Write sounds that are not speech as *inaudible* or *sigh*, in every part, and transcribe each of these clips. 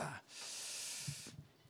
자,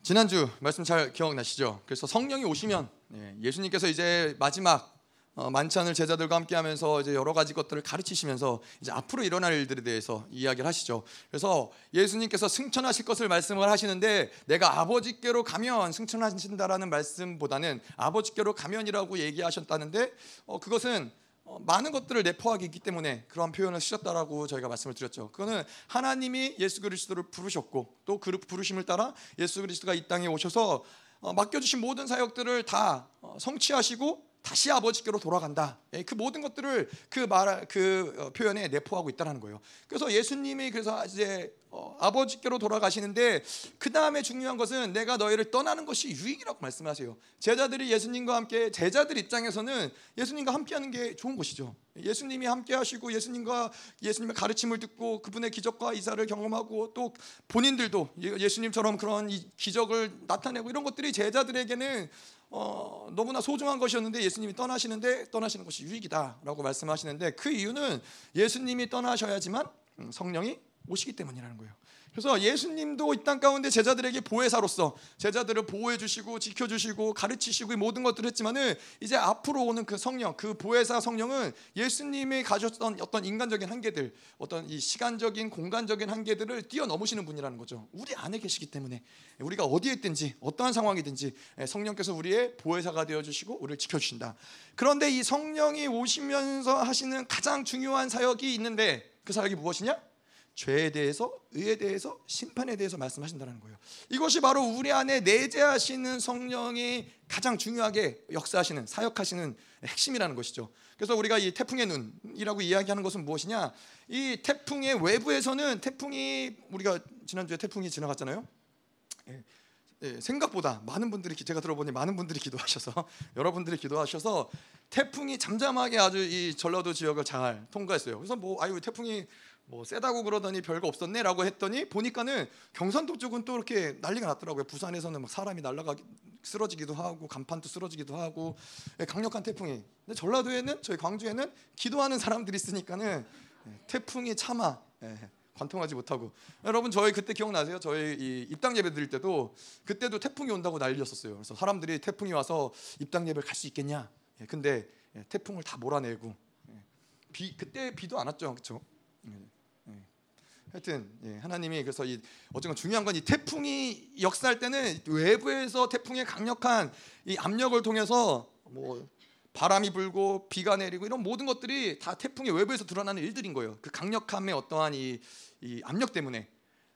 지난주 말씀 잘 기억나시죠? 그래서 성령이 오시면 예, 예수님께서 이제 마지막 어, 만찬을 제자들과 함께하면서 이제 여러 가지 것들을 가르치시면서 이제 앞으로 일어날 일들에 대해서 이야기를 하시죠. 그래서 예수님께서 승천하실 것을 말씀을 하시는데 내가 아버지께로 가면 승천하신다라는 말씀보다는 아버지께로 가면이라고 얘기하셨다는데 어, 그것은 어, 많은 것들을 내포하기 있기 때문에 그러한 표현을 쓰셨다라고 저희가 말씀을 드렸죠. 그거는 하나님이 예수 그리스도를 부르셨고 또 그 부르심을 따라 예수 그리스도가 이 땅에 오셔서 어, 맡겨주신 모든 사역들을 다 어, 성취하시고 다시 아버지께로 돌아간다. 예, 그 모든 것들을 그 말, 그 어, 표현에 내포하고 있다는 거예요. 그래서 예수님이 그래서 이제 어, 아버지께로 돌아가시는데 그 다음에 중요한 것은 내가 너희를 떠나는 것이 유익이라고 말씀하세요. 제자들이 예수님과 함께 제자들 입장에서는 예수님과 함께하는 게 좋은 것이죠. 예수님이 함께하시고 예수님과 예수님의 가르침을 듣고 그분의 기적과 이사를 경험하고 또 본인들도 예수님처럼 그런 기적을 나타내고 이런 것들이 제자들에게는 어, 너무나 소중한 것이었는데 예수님이 떠나시는데 떠나시는 것이 유익이다라고 말씀하시는데 그 이유는 예수님이 떠나셔야지만 음, 성령이 오시기 때문이라는 거예요. 그래서 예수님도 이 땅 가운데 제자들에게 보혜사로서 제자들을 보호해 주시고 지켜 주시고 가르치시고 모든 것들을 했지만은 이제 앞으로 오는 그 성령, 그 보혜사 성령은 예수님이 가졌던 어떤 인간적인 한계들, 어떤 이 시간적인 공간적인 한계들을 뛰어넘으시는 분이라는 거죠. 우리 안에 계시기 때문에 우리가 어디에 있든지 어떠한 상황이든지 성령께서 우리의 보혜사가 되어 주시고 우리를 지켜 주신다. 그런데 이 성령이 오시면서 하시는 가장 중요한 사역이 있는데 그 사역이 무엇이냐? 죄에 대해서, 의에 대해서, 심판에 대해서 말씀하신다는 거예요. 이것이 바로 우리 안에 내재하시는 성령이 가장 중요하게 역사하시는, 사역하시는 핵심이라는 것이죠. 그래서 우리가 이 태풍의 눈이라고 이야기하는 것은 무엇이냐? 이 태풍의 외부에서는 태풍이 우리가 지난주에 태풍이 지나갔잖아요. 예, 예, 생각보다 많은 분들이 제가 들어보니 많은 분들이 기도하셔서 *laughs* 여러분들이 기도하셔서 태풍이 잠잠하게 아주 이 전라도 지역을 잘 통과했어요. 그래서 뭐 아유 태풍이 뭐 세다고 그러더니 별거 없었네라고 했더니 보니까는 경상도 쪽은 또 이렇게 난리가 났더라고요. 부산에서는 막 사람이 날아가 쓰러지기도 하고 간판도 쓰러지기도 하고 예, 강력한 태풍이. 근데 전라도에는 저희 광주에는 기도하는 사람들이 있으니까는 예, 태풍이 참아 예, 관통하지 못하고 여러분 저희 그때 기억나세요? 저희 이 입당 예배 드릴 때도 그때도 태풍이 온다고 난리였었어요. 그래서 사람들이 태풍이 와서 입당 예배를 갈수 있겠냐? 근데 태풍을 다 몰아내고 비 그때 비도 안 왔죠, 그렇죠? 하여튼 예, 하나님이 그래서 이 어쨌건 중요한 건 이 태풍이 역사할 때는 외부에서 태풍의 강력한 이 압력을 통해서 뭐 바람이 불고 비가 내리고 이런 모든 것들이 다 태풍의 외부에서 드러나는 일들인 거예요. 그 강력함의 어떠한 이, 이 압력 때문에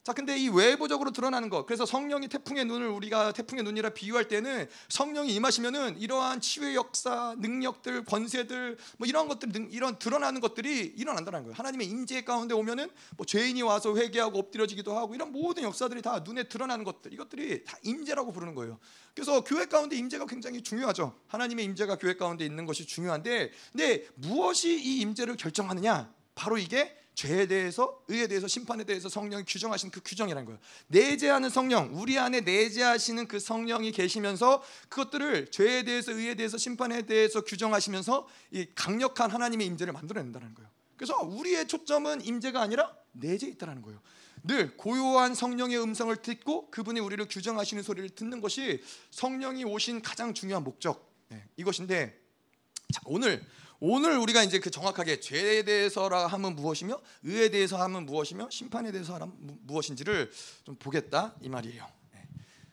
자, 근데 이 외부적으로 드러나는 것. 그래서 성령이 태풍의 눈을 우리가 태풍의 눈이라 비유할 때는 성령이 임하시면은 이러한 치유의 역사, 능력들, 권세들 뭐 이런 것들 이런 드러나는 것들이 일어난다는 거예요. 하나님의 임재 가운데 오면은 뭐 죄인이 와서 회개하고 엎드려지기도 하고 이런 모든 역사들이 다 눈에 드러나는 것들. 이것들이 다 임재라고 부르는 거예요. 그래서 교회 가운데 임재가 굉장히 중요하죠. 하나님의 임재가 교회 가운데 있는 것이 중요한데 근데 무엇이 이 임재를 결정하느냐? 바로 이게 죄에 대해서 의에 대해서 심판에 대해서 성령이 규정하시는 그 규정이라는 거예요. 내재하는 성령, 우리 안에 내재하시는 그 성령이 계시면서 그것들을 죄에 대해서 의에 대해서 심판에 대해서 규정하시면서 이 강력한 하나님의 임재를 만들어낸다는 거예요. 그래서 우리의 초점은 임재가 아니라 내재에 있다는 거예요. 늘 고요한 성령의 음성을 듣고 그분이 우리를 규정하시는 소리를 듣는 것이 성령이 오신 가장 중요한 목적 네, 이것인데 자, 오늘 오늘 우리가 이제 그 정확하게 죄에 대해서라 하면 무엇이며 의에 대해서 하면 무엇이며 심판에 대해서 하면 무엇인지를 좀 보겠다 이 말이에요. 네.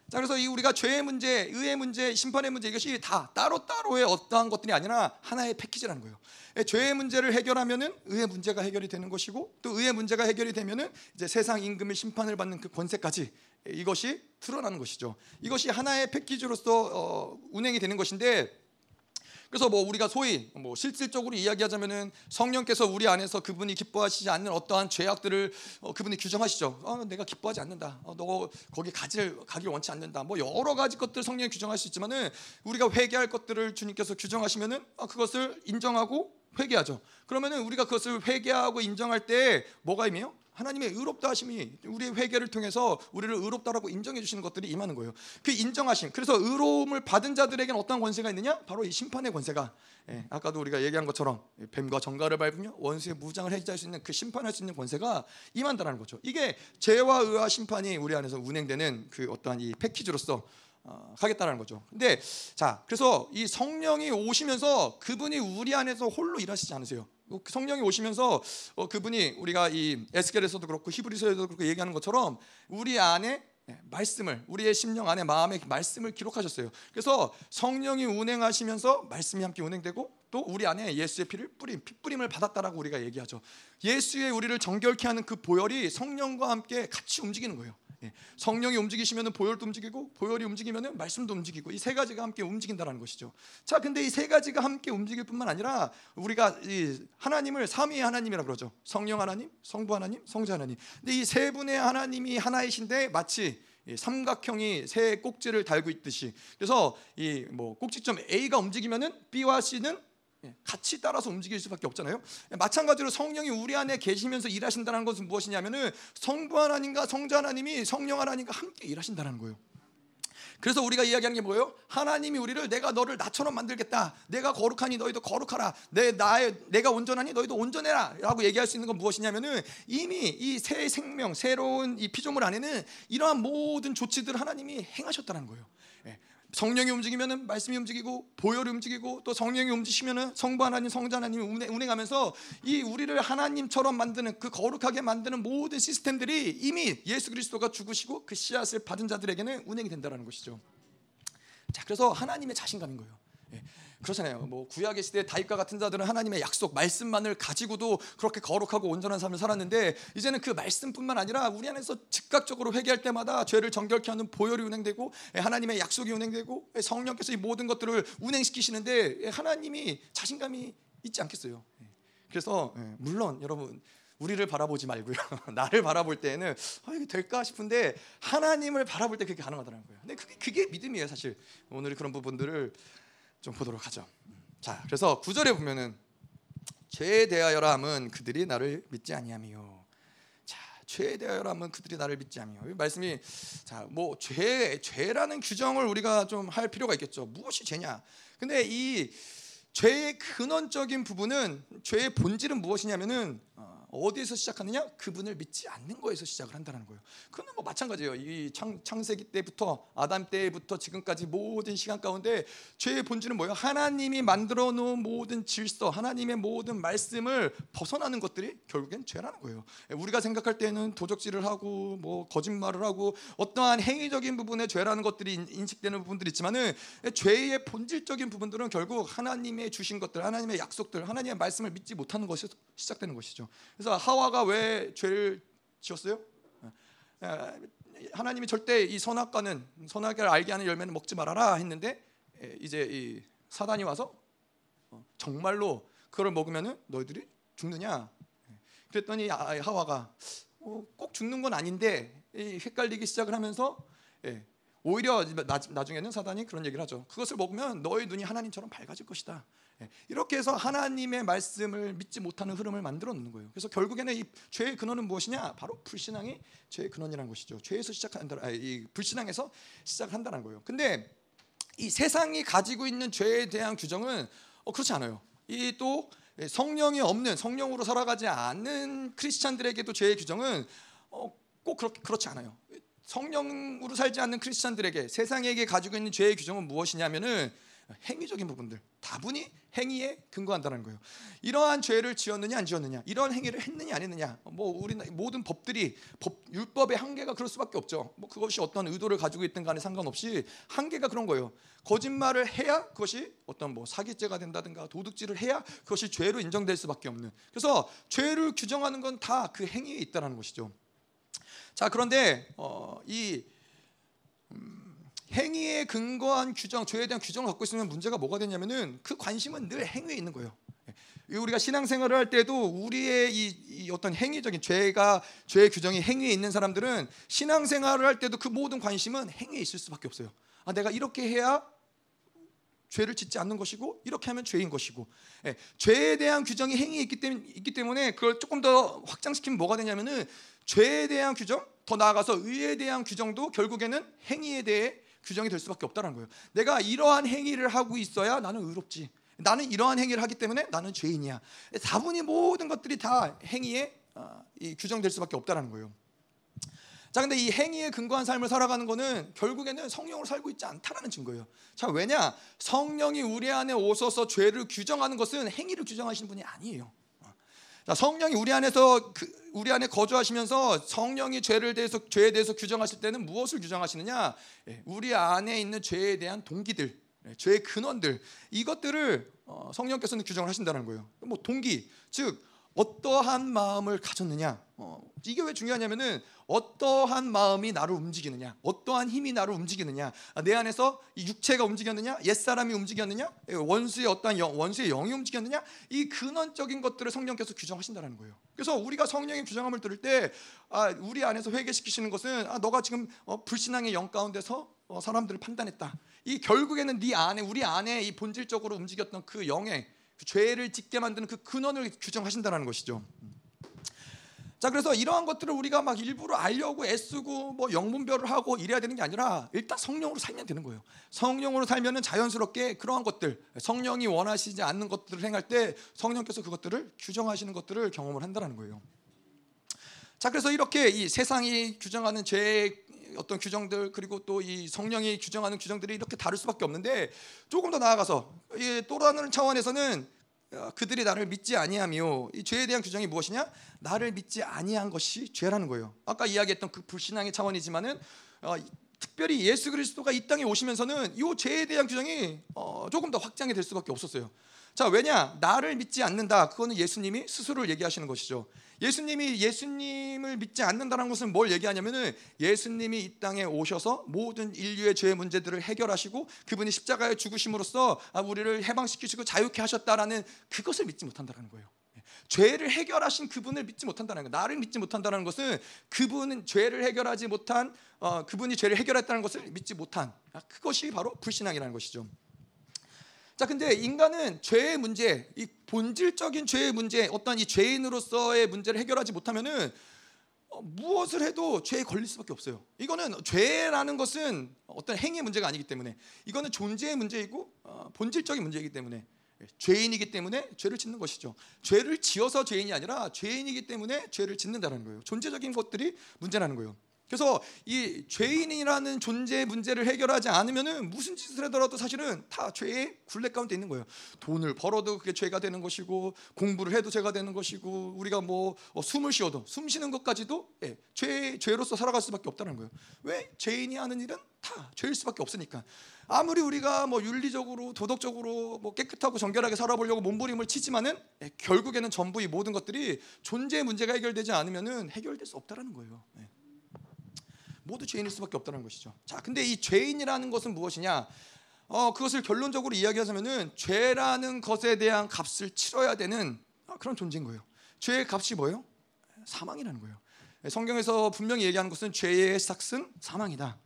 자 그래서 이 우리가 죄의 문제, 의의 문제, 심판의 문제 이것이 다 따로 따로의 어떠한 것들이 아니라 하나의 패키지라는 거예요. 예, 죄의 문제를 해결하면은 의의 문제가 해결이 되는 것이고 또 의의 문제가 해결이 되면은 이제 세상 임금의 심판을 받는 그 권세까지 이것이 드러나는 것이죠. 이것이 하나의 패키지로서 어, 운행이 되는 것인데 그래서 뭐 우리가 소위 뭐 실질적으로 이야기하자면은 성령께서 우리 안에서 그분이 기뻐하시지 않는 어떠한 죄악들을 어, 그분이 규정하시죠. 어, 내가 기뻐하지 않는다. 어, 너 거기 가질 가길 원치 않는다. 뭐 여러 가지 것들 성령이 규정할 수 있지만은 우리가 회개할 것들을 주님께서 규정하시면은 어, 그것을 인정하고 회개하죠. 그러면은 우리가 그것을 회개하고 인정할 때 뭐가 임해요? 하나님의 의롭다 하심이 우리의 회개를 통해서 우리를 의롭다라고 인정해 주시는 것들이 임하는 거예요. 그 인정하심. 그래서 의로움을 받은 자들에게는 어떤 권세가 있느냐? 바로 이 심판의 권세가. 예, 아까도 우리가 얘기한 것처럼 뱀과 정갈을 밟으며 원수의 무장을 해제할 수 있는 그 심판할 수 있는 권세가 임한다는 거죠. 이게 죄와 의와 심판이 우리 안에서 운행되는 그 어떠한 이 패키지로서 어, 하겠다는 거죠. 근데 자, 그래서 이 성령이 오시면서 그분이 우리 안에서 홀로 일하시지 않으세요. 그 성령이 오시면서 어, 그분이 우리가 이 에스겔에서도 그렇고 히브리서에도 그렇고 얘기하는 것처럼 우리 안에 예, 말씀을 우리의 심령 안에 마음에 말씀을 기록하셨어요. 그래서 성령이 운행하시면서 말씀이 함께 운행되고 또 우리 안에 예수의 피를 뿌림, 피 뿌림을 받았다라고 우리가 얘기하죠. 예수의 우리를 정결케 하는 그 보혈이 성령과 함께 같이 움직이는 거예요. 예, 성령이 움직이시면 보혈도 움직이고 보혈이 움직이면 말씀도 움직이고 이 세 가지가 함께 움직인다라는 것이죠. 자, 근데 이 세 가지가 함께 움직일 뿐만 아니라 우리가 이 하나님을 삼위의 하나님이라 그러죠. 성령 하나님, 성부 하나님, 성자 하나님. 근데 이 세 분의 하나님이 하나이신데 마치 삼각형이 세 꼭지를 달고 있듯이 그래서 이 뭐 꼭지점 A가 움직이면은 B와 C는 예, 같이 따라서 움직일 수밖에 없잖아요. 예, 마찬가지로 성령이 우리 안에 계시면서 일하신다는 것은 무엇이냐면은 성부 하나님과 성자 하나님이 성령 하나님과 함께 일하신다는 거예요. 그래서 우리가 이야기하는 게 뭐예요? 하나님이 우리를 내가 너를 나처럼 만들겠다. 내가 거룩하니 너희도 거룩하라. 내 나의 내가 온전하니 너희도 온전해라라고 얘기할 수 있는 건 무엇이냐면은 이미 이 새 생명, 새로운 이 피조물 안에는 이러한 모든 조치들 하나님이 행하셨다는 거예요. 성령이 움직이면은 말씀이 움직이고 보혈이 움직이고 또 성령이 움직이면은 성부 하나님 성자 하나님이 운행 하면서 이 우리를 하나님처럼 만드는 그 거룩하게 만드는 모든 시스템들이 이미 예수 그리스도가 죽으시고 그 씨앗을 받은 자들에게는 운행이 된다는 것이죠. 자, 그래서 하나님의 자신감인 거예요. 예. 그렇잖아요. 뭐 구약의 시대 다윗과 같은 자들은 하나님의 약속 말씀만을 가지고도 그렇게 거룩하고 온전한 삶을 살았는데 이제는 그 말씀뿐만 아니라 우리 안에서 즉각적으로 회개할 때마다 죄를 정결케 하는 보혈이 운행되고 예, 하나님의 약속이 운행되고 예, 성령께서 이 모든 것들을 운행시키시는데 예, 하나님이 자신감이 있지 않겠어요. 그래서 물론 여러분 우리를 바라보지 말고요. *laughs* 나를 바라볼 때에는 아, 이게 될까 싶은데 하나님을 바라볼 때 그게 가능하더라는 거예요. 근데 그게, 그게 믿음이에요, 사실. 오늘 그런 부분들을 좀 보도록 하죠. 자, 그래서 구절에 보면은 죄에 대하여라 함은 그들이 나를 믿지 아니하며 자, 죄에 대하여라 함은 그들이 나를 믿지 아니하며 말씀이 자, 뭐 죄, 죄라는 규정을 우리가 좀 할 필요가 있겠죠. 무엇이 죄냐? 근데 이 죄의 근원적인 부분은 죄의 본질은 무엇이냐면은 어, 어디에서 시작하느냐? 그분을 믿지 않는 거에서 시작을 한다는 거예요. 그는 뭐 마찬가지예요. 이 창, 창세기 때부터 아담 때부터 지금까지 모든 시간 가운데 죄의 본질은 뭐예요? 하나님이 만들어 놓은 모든 질서, 하나님의 모든 말씀을 벗어나는 것들이 결국엔 죄라는 거예요. 우리가 생각할 때는 도적질을 하고 뭐 거짓말을 하고 어떠한 행위적인 부분에 죄라는 것들이 인식되는 부분들이 있지만은 죄의 본질적인 부분들은 결국 하나님의 주신 것들, 하나님의 약속들, 하나님의 말씀을 믿지 못하는 것이 시작되는 것이죠. 그래서 하와가 왜 죄를 지었어요? 하나님이 절대 이 선악과는 선악을 알게 하는 열매는 먹지 말아라 했는데 이제 이 사단이 와서 어, 정말로 그걸 먹으면은 너희들이 죽느냐? 그랬더니 하와가 어, 꼭 죽는 건 아닌데 헷갈리기 시작을 하면서 오히려 나중에는 사단이 그런 얘기를 하죠. 그것을 먹으면 너의 눈이 하나님처럼 밝아질 것이다. 예, 이렇게 해서 하나님의 말씀을 믿지 못하는 흐름을 만들어 놓는 거예요. 그래서 결국에는 이 죄의 근원은 무엇이냐? 바로 불신앙이 죄의 근원이라는 것이죠. 죄에서 시작한다. 이 불신앙에서 시작한다는 거예요. 근데 이 세상이 가지고 있는 죄에 대한 규정은 어, 그렇지 않아요. 이 또 성령이 없는 성령으로 살아가지 않는 크리스찬들에게도 죄의 규정은 어, 꼭 그렇지 않아요. 성령으로 살지 않는 크리스찬들에게 세상에게 가지고 있는 죄의 규정은 무엇이냐면은 행위적인 부분들 다분히 행위에 근거한다는 거예요. 이러한 죄를 지었느냐 안 지었느냐, 이런 행위를 했느냐 안 했느냐, 뭐 우리 모든 법들이 법 율법의 한계가 그럴 수밖에 없죠. 뭐 그것이 어떤 의도를 가지고 있든 간에 상관없이 한계가 그런 거예요. 거짓말을 해야 그것이 어떤 뭐 사기죄가 된다든가 도둑질을 해야 그것이 죄로 인정될 수밖에 없는. 그래서 죄를 규정하는 건 다 그 행위에 있다라는 것이죠. 자 그런데 어, 이 음, 행위에 근거한 규정, 죄에 대한 규정을 갖고 있으면 문제가 뭐가 되냐면은 그 관심은 늘 행위에 있는 거예요. 예. 우리가 신앙생활을 할 때도 우리의 이, 이, 어떤 행위적인 죄가 죄의 규정이 행위에 있는 사람들은 신앙생활을 할 때도 그 모든 관심은 행위에 있을 수밖에 없어요. 아, 내가 이렇게 해야 죄를 짓지 않는 것이고 이렇게 하면 죄인 것이고 예, 죄에 대한 규정이 행위에 있기, 때문, 있기 때문에 그걸 조금 더 확장시키면 뭐가 되냐면은 죄에 대한 규정 더 나아가서 의에 대한 규정도 결국에는 행위에 대해 규정이 될 수밖에 없다는 거예요. 내가 이러한 행위를 하고 있어야 나는 의롭지. 나는 이러한 행위를 하기 때문에 나는 죄인이야. 다분히 모든 것들이 다 행위에 어, 규정될 수밖에 없다는 거예요. 자, 근데 이 행위에 근거한 삶을 살아가는 것은 결국에는 성령으로 살고 있지 않다라는 증거예요. 자, 왜냐? 성령이 우리 안에 오셔서 죄를 규정하는 것은 행위를 규정하시는 분이 아니에요. 자, 성령이 우리 안에서 그, 우리 안에 거주하시면서 성령이 죄를 대해서 죄에 대해서 규정하실 때는 무엇을 규정하시느냐? 예, 우리 안에 있는 죄에 대한 동기들, 예, 죄의 근원들 이것들을 어, 성령께서는 규정을 하신다는 거예요. 뭐 동기, 즉 어떠한 마음을 가졌느냐? 어, 이게 왜 중요하냐면은 어떠한 마음이 나를 움직이느냐, 어떠한 힘이 나를 움직이느냐, 아, 내 안에서 이 육체가 움직였느냐, 옛 사람이 움직였느냐, 예, 원수의 어떠한 영, 원수의 영이 움직였느냐, 이 근원적인 것들을 성령께서 규정하신다는 거예요. 그래서 우리가 성령의 규정함을 들을 때, 아, 우리 안에서 회개시키시는 것은 아, 너가 지금 어, 불신앙의 영 가운데서 어, 사람들을 판단했다. 이 결국에는 네 안에, 우리 안에 이 본질적으로 움직였던 그 영의 그 죄를 짓게 만드는 그 근원을 규정하신다는 것이죠. 자 그래서 이러한 것들을 우리가 막 일부러 알려고 애쓰고 뭐 영분별을 하고 이래야 되는 게 아니라 일단 성령으로 살면 되는 거예요. 성령으로 살면은 자연스럽게 그러한 것들 성령이 원하시지 않는 것들을 행할 때 성령께서 그것들을 규정하시는 것들을 경험을 한다는 거예요. 자 그래서 이렇게 이 세상이 규정하는 죄의 어떤 규정들 그리고 또 이 성령이 규정하는 규정들이 이렇게 다를 수밖에 없는데 조금 더 나아가서 또 다른 차원에서는 어, 그들이 나를 믿지 아니하며 이 죄에 대한 규정이 무엇이냐? 나를 믿지 아니한 것이 죄라는 거예요. 아까 이야기했던 그 불신앙의 차원이지만은 어, 특별히 예수 그리스도가 이 땅에 오시면서는 이 죄에 대한 규정이 어, 조금 더 확장이 될 수밖에 없었어요. 자 왜냐 나를 믿지 않는다 그거는 예수님이 스스로를 얘기하시는 것이죠. 예수님이 예수님을 믿지 않는다는 것은 뭘 얘기하냐면은 예수님이 이 땅에 오셔서 모든 인류의 죄 문제들을 해결하시고 그분이 십자가에 죽으심으로써 아, 우리를 해방시키시고 자유케 하셨다라는 그것을 믿지 못한다는 거예요. 죄를 해결하신 그분을 믿지 못한다는 거. 나를 믿지 못한다는 것은 그분은 죄를 해결하지 못한 어, 그분이 죄를 해결했다는 것을 믿지 못한 아, 그것이 바로 불신앙이라는 것이죠. 자, 근데 인간은 죄의 문제, 이 본질적인 죄의 문제, 어떤 이 죄인으로서의 문제를 해결하지 못하면은 어, 무엇을 해도 죄에 걸릴 수밖에 없어요. 이거는 죄라는 것은 어떤 행위의 문제가 아니기 때문에 이거는 존재의 문제이고 어, 본질적인 문제이기 때문에 예, 죄인이기 때문에 죄를 짓는 것이죠. 죄를 지어서 죄인이 아니라 죄인이기 때문에 죄를 짓는다는 거예요. 존재적인 것들이 문제라는 거예요. 그래서 이 죄인이라는 존재 문제를 해결하지 않으면은 무슨 짓을 하더라도 사실은 다 죄의 굴레 가운데 있는 거예요. 돈을 벌어도 그게 죄가 되는 것이고 공부를 해도 죄가 되는 것이고 우리가 뭐 어, 숨을 쉬어도 숨 쉬는 것까지도 예, 죄 죄로서 살아갈 수밖에 없다는 거예요. 왜 죄인이 하는 일은 다 죄일 수밖에 없으니까. 아무리 우리가 뭐 윤리적으로 도덕적으로 뭐 깨끗하고 정결하게 살아보려고 몸부림을 치지만은 예, 결국에는 전부 이 모든 것들이 존재 문제가 해결되지 않으면은 해결될 수 없다라는 거예요. 예. 모두 죄인일 수밖에 없다는 것이죠. 자, 근데 이 죄인이라는 것은 무엇이냐? 어, 그것을 결론적으로 이야기하자면은 죄라는 것에 대한 값을 치러야 되는 아, 그런 존재인 거예요. 죄의 값이 뭐예요? 사망이라는 거예요. 성경에서 분명히 얘기하는 것은 죄의 삭은 사망이다.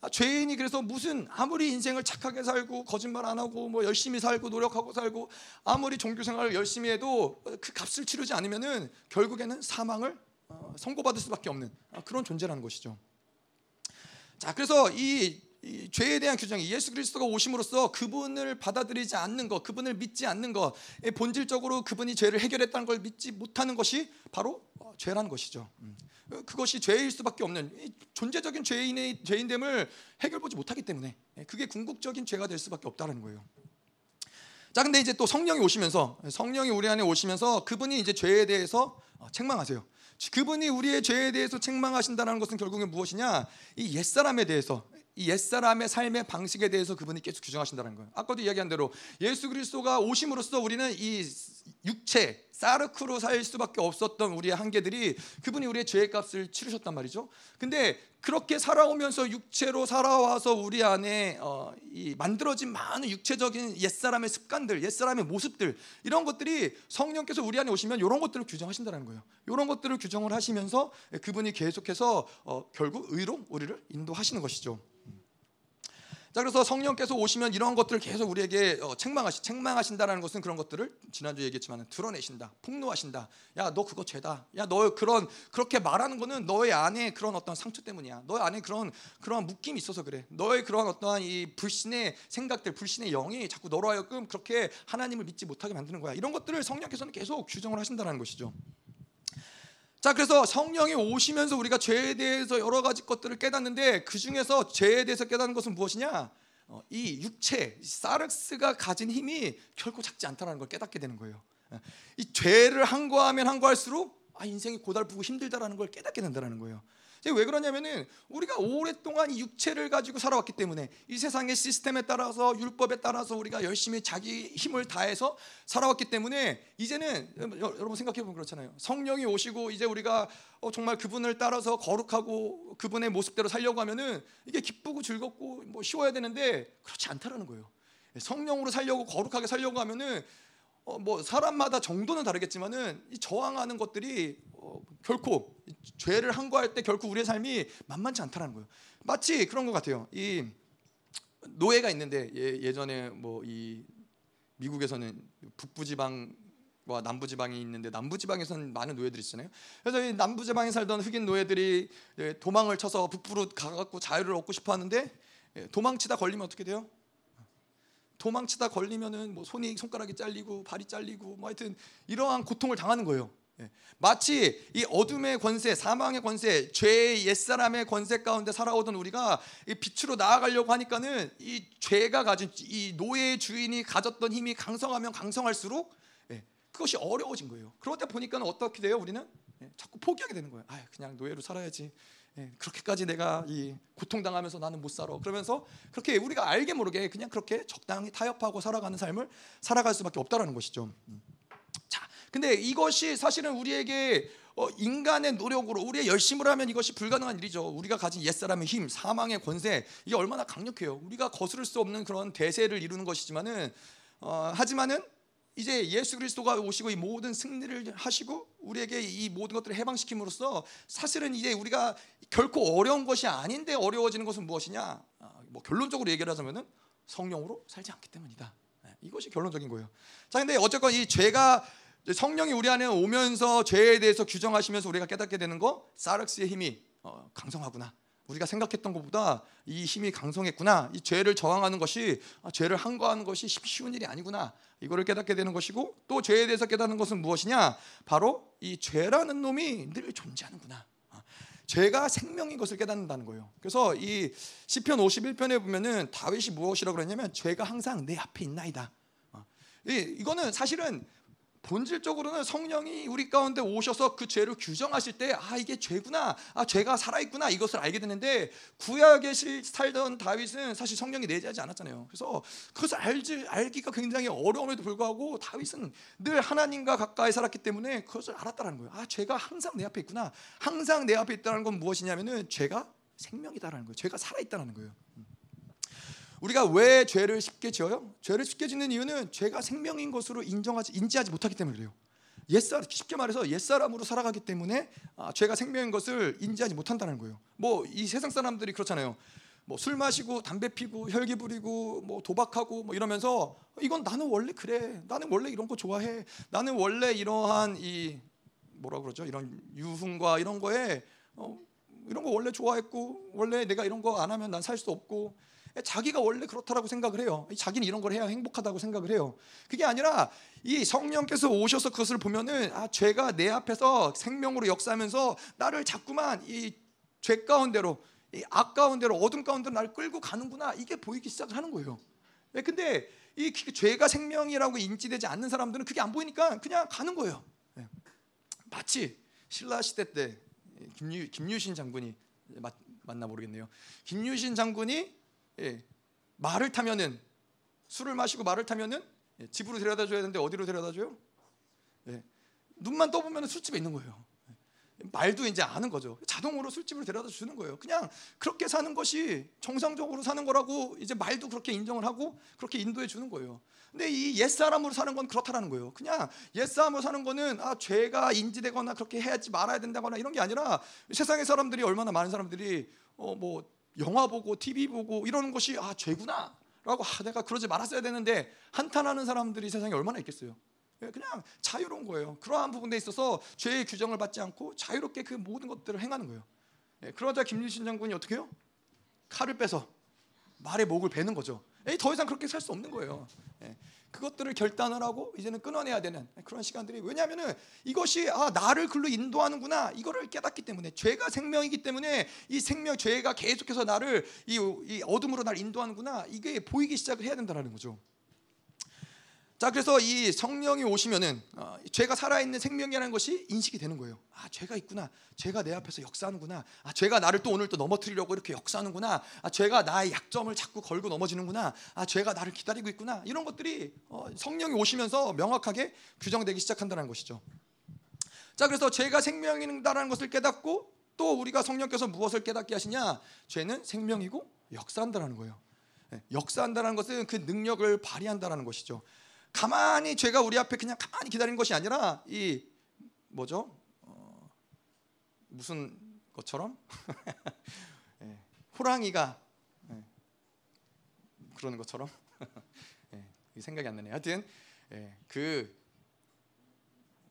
아, 죄인이 그래서 무슨 아무리 인생을 착하게 살고 거짓말 안 하고 뭐 열심히 살고 노력하고 살고 아무리 종교 생활을 열심히 해도 그 값을 치르지 않으면은 결국에는 사망을 어, 선고받을 수밖에 없는 아, 그런 존재라는 것이죠. 자, 그래서 이, 이 죄에 대한 규정이 예수 그리스도가 오심으로써 그분을 받아들이지 않는 것, 그분을 믿지 않는 것, 본질적으로 그분이 죄를 해결했다는 걸 믿지 못하는 것이 바로 어, 죄라는 것이죠. 음. 그것이 죄일 수밖에 없는 존재적인 죄인의 죄인됨을 해결보지 못하기 때문에 예, 그게 궁극적인 죄가 될 수밖에 없다는 거예요. 자, 근데 이제 또 성령이 오시면서 성령이 우리 안에 오시면서 그분이 이제 죄에 대해서 어, 책망하세요. 그분이 우리의 죄에 대해서 책망하신다는 것은 결국엔 무엇이냐? 이 옛사람에 대해서 이 옛사람의 삶의 방식에 대해서 그분이 계속 규정하신다는 거예요. 아까도 이야기한 대로 예수 그리스도가 오심으로써 우리는 이 육체 사르크로 살 수밖에 없었던 우리의 한계들이 그분이 우리의 죄의 값을 치르셨단 말이죠. 근데 그렇게 살아오면서 육체로 살아와서 우리 안에 어, 이 만들어진 많은 육체적인 옛사람의 습관들, 옛사람의 모습들 이런 것들이 성령께서 우리 안에 오시면 이런 것들을 규정하신다는 거예요. 이런 것들을 규정을 하시면서 그분이 계속해서 어, 결국 의로 우리를 인도하시는 것이죠. 자 그래서 성령께서 오시면 이런 것들을 계속 우리에게 어, 책망하시 책망하신다라는 것은 그런 것들을 지난주 에 얘기했지만 드러내신다 폭로하신다. 야 너 그거 죄다. 야 너 그런 그렇게 말하는 거는 너의 안에 그런 어떤 상처 때문이야. 너의 안에 그런 그런 묶임이 있어서 그래. 너의 그런 어떠한 이 불신의 생각들 불신의 영이 자꾸 너로 하여금 그렇게 하나님을 믿지 못하게 만드는 거야. 이런 것들을 성령께서는 계속 규정을 하신다는 것이죠. 자 그래서 성령이 오시면서 우리가 죄에 대해서 여러 가지 것들을 깨닫는데 그 중에서 죄에 대해서 깨닫는 것은 무엇이냐? 어, 이 육체 사르스가 가진 힘이 결코 작지 않다는 걸 깨닫게 되는 거예요. 어, 이 죄를 항거하면 항거할수록 아, 인생이 고달프고 힘들다라는 걸 깨닫게 된다는 거예요. 왜 그러냐면은 우리가 오랫동안 이 육체를 가지고 살아왔기 때문에 이 세상의 시스템에 따라서 율법에 따라서 우리가 열심히 자기 힘을 다해서 살아왔기 때문에 이제는 여러분 생각해 보면 그렇잖아요. 성령이 오시고 이제 우리가 어, 정말 그분을 따라서 거룩하고 그분의 모습대로 살려고 하면은 이게 기쁘고 즐겁고 뭐 쉬워야 되는데 그렇지 않다라는 거예요. 성령으로 살려고 거룩하게 살려고 하면은 어, 뭐 사람마다 정도는 다르겠지만은 이 저항하는 것들이 어, 결코 죄를 항거할 때 결코 우리의 삶이 만만치 않다는 거예요. 마치 그런 것 같아요. 이 노예가 있는데 예, 전에 뭐 이 미국에서는 북부 지방과 남부 지방이 있는데 남부 지방에서는 많은 노예들이 있잖아요. 그래서 이 남부 지방에 살던 흑인 노예들이 예, 도망을 쳐서 북부로 가갖고 자유를 얻고 싶어하는데 예, 도망치다 걸리면 어떻게 돼요? 도망치다 걸리면은 뭐 손이 손가락이 잘리고 발이 잘리고 뭐 하여튼 이러한 고통을 당하는 거예요. 예. 마치 이 어둠의 권세, 사망의 권세, 죄의 옛사람의 권세 가운데 살아오던 우리가 빛으로 나아가려고 하니까는 이 죄가 가진 이 노예의 주인이 가졌던 힘이 강성하면 강성할수록 예, 그것이 어려워진 거예요. 그러다 보니까는 어떻게 돼요? 우리는 예, 자꾸 포기하게 되는 거예요. 아, 그냥 노예로 살아야지. 예, 그렇게까지 내가 이 고통당하면서 나는 못 살아. 그러면서 그렇게 우리가 알게 모르게 그냥 그렇게 적당히 타협하고 살아가는 삶을 살아갈 수밖에 없다라는 것이죠. 음. 자, 근데 이것이 사실은 우리에게 어, 인간의 노력으로 우리의 열심을 하면 이것이 불가능한 일이죠. 우리가 가진 옛사람의 힘, 사망의 권세 이게 얼마나 강력해요. 우리가 거스를 수 없는 그런 대세를 이루는 것이지만은 어, 하지만은 이제 예수 그리스도가 오시고 이 모든 승리를 하시고 우리에게 이 모든 것들을 해방시킴으로써 사실은 이제 우리가 결코 어려운 것이 아닌데 어려워지는 것은 무엇이냐? 아, 뭐 결론적으로 얘기하자면은 성령으로 살지 않기 때문이다. 네, 이것이 결론적인 거예요. 자, 근데 어쨌건 이 죄가 성령이 우리 안에 오면서 죄에 대해서 규정하시면서 우리가 깨닫게 되는 거 사르스의 힘이 어, 강성하구나. 우리가 생각했던 것보다 이 힘이 강성했구나. 이 죄를 저항하는 것이 아, 죄를 항거하는 것이 쉬운 일이 아니구나. 이거를 깨닫게 되는 것이고 또 죄에 대해서 깨닫는 것은 무엇이냐? 바로 이 죄라는 놈이 늘 존재하는구나. 아, 죄가 생명인 것을 깨닫는다는 거예요. 그래서 이 시편 51편에 보면은 다윗이 무엇이라고 그러냐면 죄가 항상 내 앞에 있나이다. 아, 이거는 사실은 본질적으로는 성령이 우리 가운데 오셔서 그 죄를 규정하실 때 아 이게 죄구나 아 죄가 살아있구나 이것을 알게 되는데 구약에 살던 다윗은 사실 성령이 내재하지 않았잖아요. 그래서 그것을 알지 알기가 굉장히 어려움에도 불구하고 다윗은 늘 하나님과 가까이 살았기 때문에 그것을 알았다는 거예요. 아 죄가 항상 내 앞에 있구나. 항상 내 앞에 있다는 건 무엇이냐면은 죄가 생명이다라는 거예요. 죄가 살아있다는 거예요 우리가 왜 죄를 쉽게 지어요? 죄를 쉽게 짓는 이유는 죄가 생명인 것으로 인정하지 인지하지 못하기 때문에 그래요. 옛사람 쉽게 말해서 옛사람으로 살아가기 때문에 아, 죄가 생명인 것을 인지하지 못한다는 거예요. 뭐 이 세상 사람들이 그렇잖아요. 뭐 술 마시고 담배 피고 혈기 부리고 뭐 도박하고 뭐 이러면서 이건 나는 원래 그래. 나는 원래 이런 거 좋아해. 나는 원래 이러한 이 뭐라 그러죠? 이런 유흥과 이런 거에 어, 이런 거 원래 좋아했고 원래 내가 이런 거 안 하면 난 살 수 없고 자기가 원래 그렇다라고 생각을 해요. 자기는 이런 걸 해야 행복하다고 생각을 해요. 그게 아니라 이 성령께서 오셔서 그것을 보면은 아 죄가 내 앞에서 생명으로 역사하면서 나를 자꾸만 이 죄 가운데로 이 악 가운데로 어둠 가운데로 나를 끌고 가는구나 이게 보이기 시작을 하는 거예요. 네, 근데 이 죄가 생명이라고 인지되지 않는 사람들은 그게 안 보이니까 그냥 가는 거예요. 네. 마치 신라 시대 때 김유, 김유신 장군이 맞, 맞나 모르겠네요. 김유신 장군이 예, 말을 타면은 술을 마시고 말을 타면은 예, 집으로 데려다 줘야 되는데 어디로 데려다 줘요? 예, 눈만 떠보면 술집에 있는 거예요. 예, 말도 이제 아는 거죠. 자동으로 술집을 데려다 주는 거예요. 그냥 그렇게 사는 것이 정상적으로 사는 거라고 이제 말도 그렇게 인정을 하고 그렇게 인도해 주는 거예요. 근데 이 옛사람으로 사는 건 그렇다라는 거예요. 그냥 옛사람으로 사는 거는 아 죄가 인지되거나 그렇게 해야지 말아야 된다거나 이런 게 아니라 세상의 사람들이 얼마나 많은 사람들이 어 뭐 영화 보고 TV 보고 이러는 것이 아 죄구나. 라고 아, 내가 그러지 말았어야 되는데 한탄하는 사람들이 세상에 얼마나 있겠어요. 예, 그냥 자유로운 거예요. 그러한 부분에 있어서 죄의 규정을 받지 않고 자유롭게 그 모든 것들을 행하는 거예요. 예, 그러자 김유신 장군이 어떻게 해요? 칼을 빼서 말의 목을 베는 거죠. 더 이상 그렇게 살 수 없는 거예요. 그것들을 결단을 하고 이제는 끊어내야 되는 그런 시간들이 왜냐하면은 이것이 아 나를 글로 인도하는구나 이거를 깨닫기 때문에 죄가 생명이기 때문에 이 생명 죄가 계속해서 나를 이, 이 어둠으로 나를 인도하는구나 이게 보이기 시작을 해야 된다는 거죠. 자 그래서 이 성령이 오시면은 어, 죄가 살아있는 생명이라는 것이 인식이 되는 거예요. 아 죄가 있구나. 죄가 내 앞에서 역사하는구나. 아 죄가 나를 또 오늘 또 넘어뜨리려고 이렇게 역사하는구나. 아 죄가 나의 약점을 자꾸 걸고 넘어지는구나. 아 죄가 나를 기다리고 있구나. 이런 것들이 어, 성령이 오시면서 명확하게 규정되기 시작한다는 것이죠. 자 그래서 죄가 생명이다라는 것을 깨닫고 또 우리가 성령께서 무엇을 깨닫게 하시냐? 죄는 생명이고 역사한다는 거예요. 네, 역사한다는 것은 그 능력을 발휘한다는 것이죠. 가만히 죄가 우리 앞에 그냥 가만히 기다리는 것이 아니라 이 뭐죠? 어, 무슨 것처럼 *laughs* 예, 호랑이가 예, 그러는 것처럼 *laughs* 예, 생각이 안 나네. 하여튼 예, 그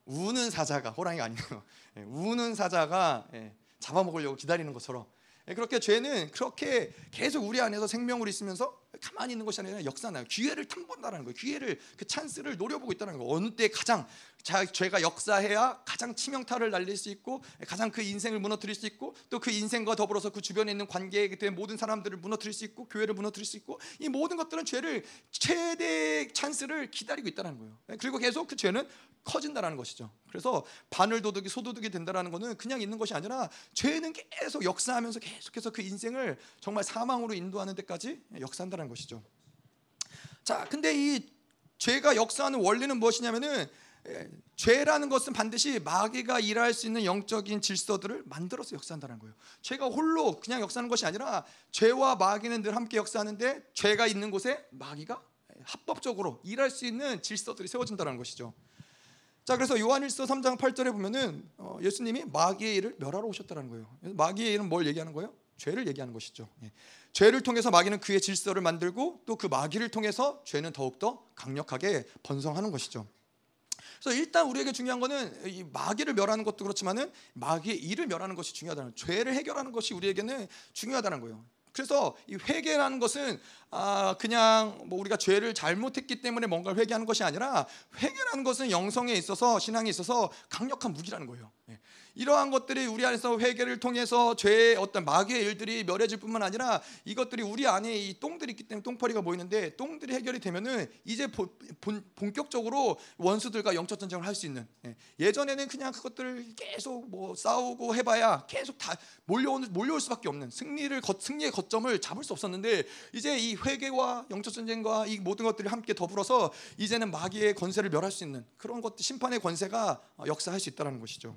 우는 사자가 호랑이가 아니고 *laughs* 예, 우는 사자가 예, 잡아먹으려고 기다리는 것처럼 예, 그렇게 죄는 그렇게 계속 우리 안에서 생명으로 있으면서 가만히 있는 것이 아니라 역사나요. 기회를 탐본다는 거예요. 기회를 그 찬스를 노려보고 있다는 거예요. 어느 때 가장 자, 죄가 역사해야 가장 치명타를 날릴 수 있고 가장 그 인생을 무너뜨릴 수 있고 또 그 인생과 더불어서 그 주변에 있는 관계에 대한 모든 사람들을 무너뜨릴 수 있고 교회를 무너뜨릴 수 있고 이 모든 것들은 죄를 최대 찬스를 기다리고 있다는 거예요. 그리고 계속 그 죄는 커진다라는 것이죠. 그래서 바늘 도둑이 소도둑이 된다라는 것은 그냥 있는 것이 아니라 죄는 계속 역사하면서 계속해서 그 인생을 정말 사망으로 인도하는 데까지 역사한다는 것이죠. 자, 근데 이 죄가 역사하는 원리는 무엇이냐면은 예, 죄라는 것은 반드시 마귀가 일할 수 있는 영적인 질서들을 만들어서 역사한다는 거예요. 죄가 홀로 그냥 역사하는 것이 아니라 죄와 마귀는 늘 함께 역사하는데 죄가 있는 곳에 마귀가 합법적으로 일할 수 있는 질서들이 세워진다는 것이죠. 자 그래서 요한일서 3장 8절에 보면은 어, 예수님이 마귀의 일을 멸하러 오셨다는 거예요. 마귀의 일은 뭘 얘기하는 거예요? 죄를 얘기하는 것이죠. 예. 죄를 통해서 마귀는 그의 질서를 만들고 또 그 마귀를 통해서 죄는 더욱더 강력하게 번성하는 것이죠. 그래서 일단 우리에게 중요한 거는 이 마귀를 멸하는 것도 그렇지만은 마귀의 일을 멸하는 것이 중요하다는 죄를 해결하는 것이 우리에게는 중요하다는 거예요. 그래서 이 회개라는 것은 아 그냥 뭐 우리가 죄를 잘못했기 때문에 뭔가를 회개하는 것이 아니라 회개라는 것은 영성에 있어서 신앙에 있어서 강력한 무기라는 거예요. 예. 이러한 것들이 우리 안에서 회개를 통해서 죄의 어떤 마귀의 일들이 멸해질 뿐만 아니라 이것들이 우리 안에 이 똥들이 있기 때문에 똥파리가 보이는데 똥들이 해결이 되면은 이제 본, 본격적으로 원수들과 영적 전쟁을 할 수 있는 예. 전에는 그냥 그것들을 계속 뭐 싸우고 해봐야 계속 다 몰려올 몰려올 수밖에 없는 승리를 거, 승리의 거점을 잡을 수 없었는데 이제 이 회개와 영적 전쟁과 이 모든 것들이 함께 더불어서 이제는 마귀의 권세를 멸할 수 있는 그런 것들 심판의 권세가 역사할 수 있다는 것이죠.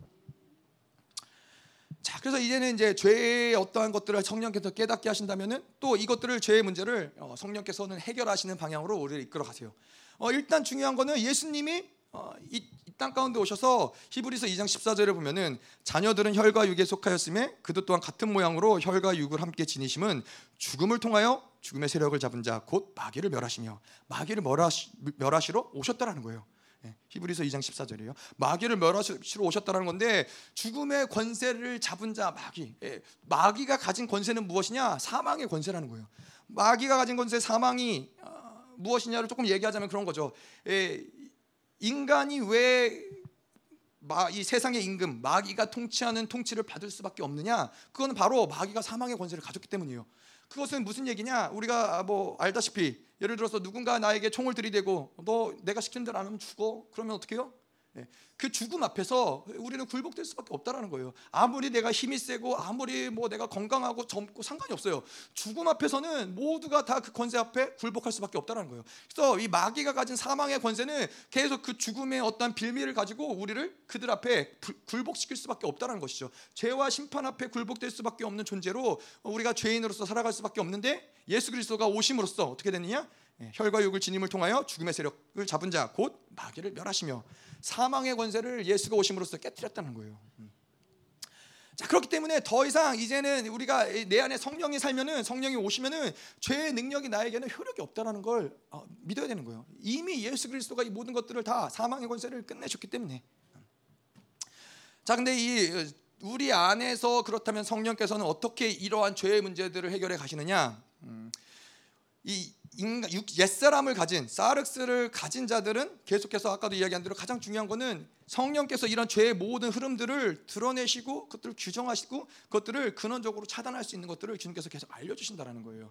자, 그래서 이제는 이제 죄의 어떠한 것들을 성령께서 깨닫게 하신다면은 또 이것들을 죄의 문제를 어, 성령께서는 해결하시는 방향으로 우리를 이끌어 가세요. 어, 일단 중요한 거는 예수님이 어, 이땅 가운데 오셔서 히브리서 2장 14절에 보면은 자녀들은 혈과 육에 속하였음에 그도 또한 같은 모양으로 혈과 육을 함께 지니심은 죽음을 통하여 죽음의 세력을 잡은 자 곧 마귀를 멸하시며 마귀를 멸하시, 멸하시러 오셨다라는 거예요. 예, 히브리서 2장 14절이에요. 마귀를 멸하시러 오셨다는 건데 죽음의 권세를 잡은 자 마귀. 예, 마귀가 가진 권세는 무엇이냐? 사망의 권세라는 거예요. 마귀가 가진 권세 사망이 어, 무엇이냐를 조금 얘기하자면 그런 거죠. 예, 인간이 왜 이 세상의 임금 마귀가 통치하는 통치를 받을 수밖에 없느냐? 그거는 바로 마귀가 사망의 권세를 가졌기 때문이에요. 그것은 무슨 얘기냐? 우리가 뭐 알다시피 예를 들어서 누군가 나에게 총을 들이대고 너 내가 시키는 대로 안 하면 죽어. 그러면 어떻게 해요? 예, 그 죽음 앞에서 우리는 굴복될 수밖에 없다라는 거예요. 아무리 내가 힘이 세고 아무리 뭐 내가 건강하고 젊고 상관이 없어요. 죽음 앞에서는 모두가 다 그 권세 앞에 굴복할 수밖에 없다라는 거예요. 그래서 이 마귀가 가진 사망의 권세는 계속 그 죽음의 어떤 빌미를 가지고 우리를 그들 앞에 굴복시킬 수밖에 없다라는 것이죠. 죄와 심판 앞에 굴복될 수밖에 없는 존재로 우리가 죄인으로서 살아갈 수밖에 없는데 예수 그리스도가 오심으로써 어떻게 됐느냐? 예, 혈과 육을 지님을 통하여 죽음의 세력을 잡은 자 곧 마귀를 멸하시며 사망의 권세를 예수가 오심으로써 깨뜨렸다는 거예요. 음. 자 그렇기 때문에 더 이상 이제는 우리가 내 안에 성령이 살면은 성령이 오시면은 죄의 능력이 나에게는 효력이 없다라는 걸 어, 믿어야 되는 거예요. 이미 예수 그리스도가 이 모든 것들을 다 사망의 권세를 끝내셨기 때문에. 자 근데 이 우리 안에서 그렇다면 성령께서는 어떻게 이러한 죄의 문제들을 해결해 가시느냐? 음, 이 인간, 옛사람을 가진 사르스를 가진 자들은 계속해서 아까도 이야기한 대로 가장 중요한 거는 성령께서 이런 죄의 모든 흐름들을 드러내시고 그것들을 규정하시고 그것들을 근원적으로 차단할 수 있는 것들을 주님께서 계속 알려 주신다라는 거예요.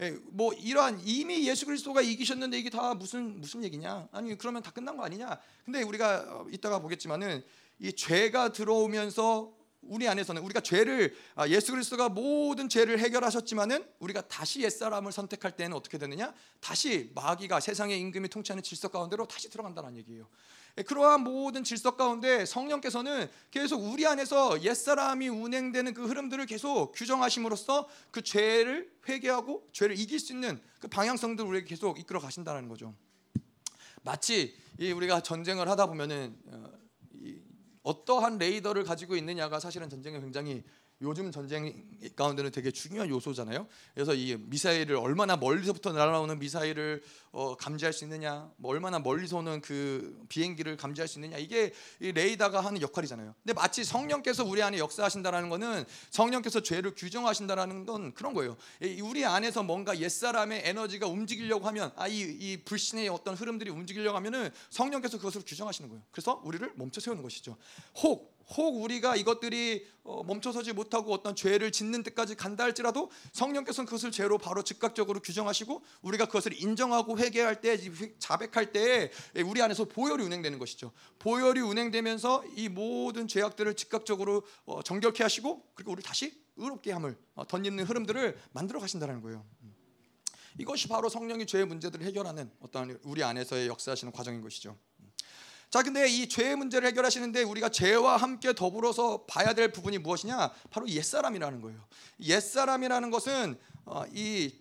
예, 뭐 이러한 이미 예수 그리스도가 이기셨는데 이게 다 무슨 무슨 얘기냐? 아니 그러면 다 끝난 거 아니냐? 근데 우리가 어, 이따가 보겠지만은 이 죄가 들어오면서 우리 안에서는 우리가 죄를 아, 예수 그리스도가 모든 죄를 해결하셨지만은 우리가 다시 옛사람을 선택할 때는 어떻게 되느냐? 다시 마귀가 세상의 임금이 통치하는 질서 가운데로 다시 들어간다는 얘기예요. 예, 그러한 모든 질서 가운데 성령께서는 계속 우리 안에서 옛사람이 운행되는 그 흐름들을 계속 규정하심으로써 그 죄를 회개하고 죄를 이길 수 있는 그 방향성들을 우리에게 계속 이끌어 가신다는 거죠. 마치 우리가 전쟁을 하다 보면은 어, 어떠한 레이더를 가지고 있느냐가 사실은 전쟁에 굉장히 요즘 전쟁 가운데는 되게 중요한 요소잖아요. 그래서 이 미사일을 얼마나 멀리서부터 날아오는 미사일을 어, 감지할 수 있느냐, 뭐 얼마나 멀리서 오는 그 비행기를 감지할 수 있느냐 이게 이 레이더가 하는 역할이잖아요. 근데 마치 성령께서 우리 안에 역사하신다라는 것은 성령께서 죄를 규정하신다라는 건 그런 거예요. 우리 안에서 뭔가 옛 사람의 에너지가 움직이려고 하면 아이 이 불신의 어떤 흐름들이 움직이려고 하면은 성령께서 그것을 규정하시는 거예요. 그래서 우리를 멈춰 세우는 것이죠. 혹 혹 우리가 이것들이 어, 멈춰서지 못하고 어떤 죄를 짓는 데까지 간다 할지라도 성령께서는 그것을 죄로 바로 즉각적으로 규정하시고 우리가 그것을 인정하고 회개할 때 자백할 때 우리 안에서 보혈이 운행되는 것이죠. 보혈이 운행되면서 이 모든 죄악들을 즉각적으로 어, 정결케 하시고 그리고 우리 다시 의롭게 함을 어, 던지는 흐름들을 만들어 가신다는 거예요. 음. 이것이 바로 성령이 죄의 문제들을 해결하는 어떤 우리 안에서의 역사하시는 과정인 것이죠. 자, 근데 이 죄의 문제를 해결하시는데 우리가 죄와 함께 더불어서 봐야 될 부분이 무엇이냐? 바로 옛사람이라는 거예요. 옛사람이라는 것은 어, 이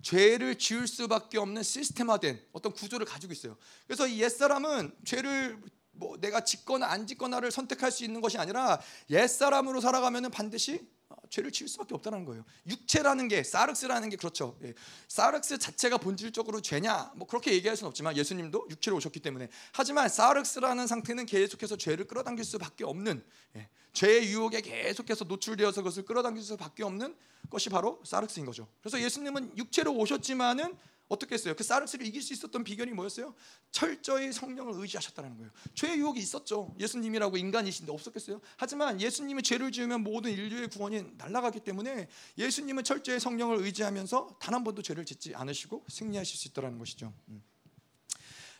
죄를 지을 수밖에 없는 시스템화된 어떤 구조를 가지고 있어요. 그래서 이 옛사람은 죄를 뭐 내가 짓거나 안 짓거나를 선택할 수 있는 것이 아니라 옛사람으로 살아가면은 반드시 죄를 지을 수밖에 없다는 거예요. 육체라는 게 사르스라는 게 그렇죠. 예. 사르스 자체가 본질적으로 죄냐? 뭐 그렇게 얘기할 수는 없지만 예수님도 육체로 오셨기 때문에 하지만 사르스라는 상태는 계속해서 죄를 끌어당길 수밖에 없는 예. 죄의 유혹에 계속해서 노출되어서 그것을 끌어당길 수밖에 없는 것이 바로 사르스인 거죠. 그래서 예수님은 육체로 오셨지만은 어떻게 했어요? 그 사르스를 이길 수 있었던 비결이 뭐였어요? 철저히 성령을 의지하셨다는 거예요. 죄의 유혹이 있었죠. 예수님이라고 인간이신데 없었겠어요? 하지만 예수님이 죄를 지으면 모든 인류의 구원이 날아가기 때문에 예수님은 철저히 성령을 의지하면서 단 한 번도 죄를 짓지 않으시고 승리하실 수 있다는 것이죠. 음.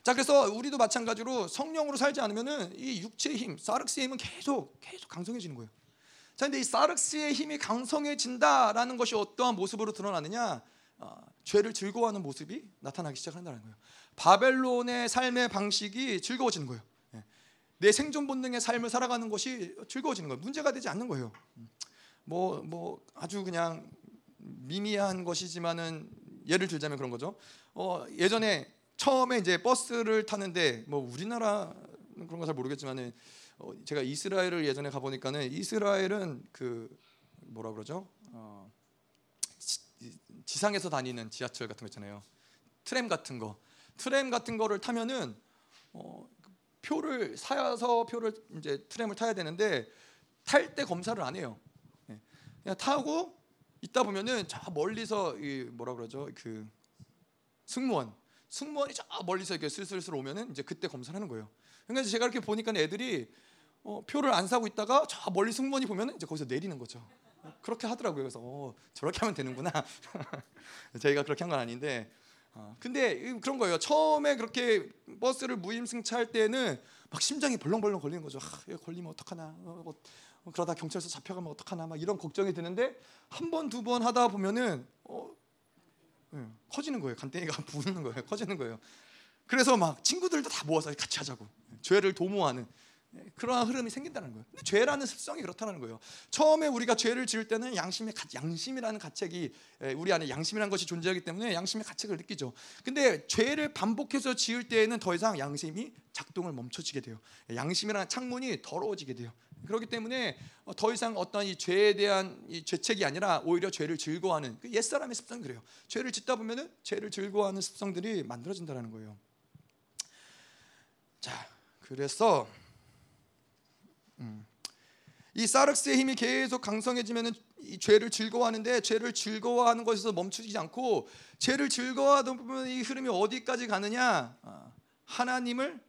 자 그래서 우리도 마찬가지로 성령으로 살지 않으면은 이 육체의 힘, 사르스의 힘은 계속 계속 강성해지는 거예요. 자 근데 이 사르스의 힘이 강성해진다라는 것이 어떠한 모습으로 드러나느냐? 어, 죄를 즐거워하는 모습이 나타나기 시작한다는 거예요. 바벨론의 삶의 방식이 즐거워지는 거예요. 예. 내 생존 본능의 삶을 살아가는 것이 즐거워지는 거예요. 문제가 되지 않는 거예요. 뭐뭐 뭐 아주 그냥 미미한 것이지만은 예를 들자면 그런 거죠. 어, 예전에 처음에 이제 버스를 타는데 뭐 우리나라 그런 거 잘 모르겠지만은 어, 제가 이스라엘을 예전에 가 보니까는 이스라엘은 그 뭐라 그러죠? 어, 지상에서 다니는 지하철 같은 거 있잖아요. 트램 같은 거. 트램 같은 거를 타면은 어, 표를 사서 표를 이제 트램을 타야 되는데 탈 때 검사를 안 해요. 네. 그냥 타고 있다 보면은 저 멀리서 이 뭐라 그러죠? 그 승무원 승무원이 저 멀리서 이렇게 슬슬슬 오면은 이제 그때 검사를 하는 거예요. 그러니까 제가 이렇게 보니까 애들이 어, 표를 안 사고 있다가 저 멀리 승무원이 보면은 이제 거기서 내리는 거죠. 그렇게 하더라고요. 그래서 어, 저렇게 하면 되는구나. *laughs* 저희가 그렇게 한 건 아닌데. 어, 근데 그런 거예요. 처음에 그렇게 버스를 무임승차할 때는 막 심장이 벌렁벌렁 걸리는 거죠. 아, 걸리면 어떡하나. 어, 뭐, 어, 그러다 경찰서 잡혀가면 어떡하나. 막 이런 걱정이 드는데 한 번 두 번 하다 보면은 어, 네, 커지는 거예요. 간땡이가 *laughs* 부는 거예요. 커지는 거예요. 그래서 막 친구들도 다 모아서 같이 하자고. 죄를 도모하는 예, 그러한 흐름이 생긴다는 거예요. 근데 죄라는 습성이 그렇다는 거예요. 처음에 우리가 죄를 지을 때는 양심의 양심이라는 가책이 예, 우리 안에 양심이라는 것이 존재하기 때문에 양심의 가책을 느끼죠. 근데 죄를 반복해서 지을 때에는 더 이상 양심이 작동을 멈춰지게 돼요. 예, 양심이라는 창문이 더러워지게 돼요. 그렇기 때문에 어, 더 이상 어떤 이 죄에 대한 이 죄책이 아니라 오히려 죄를 즐거워하는 그 옛사람의 습성이 그래요. 죄를 짓다 보면은 죄를 즐거워하는 습성들이 만들어진다는 거예요. 자, 그래서 음. 이 사르스의 힘이 계속 강성해지면은 이 죄를 즐거워하는데 죄를 즐거워하는 것에서 멈추지 않고 죄를 즐거워하다 보면 이 흐름이 어디까지 가느냐? 아, 하나님을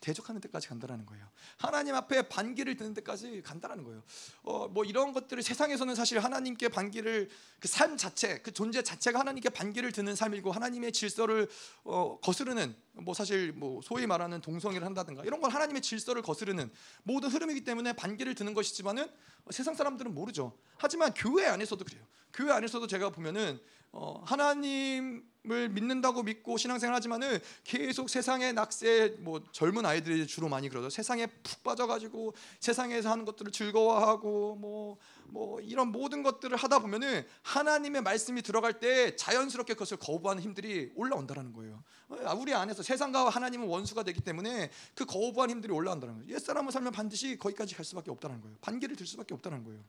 대적하는 데까지 간다라는 거예요. 하나님 앞에 반기를 드는 데까지 간다라는 거예요. 어, 뭐 이런 것들을 세상에서는 사실 하나님께 반기를 그 삶 자체, 그 존재 자체가 하나님께 반기를 드는 삶이고 하나님의 질서를 어, 거스르는 뭐 사실 뭐 소위 말하는 동성애를 한다든가 이런 건 하나님의 질서를 거스르는 모든 흐름이기 때문에 반기를 드는 것이지만은 세상 사람들은 모르죠. 하지만 교회 안에서도 그래요. 교회 안에서도 제가 보면은 어, 하나님을 믿는다고 믿고 신앙생활하지만은 계속 세상의 낙세 뭐 젊은 아이들이 주로 많이 그러죠. 세상에 푹 빠져가지고 세상에서 하는 것들을 즐거워하고 뭐뭐 뭐 이런 모든 것들을 하다 보면은 하나님의 말씀이 들어갈 때 자연스럽게 그것을 거부하는 힘들이 올라온다라는 거예요. 어, 우리 안에서 세상과 하나님은 원수가 되기 때문에 그 거부하는 힘들이 올라온다는 거예요. 옛 사람을 살면 반드시 거기까지 갈 수밖에 없다는 거예요. 반기를 들 수밖에 없다는 거예요.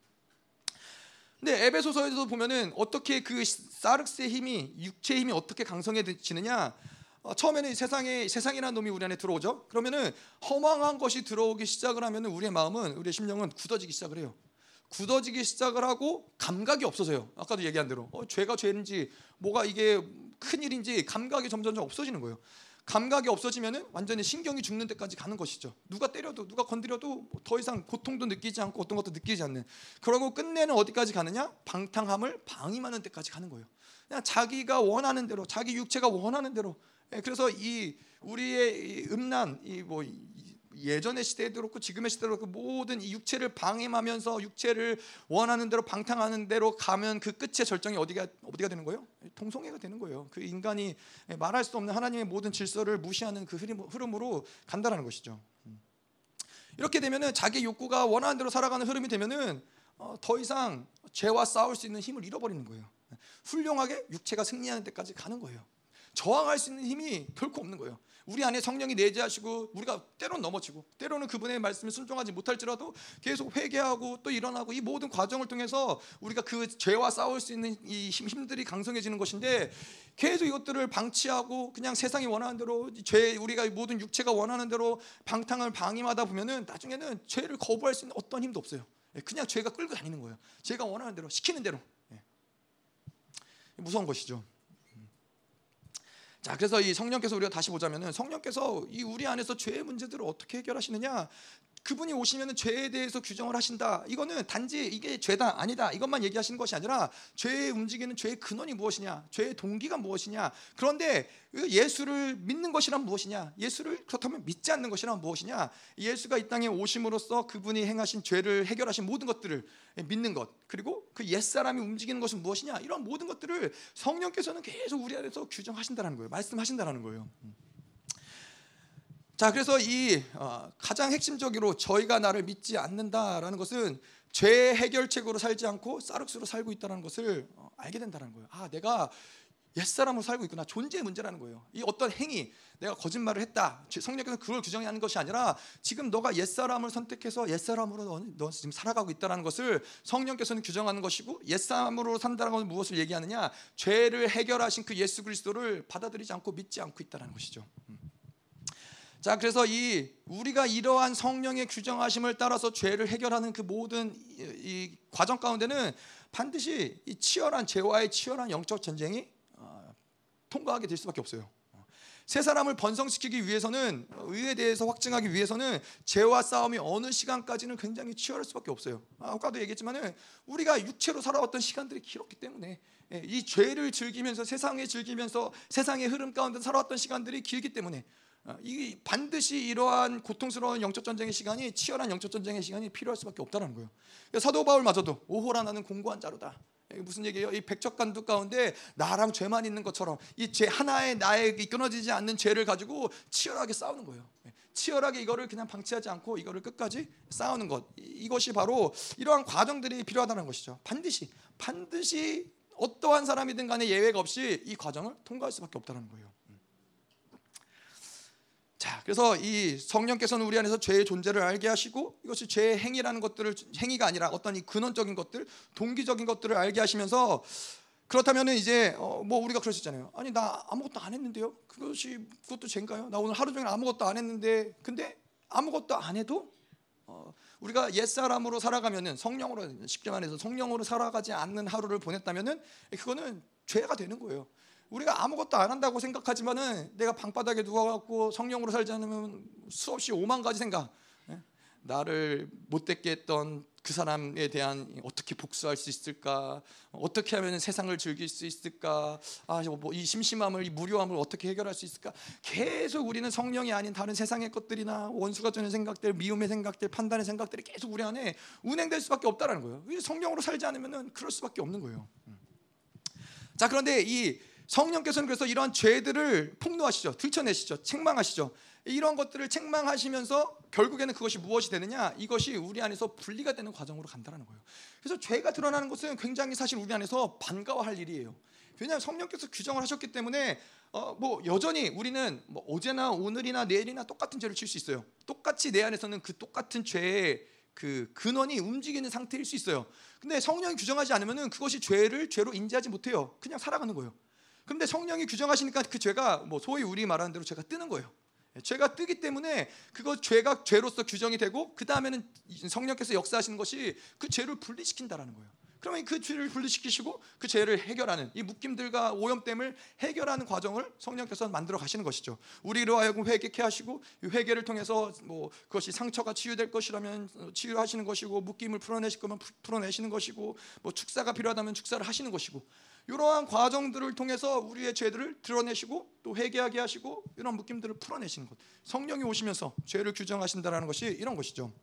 근데 에베소서에서 보면은 어떻게 그 사르스의 힘이 육체의 힘이 어떻게 강성해지느냐? 어, 처음에는 세상에 세상이라는 놈이 우리 안에 들어오죠. 그러면은 허망한 것이 들어오기 시작을 하면은 우리의 마음은 우리의 심령은 굳어지기 시작을 해요. 굳어지기 시작을 하고 감각이 없어져요. 아까도 얘기한 대로 어, 죄가 죄인지 뭐가 이게 큰 일인지 감각이 점점 없어지는 거예요. 감각이 없어지면은 완전히 신경이 죽는 데까지 가는 것이죠. 누가 때려도 누가 건드려도 뭐더 이상 고통도 느끼지 않고 어떤 것도 느끼지 않는. 그러고 끝내는 어디까지 가느냐? 방탕함을 방임하는 데까지 가는 거예요. 그냥 자기가 원하는 대로, 자기 육체가 원하는 대로. 예, 그래서 이 우리의 음란, 이 뭐 예전의 시대에도 그렇고 지금의 시대도 그렇고 모든 이 육체를 방임하면서 육체를 원하는 대로 방탕하는 대로 가면 그 끝의 절정이 어디가 어디가 되는 거예요? 동성애가 되는 거예요. 그 인간이 말할 수 없는 하나님의 모든 질서를 무시하는 그 흐름으로 간다라는 것이죠. 이렇게 되면은 자기 욕구가 원하는 대로 살아가는 흐름이 되면은 어, 더 이상 죄와 싸울 수 있는 힘을 잃어버리는 거예요. 훌륭하게 육체가 승리하는 데까지 가는 거예요. 저항할 수 있는 힘이 결코 없는 거예요. 우리 안에 성령이 내재하시고 우리가 때로는 넘어지고 때로는 그분의 말씀에 순종하지 못할지라도 계속 회개하고 또 일어나고 이 모든 과정을 통해서 우리가 그 죄와 싸울 수 있는 이 힘들이 강성해지는 것인데 계속 이것들을 방치하고 그냥 세상이 원하는 대로 죄 우리가 모든 육체가 원하는 대로 방탕을 방임하다 보면은 나중에는 죄를 거부할 수 있는 어떤 힘도 없어요. 예, 그냥 죄가 끌고 다니는 거예요. 제가 원하는 대로 시키는 대로 예. 무서운 것이죠. 자, 그래서 이 성령께서 우리가 다시 보자면은 성령께서 이 우리 안에서 죄의 문제들을 어떻게 해결하시느냐? 그분이 오시면 죄에 대해서 규정을 하신다. 이거는 단지 이게 죄다 아니다 이것만 얘기하시는 것이 아니라 죄의 움직이는 죄의 근원이 무엇이냐, 죄의 동기가 무엇이냐. 그런데 그 예수를 믿는 것이란 무엇이냐, 예수를 그렇다면 믿지 않는 것이란 무엇이냐. 예수가 이 땅에 오심으로써 그분이 행하신 죄를 해결하신 모든 것들을 믿는 것, 그리고 그옛 사람이 움직이는 것은 무엇이냐. 이런 모든 것들을 성령께서는 계속 우리 안에서 규정하신다는 거예요. 말씀하신다는 거예요. 음. 자, 그래서 이 어, 가장 핵심적으로 저희가 나를 믿지 않는다라는 것은 죄 해결책으로 살지 않고 싸륵스로 살고 있다는 것을 어, 알게 된다는 거예요. 아, 내가 옛사람으로 살고 있구나. 존재의 문제라는 거예요. 이 어떤 행위, 내가 거짓말을 했다. 성령께서 그걸 규정하는 것이 아니라 지금 너가 옛사람을 선택해서 옛사람으로 너, 너 지금 살아가고 있다는 것을 성령께서는 규정하는 것이고 옛사람으로 산다는 것은 무엇을 얘기하느냐? 죄를 해결하신 그 예수 그리스도를 받아들이지 않고 믿지 않고 있다는 것이죠. 음. 자, 그래서 이 우리가 이러한 성령의 규정하심을 따라서 죄를 해결하는 그 모든 이, 이 과정 가운데는 반드시 이 치열한 죄와의 치열한 영적 전쟁이 어, 통과하게 될 수밖에 없어요. 새 사람을 번성시키기 위해서는 의에 대해서 확증하기 위해서는 죄와 싸움이 어느 시간까지는 굉장히 치열할 수밖에 없어요. 아까도 얘기했지만은 우리가 육체로 살아왔던 시간들이 길었기 때문에 예, 이 죄를 즐기면서 세상에 즐기면서 세상의 흐름 가운데 살아왔던 시간들이 길기 때문에 어, 이 반드시 이러한 고통스러운 영적 전쟁의 시간이 치열한 영적 전쟁의 시간이 필요할 수밖에 없다는 거예요. 사도 바울마저도 오호라 나는 공고한 자로다. 무슨 얘기예요? 이 백척간두 가운데 나랑 죄만 있는 것처럼 이 죄 하나의 나에 끊어지지 않는 죄를 가지고 치열하게 싸우는 거예요. 치열하게 이거를 그냥 방치하지 않고 이거를 끝까지 싸우는 것 이것이 바로 이러한 과정들이 필요하다는 것이죠. 반드시 반드시 어떠한 사람이든 간에 예외가 없이 이 과정을 통과할 수밖에 없다는 거예요. 자, 그래서 이 성령께서는 우리 안에서 죄의 존재를 알게 하시고 이것이 죄의 행위라는 것들을 행위가 아니라 어떤 이 근원적인 것들, 동기적인 것들을 알게 하시면서 그렇다면은 이제 어, 뭐 우리가 그럴 수 있잖아요. 아니 나 아무것도 안 했는데요. 그것이 그것도 죄인가요? 나 오늘 하루 종일 아무것도 안 했는데 근데 아무것도 안 해도 어, 우리가 옛 사람으로 살아가면은 성령으로 쉽게 말해서 성령으로 살아가지 않는 하루를 보냈다면은 그거는 죄가 되는 거예요. 우리가 아무것도 안 한다고 생각하지만은 내가 방바닥에 누워갖고 성령으로 살지 않으면 수없이 오만 가지 생각. 예? 나를 못됐게 했던 그 사람에 대한 어떻게 복수할 수 있을까? 어떻게 하면 세상을 즐길 수 있을까? 아, 뭐 이 심심함을, 이 무료함을 어떻게 해결할 수 있을까? 계속 우리는 성령이 아닌 다른 세상의 것들이나 원수가 주는 생각들, 미움의 생각들, 판단의 생각들이 계속 우리 안에 운행될 수밖에 없다라는 거예요. 성령으로 살지 않으면은 그럴 수밖에 없는 거예요. 음. 자, 그런데 이 성령께서는 그래서 이러한 죄들을 폭로하시죠. 들춰내시죠. 책망하시죠. 이런 것들을 책망하시면서 결국에는 그것이 무엇이 되느냐? 이것이 우리 안에서 분리가 되는 과정으로 간다는 거예요. 그래서 죄가 드러나는 것은 굉장히 사실 우리 안에서 반가워할 일이에요. 왜냐하면 성령께서 규정을 하셨기 때문에 어, 뭐 여전히 우리는 뭐 어제나 오늘이나 내일이나 똑같은 죄를 칠 수 있어요. 똑같이 내 안에서는 그 똑같은 죄의 그 근원이 움직이는 상태일 수 있어요. 근데 성령이 규정하지 않으면은 그것이 죄를 죄로 인지하지 못해요. 그냥 살아가는 거예요. 그런데 성령이 규정하시니까 그 죄가 뭐 소위 우리 말하는 대로 죄가 뜨는 거예요. 예, 죄가 뜨기 때문에 그거 죄가 죄로서 규정이 되고 그 다음에는 성령께서 역사하시는 것이 그 죄를 분리시킨다라는 거예요. 그러면 그 죄를 분리시키시고 그 죄를 해결하는 이 묶임들과 오염됨을 해결하는 과정을 성령께서 만들어 가시는 것이죠. 우리로 하여금 회개케 하시고 이 회개를 통해서 뭐 그것이 상처가 치유될 것이라면 치유하시는 것이고 묶임을 풀어내실 거면 풀어내시는 것이고 뭐 축사가 필요하다면 축사를 하시는 것이고 이러한 과정들을 통해서 우리의 죄들을 드러내시고 또 회개하게 하시고 이런 묶임들을 풀어내시는 것. 성령이 오시면서 죄를 규정하신다라는 것이 이런 것이죠.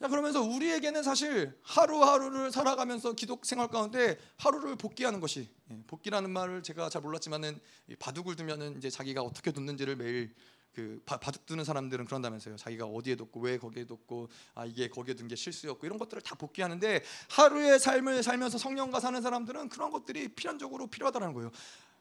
자, 그러면서 우리에게는 사실 하루하루를 살아가면서 기독 생활 가운데 하루를 복귀하는 것이 예, 복귀라는 말을 제가 잘 몰랐지만은 바둑을 두면은 이제 자기가 어떻게 뒀는지를 매일 그 바둑 두는 사람들은 그런다면서요. 자기가 어디에 뒀고 왜 거기에 뒀고 아 이게 거기에 둔 게 실수였고 이런 것들을 다 복귀하는데 하루의 삶을 살면서 성령과 사는 사람들은 그런 것들이 필연적으로 필요하다는 거예요.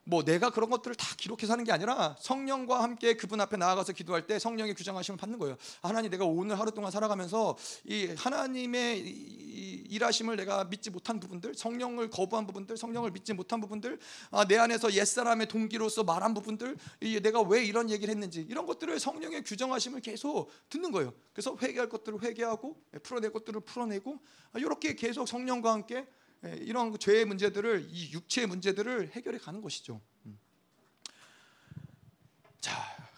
뭐 내가 그런 것들을 다 기록해서 하는 게 아니라 성령과 함께 그분 앞에 나아가서 기도할 때 성령의 규정하심을 받는 거예요. 하나님 내가 오늘 하루 동안 살아가면서 이 하나님의 이 일하심을 내가 믿지 못한 부분들, 성령을 거부한 부분들, 성령을 믿지 못한 부분들, 아, 내 안에서 옛 사람의 동기로서 말한 부분들, 이 내가 왜 이런 얘기를 했는지 이런 것들을 성령의 규정하심을 계속 듣는 거예요. 그래서 회개할 것들을 회개하고 풀어낼 것들을 풀어내고 이렇게 아, 계속 성령과 함께 예, 이런 그 죄의 문제들을 이 육체의 문제들을 해결해 가는 것이죠. 음. 자,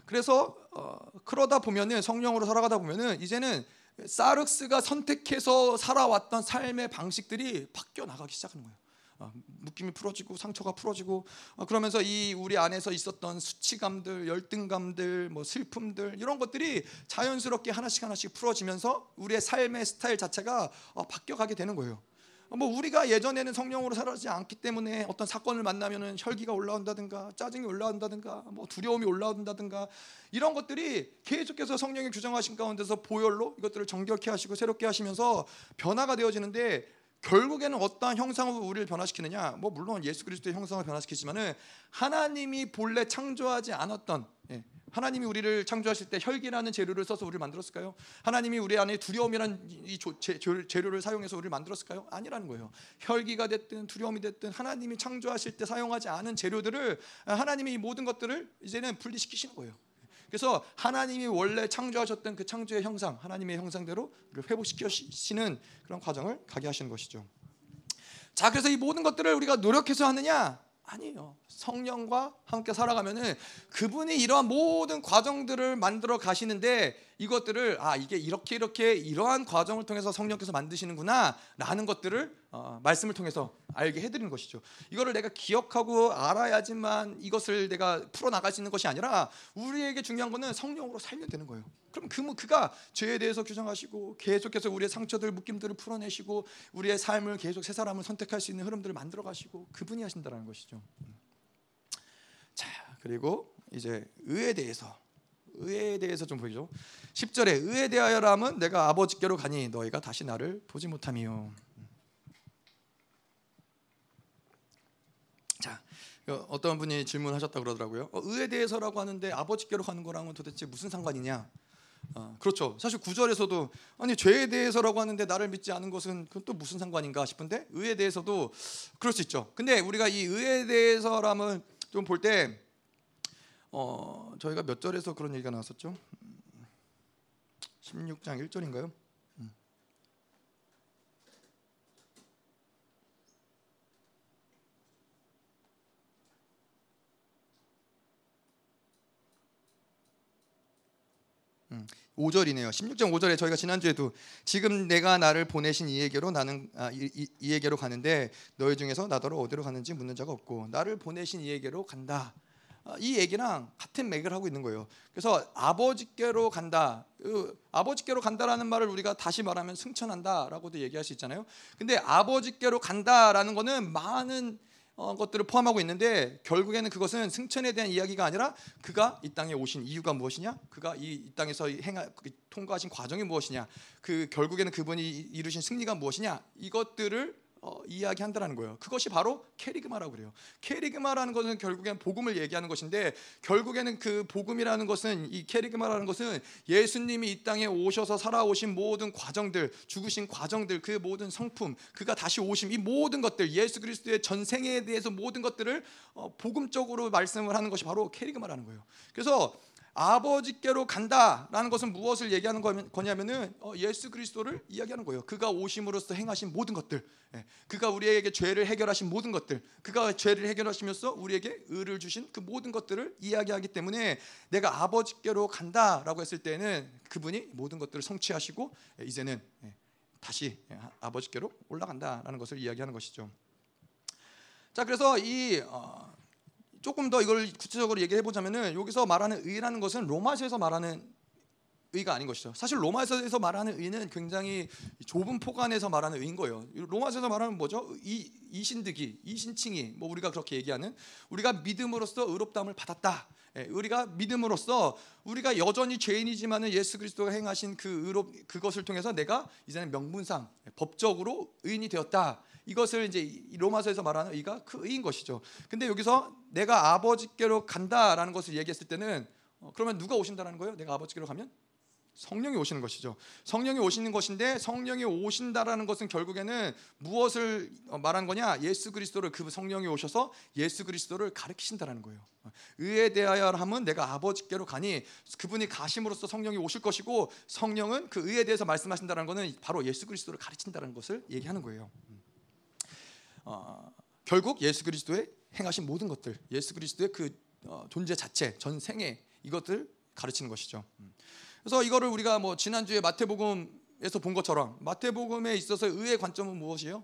그래서 어, 그러다 보면은 성령으로 살아가다 보면은 이제는 사르스가 선택해서 살아왔던 삶의 방식들이 바뀌어 나가기 시작하는 거예요. 어, 묶임이 풀어지고 상처가 풀어지고 어, 그러면서 이 우리 안에서 있었던 수치감들, 열등감들, 뭐 슬픔들 이런 것들이 자연스럽게 하나씩 하나씩 풀어지면서 우리의 삶의 스타일 자체가 어, 바뀌어가게 되는 거예요. 뭐 우리가 예전에는 성령으로 살아지 않기 때문에 어떤 사건을 만나면은 혈기가 올라온다든가 짜증이 올라온다든가 뭐 두려움이 올라온다든가 이런 것들이 계속해서 성령의 규정하신 가운데서 보혈로 이것들을 정결케 하시고 새롭게 하시면서 변화가 되어지는데 결국에는 어떠한 형상으로 우리를 변화시키느냐? 뭐 물론 예수 그리스도의 형상을 변화시키지만은 하나님이 본래 창조하지 않았던 예, 하나님이 우리를 창조하실 때 혈기라는 재료를 써서 우리를 만들었을까요? 하나님이 우리 안에 두려움이라는 이 재료를 사용해서 우리를 만들었을까요? 아니라는 거예요. 혈기가 됐든 두려움이 됐든 하나님이 창조하실 때 사용하지 않은 재료들을 하나님이 이 모든 것들을 이제는 분리시키시는 거예요. 그래서 하나님이 원래 창조하셨던 그 창조의 형상, 하나님의 형상대로 회복시키시는 그런 과정을 가게 하시는 것이죠. 자, 그래서 이 모든 것들을 우리가 노력해서 하느냐? 아니에요. 성령과 함께 살아가면은 그분이 이러한 모든 과정들을 만들어 가시는데 이것들을 아 이게 이렇게 이렇게 이러한 과정을 통해서 성령께서 만드시는구나라는 것들을 어, 말씀을 통해서 알게 해드리는 것이죠. 이거를 내가 기억하고 알아야지만 이것을 내가 풀어 나갈 수 있는 것이 아니라 우리에게 중요한 것은 성령으로 살면 되는 거예요. 그럼 그 그가 죄에 대해서 규정하시고 계속해서 우리의 상처들 묶임들을 풀어내시고 우리의 삶을 계속 새 사람을 선택할 수 있는 흐름들을 만들어 가시고 그분이 하신다는 것이죠. 자 그리고 이제 의에 대해서 의에 대해서 좀 보죠. 10절에 의에 대하여라면 내가 아버지께로 가니 너희가 다시 나를 보지 못함이요. 자, 어, 어떤 분이 질문하셨다 그러더라고요. 어, 의에 대해서라고 하는데 아버지께로 가는 거랑은 도대체 무슨 상관이냐? 어, 그렇죠. 사실 구절에서도 아니 죄에 대해서라고 하는데 나를 믿지 않은 것은 그건 또 무슨 상관인가 싶은데 의에 대해서도 그럴 수 있죠. 근데 우리가 이 의에 대해서라면 좀 볼 때 어, 저희가 몇 절에서 그런 얘기가 나왔었죠? 16장 1절인가요? 음, 5절이네요. 16장 5절에 저희가 지난주에도 지금 내가 나를 보내신 이에게로 나는 아, 이, 이, 이 에게로 가는데 너희 중에서 나더러 어디로 가는지 묻는 자가 없고 나를 보내신 이에게로 간다. 아, 이 얘기랑 같은 맥을 하고 있는 거예요. 그래서 아버지께로 간다. 그 아버지께로 간다라는 말을 우리가 다시 말하면 승천한다라고도 얘기할 수 있잖아요. 근데 아버지께로 간다라는 거는 많은 어, 것들을 포함하고 있는데 결국에는 그것은 승천에 대한 이야기가 아니라 그가 이 땅에 오신 이유가 무엇이냐, 그가 이, 이 땅에서 행하, 그 통과하신 과정이 무엇이냐, 그 결국에는 그분이 이루신 승리가 무엇이냐 이것들을 어, 이야기한다라는 거예요. 그것이 바로 케리그마라고 그래요. 케리그마라는 것은 결국엔 복음을 얘기하는 것인데 결국에는 그 복음이라는 것은 이 케리그마라는 것은 예수님이 이 땅에 오셔서 살아오신 모든 과정들, 죽으신 과정들, 그 모든 성품, 그가 다시 오심 이 모든 것들, 예수 그리스도의 전 생애에 대해서 모든 것들을 어, 복음적으로 말씀을 하는 것이 바로 케리그마라는 거예요. 그래서 아버지께로 간다라는 것은 무엇을 얘기하는 거냐면은 어, 예수 그리스도를 이야기하는 거예요. 그가 오심으로써 행하신 모든 것들, 예, 그가 우리에게 죄를 해결하신 모든 것들, 그가 죄를 해결하시면서 우리에게 의를 주신 그 모든 것들을 이야기하기 때문에 내가 아버지께로 간다라고 했을 때는 그분이 모든 것들을 성취하시고 예, 이제는 예, 다시 아버지께로 올라간다라는 것을 이야기하는 것이죠. 자, 그래서 이 어, 조금 더 이걸 구체적으로 얘기해 보자면은 여기서 말하는 의라는 것은 로마서에서 말하는 의가 아닌 것이죠. 사실 로마서에서 말하는 의는 굉장히 좁은 포간에서 말하는 의인 거예요. 로마서에서 말하는 뭐죠? 이 이신득이, 이신칭이 뭐 우리가 그렇게 얘기하는 우리가 믿음으로써 의롭다함을 받았다. 예, 우리가 믿음으로써 우리가 여전히 죄인이지만은 예수 그리스도가 행하신 그 의롭 그것을 통해서 내가 이제는 명분상 법적으로 의인이 되었다. 이것을 이제 로마서에서 말하는 의가 그 의인 것이죠. 근데 여기서 내가 아버지께로 간다라는 것을 얘기했을 때는 어, 그러면 누가 오신다라는 거예요? 내가 아버지께로 가면 성령이 오시는 것이죠. 성령이 오시는 것인데 성령이 오신다라는 것은 결국에는 무엇을 어, 말한 거냐? 예수 그리스도를 그 성령이 오셔서 예수 그리스도를 가르치신다라는 거예요. 의에 대하여 하면 내가 아버지께로 가니 그분이 가심으로써 성령이 오실 것이고 성령은 그 의에 대해서 말씀하신다는 것은 바로 예수 그리스도를 가르친다는 것을 얘기하는 거예요. 어, 결국 예수 그리스도의 행하신 모든 것들, 예수 그리스도의 그 어, 존재 자체, 전생에 이것들 가르치는 것이죠. 음. 그래서 이거를 우리가 뭐 지난주에 마태복음에서 본 것처럼 마태복음에 있어서 의의 관점은 무엇이에요?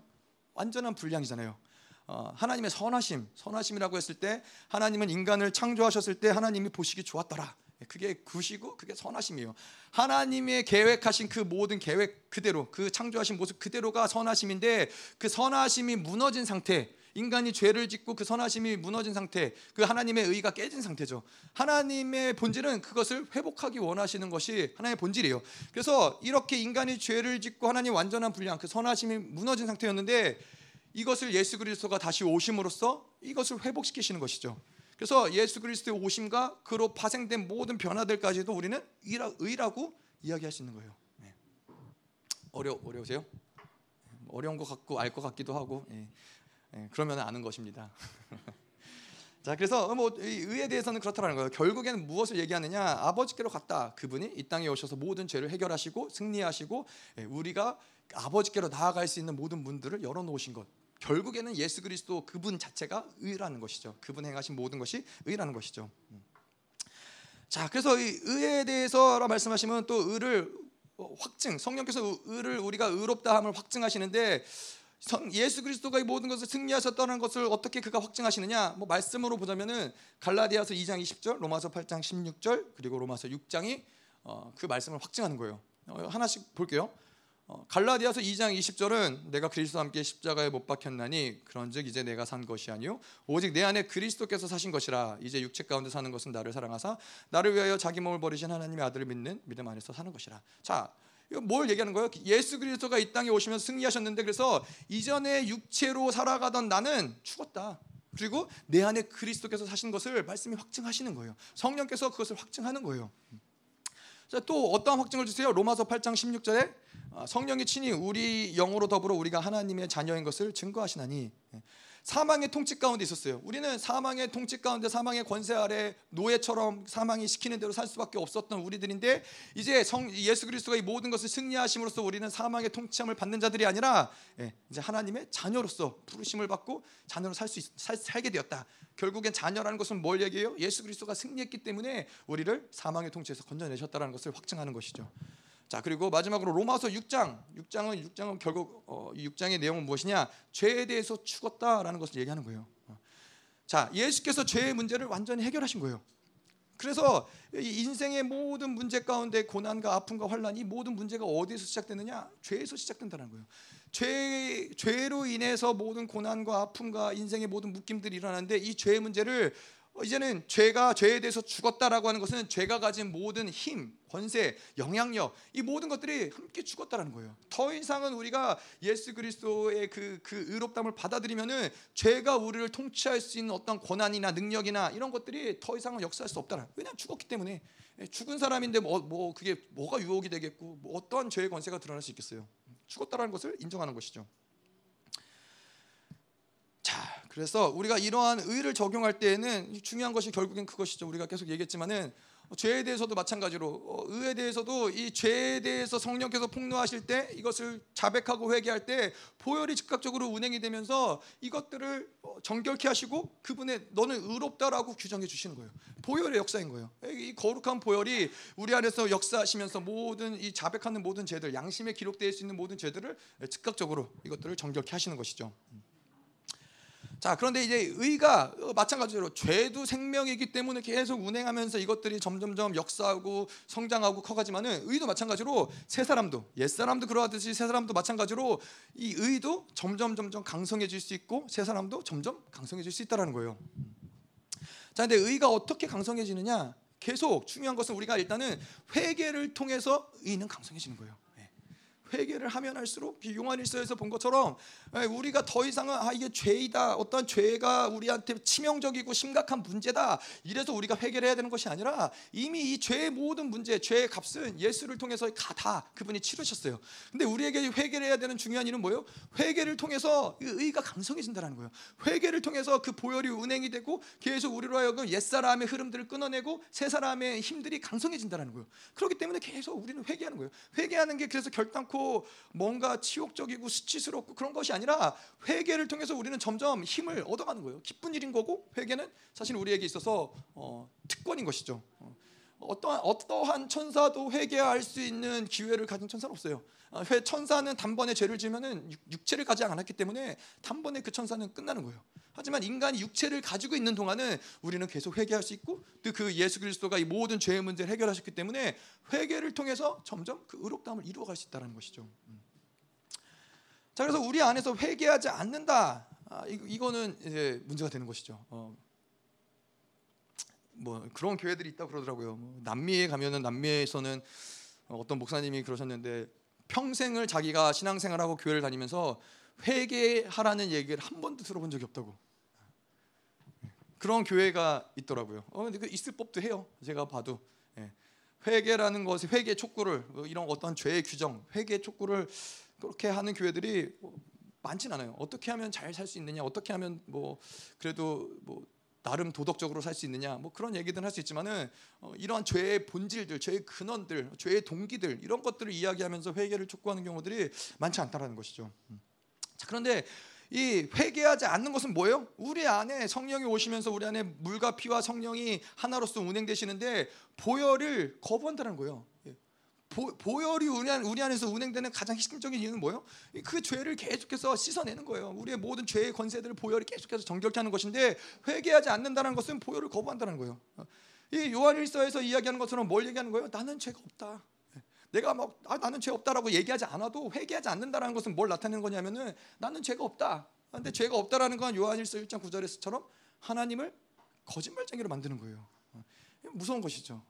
완전한 분량이잖아요. 어, 하나님의 선하심, 선하심이라고 했을 때 하나님은 인간을 창조하셨을 때 하나님이 보시기 좋았더라. 그게 구시고 그게 선하심이에요. 하나님의 계획하신 그 모든 계획 그대로 그 창조하신 모습 그대로가 선하심인데 그 선하심이 무너진 상태 인간이 죄를 짓고 그 선하심이 무너진 상태 그 하나님의 의가 깨진 상태죠. 하나님의 본질은 그것을 회복하기 원하시는 것이 하나님의 본질이에요. 그래서 이렇게 인간이 죄를 짓고 하나님 완전한 분량 그 선하심이 무너진 상태였는데 이것을 예수 그리스도가 다시 오심으로써 이것을 회복시키시는 것이죠. 그래서 예수 그리스도의 오심과 그로 파생된 모든 변화들까지도 우리는 의라 고 이야기할 수 있는 거예요. 네. 어려 어려우세요? 어려운 것 같고 알 것 같기도 하고 예. 예. 그러면 아는 것입니다. *laughs* 자 그래서 뭐 의에 대해서는 그렇다는 거예요. 결국에는 무엇을 얘기하느냐? 아버지께로 갔다. 그분이 이 땅에 오셔서 모든 죄를 해결하시고 승리하시고 예. 우리가 아버지께로 나아갈 수 있는 모든 문들을 열어 놓으신 것. 결국에는 예수 그리스도 그분 자체가 의라는 것이죠. 그분 행하신 모든 것이 의라는 것이죠. 음. 자, 그래서 이 의에 대해서 말씀하시면 또 의를 확증, 성령께서 의를 우리가 의롭다함을 확증하시는데 예수 그리스도가 이 모든 것을 승리하셨다는 것을 어떻게 그가 확증하시느냐? 뭐 말씀으로 보자면은 갈라디아서 2장 20절, 로마서 8장 16절, 그리고 로마서 6장이 어, 그 말씀을 확증하는 거예요. 어, 하나씩 볼게요. 어, 갈라디아서 2장 20절은 내가 그리스도와 함께 십자가에 못 박혔나니 그런즉 이제 내가 산 것이 아니요 오직 내 안에 그리스도께서 사신 것이라 이제 육체 가운데 사는 것은 나를 사랑하사 나를 위하여 자기 몸을 버리신 하나님의 아들을 믿는 믿음 안에서 사는 것이라. 자, 이거 뭘 얘기하는 거예요? 예수 그리스도가 이 땅에 오시면 승리하셨는데 그래서 이전에 육체로 살아가던 나는 죽었다. 그리고 내 안에 그리스도께서 사신 것을 말씀이 확증하시는 거예요. 성령께서 그것을 확증하는 거예요. 자, 또 어떠한 확증을 주세요? 로마서 8장 16절에 아, 성령이 친히 우리 영으로 더불어 우리가 하나님의 자녀인 것을 증거하시나니 예. 사망의 통치 가운데 있었어요. 우리는 사망의 통치 가운데 사망의 권세 아래 노예처럼 사망이 시키는 대로 살 수밖에 없었던 우리들인데 이제 성 예수 그리스도가 이 모든 것을 승리하심으로써 우리는 사망의 통치함을 받는 자들이 아니라 예, 이제 하나님의 자녀로서 부르심을 받고 자녀로 살 수 살게 되었다. 결국엔 자녀라는 것은 뭘 얘기해요? 예수 그리스도가 승리했기 때문에 우리를 사망의 통치에서 건져내셨다는 것을 확증하는 것이죠. 자 그리고 마지막으로 로마서 6장 6장은 6장은 결국 어, 6장의 내용은 무엇이냐 죄에 대해서 죽었다라는 것을 얘기하는 거예요. 어. 자 예수께서 죄의 문제를 완전히 해결하신 거예요. 그래서 인생의 모든 문제 가운데 고난과 아픔과 환란 이 모든 문제가 어디에서 시작되느냐 죄에서 시작된다는 거예요. 죄 죄로 인해서 모든 고난과 아픔과 인생의 모든 묶임들이 일어나는데 이 죄의 문제를 어, 이제는 죄가 죄에 대해서 죽었다라고 하는 것은 죄가 가진 모든 힘, 권세, 영향력 이 모든 것들이 함께 죽었다라는 거예요. 더 이상은 우리가 예수 그리스도의 그, 그 의롭담을 받아들이면은 죄가 우리를 통치할 수 있는 어떤 권한이나 능력이나 이런 것들이 더 이상은 역사할 수 없다는. 왜냐하면 죽었기 때문에 예, 죽은 사람인데 뭐, 뭐 그게 뭐가 유혹이 되겠고 뭐 어떠한 죄의 권세가 드러날 수 있겠어요. 죽었다라는 것을 인정하는 것이죠. 자, 그래서 우리가 이러한 의를 적용할 때에는 중요한 것이 결국엔 그것이죠. 우리가 계속 얘기했지만은 죄에 대해서도 마찬가지로 어, 의에 대해서도 이 죄에 대해서 성령께서 폭로하실 때 이것을 자백하고 회개할 때 보혈이 즉각적으로 운행이 되면서 이것들을 어, 정결케 하시고 그분의 너는 의롭다라고 규정해 주시는 거예요. 보혈의 역사인 거예요. 이 거룩한 보혈이 우리 안에서 역사하시면서 모든 이 자백하는 모든 죄들, 양심에 기록되어 있는 모든 죄들을 즉각적으로 이것들을 정결케 하시는 것이죠. 자, 그런데 이제 의가 마찬가지로 죄도 생명이기 때문에 계속 운행하면서 이것들이 점점점 역사하고 성장하고 커가지만은 의도 마찬가지로 새 사람도 옛 사람도 그러하듯이 새 사람도 마찬가지로 이 의도 점점 점점 강성해질 수 있고 새 사람도 점점 강성해질 수 있다라는 거예요. 자, 근데 의가 어떻게 강성해지느냐? 계속 중요한 것은 우리가 일단은 회개를 통해서 의는 강성해지는 거예요. 회개를 하면 할수록 요한 일서에서 본 것처럼 예, 우리가 더 이상은 아 이게 죄이다 어떤 죄가 우리한테 치명적이고 심각한 문제다 이래서 우리가 회개를 해야 되는 것이 아니라 이미 이 죄의 모든 문제 죄의 값은 예수를 통해서 다 그분이 치르셨어요. 근데 우리에게 회개를 해야 되는 중요한 일은 뭐예요? 회개를 통해서 의가 강성해진다는 거예요. 회개를 통해서 그 보혈이 운행이 되고 계속 우리로 하여금 옛사람의 흐름들을 끊어내고 새 사람의 힘들이 강성해진다는 거예요. 그렇기 때문에 계속 우리는 회개하는 거예요. 회개하는 게 그래서 결단코 뭔가 치욕적이고 수치스럽고 그런 것이 아니라 회개를 통해서 우리는 점점 힘을 얻어가는 거예요. 기쁜 일인 거고 회개는 사실 우리에게 있어서 어, 특권인 것이죠. 어, 어떠한 어떠한 천사도 회개할 수 있는 기회를 가진 천사는 없어요. 어, 천사는 단번에 죄를 지면은 육체를 가지 않았기 때문에 단번에 그 천사는 끝나는 거예요. 하지만 인간이 육체를 가지고 있는 동안은 우리는 계속 회개할 수 있고 또 그 예수 그리스도가 이 모든 죄의 문제를 해결하셨기 때문에 회개를 통해서 점점 그 의롭다함을 이루어갈 수 있다는 것이죠. 음. 자 그래서 우리 안에서 회개하지 않는다. 아, 이 거, 는 이제 문제가 되는 것이죠. 어, 뭐 그런 교회들이 있다 그러더라고요. 뭐 남미에 가면은 남미에서는 어떤 목사님이 그러셨는데 평생을 자기가 신앙생활하고 교회를 다니면서 회개하라는 얘기를 한 번도 들어본 적이 없다고. 그런 교회가 있더라고요. 어, 근데 그 있을 법도 해요. 제가 봐도 예. 회개라는 것이 회개 촉구를 뭐 이런 어떤 죄의 규정, 회개 촉구를 그렇게 하는 교회들이 많진 않아요. 어떻게 하면 잘 살 수 있느냐, 어떻게 하면 뭐 그래도 뭐 나름 도덕적으로 살 수 있느냐, 뭐 그런 얘기들 할수 있지만은 어, 이러한 죄의 본질들, 죄의 근원들, 죄의 동기들 이런 것들을 이야기하면서 회개를 촉구하는 경우들이 많지 않다라는 것이죠. 음. 자, 그런데 이 회개하지 않는 것은 뭐예요? 우리 안에 성령이 오시면서 우리 안에 물과 피와 성령이 하나로서 운행되시는데 보혈을 거부한다는 거예요. 보, 혈이 우리, 안, 우리 안에서 운행되는 가장 핵심적인 이유는 뭐예요? 그 죄를 계속해서 씻어내는 거예요. 우리의 모든 죄의 권세들을 보혈이 계속해서 정결케 하는 것인데 회개하지 않는다는 것은 보혈을 거부한다는 거예요. 이 요한일서에서 이야기하는 것처럼 뭘 얘기하는 거예요? 나는 죄가 없다. 내가 막 아, 나는 죄 없다라고 얘기하지 않아도 회개하지 않는다라는 것은 뭘 나타내는 거냐면은 나는 죄가 없다. 근데 죄가 없다라는 건 요한일서 1장 9절에서처럼 하나님을 거짓말쟁이로 만드는 거예요. 어, 무서운 것이죠.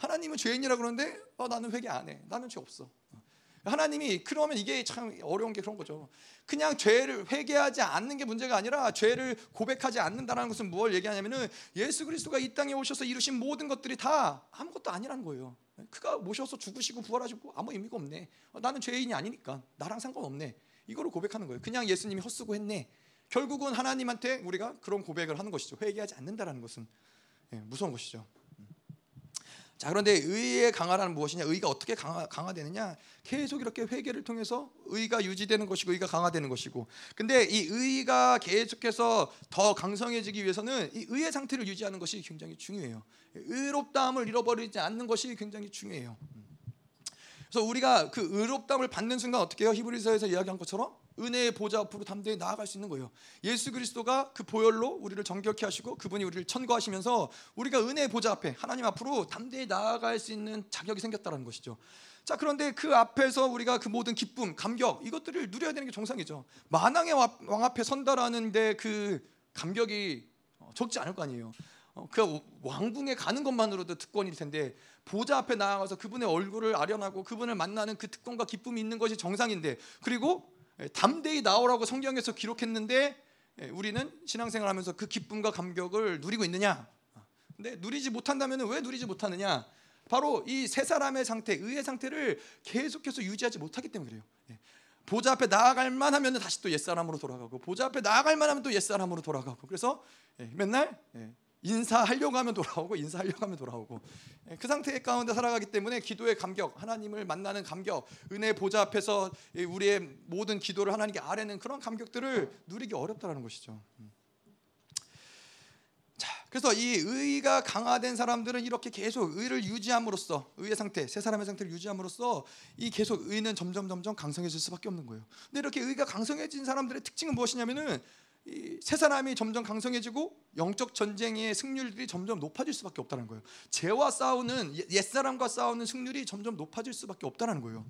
예. 하나님은 죄인이라 그러는데 어, 나는 회개 안 해. 나는 죄 없어. 어. 하나님이 그러면 이게 참 어려운 게 그런 거죠. 그냥 죄를 회개하지 않는 게 문제가 아니라 죄를 고백하지 않는다는 것은 무엇을 얘기하냐면은 예수 그리스도가 이 땅에 오셔서 이루신 모든 것들이 다 아무것도 아니라는 거예요. 그가 모셔서 죽으시고 부활하시고 아무 의미가 없네. 어, 나는 죄인이 아니니까 나랑 상관없네. 이거를 고백하는 거예요. 그냥 예수님이 헛수고 했네. 결국은 하나님한테 우리가 그런 고백을 하는 것이죠. 회개하지 않는다라는 것은 예, 무서운 것이죠. 자 그런데 의의 강화라는 무엇이냐? 의가 어떻게 강화, 강화 되느냐? 계속 이렇게 회개를 통해서 의가 유지되는 것이고 의가 강화되는 것이고. 근데 이 의가 계속해서 더 강성해지기 위해서는 이 의의 상태를 유지하는 것이 굉장히 중요해요. 의롭다함을 잃어버리지 않는 것이 굉장히 중요해요. 그래서 우리가 그 의롭다함을 받는 순간 어떻게 해요? 히브리서에서 이야기한 것처럼 은혜의 보좌 앞으로 담대히 나아갈 수 있는 거예요. 예수 그리스도가 그 보혈로 우리를 정결케 하시고 그분이 우리를 천거하시면서 우리가 은혜의 보좌 앞에 하나님 앞으로 담대히 나아갈 수 있는 자격이 생겼다는 것이죠. 자 그런데 그 앞에서 우리가 그 모든 기쁨, 감격 이것들을 누려야 되는 게 정상이죠. 만왕의 왕 앞에 선다라는데 그 감격이 어, 적지 않을 거 아니에요. 어, 그 왕궁에 가는 것만으로도 특권일 텐데 보좌 앞에 나아가서 그분의 얼굴을 아련하고 그분을 만나는 그 특권과 기쁨이 있는 것이 정상인데 그리고 예, 담대히 나오라고 성경에서 기록했는데 예, 우리는 신앙생활하면서 그 기쁨과 감격을 누리고 있느냐? 근데 누리지 못한다면 왜 누리지 못하느냐? 바로 이 세 사람의 상태, 의의 상태를 계속해서 유지하지 못하기 때문에 그래요. 예. 보좌 앞에 나아갈 만 하면 다시 또 옛사람으로 돌아가고 보좌 앞에 나아갈 만 하면 또 옛사람으로 돌아가고 그래서 맨날 인사하려고 하면 돌아오고 인사하려고 하면 돌아오고 예, 그 상태 가운데 살아가기 때문에 기도의 감격, 하나님을 만나는 감격, 은혜 보좌 앞에서 우리의 모든 기도를 하나님께 아뢰는 그런 감격들을 누리기 어렵다는 것이죠. 음. 자, 그래서 이 의가 강화된 사람들은 이렇게 계속 의를 유지함으로써 의의 상태, 세 사람의 상태를 유지함으로써 이 계속 의는 점점 점점 강성해질 수밖에 없는 거예요. 근데 이렇게 의가 강성해진 사람들의 특징은 무엇이냐면은 세 사람이 점점 강성해지고 영적 전쟁의 승률이 점점 높아질 수밖에 없다는 거예요. 죄와 싸우는 옛 사람과 싸우는 승률이 점점 높아질 수밖에 없다는 거예요.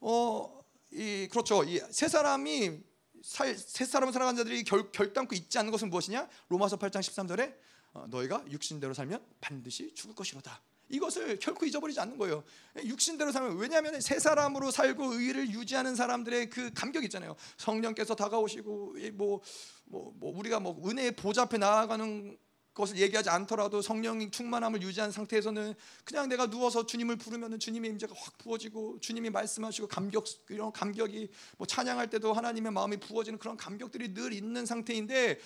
어, 이 그렇죠. 이 세 사람이 살, 세 사람을 살아간 자들이 결, 결단코 잊지 않는 것은 무엇이냐? 로마서 8장 13절에 어, 너희가 육신대로 살면 반드시 죽을 것이로다. 이것을 결코 잊어버리지 않는 거예요. 육신대로 살면 왜냐하면 새 사람으로 살고 의를 유지하는 사람들의 그 감격 있잖아요. 성령께서 다가오시고 뭐, 뭐, 뭐 우리가 뭐 은혜의 보좌 앞에 나아가는 것을 얘기하지 않더라도 성령 충만함을 유지한 상태에서는 그냥 내가 누워서 주님을 부르면 주님의 임재가 확 부어지고 주님이 말씀하시고 감격 이런 감격이 뭐 찬양할 때도 하나님의 마음이 부어지는 그런 감격들이 늘 있는 상태인데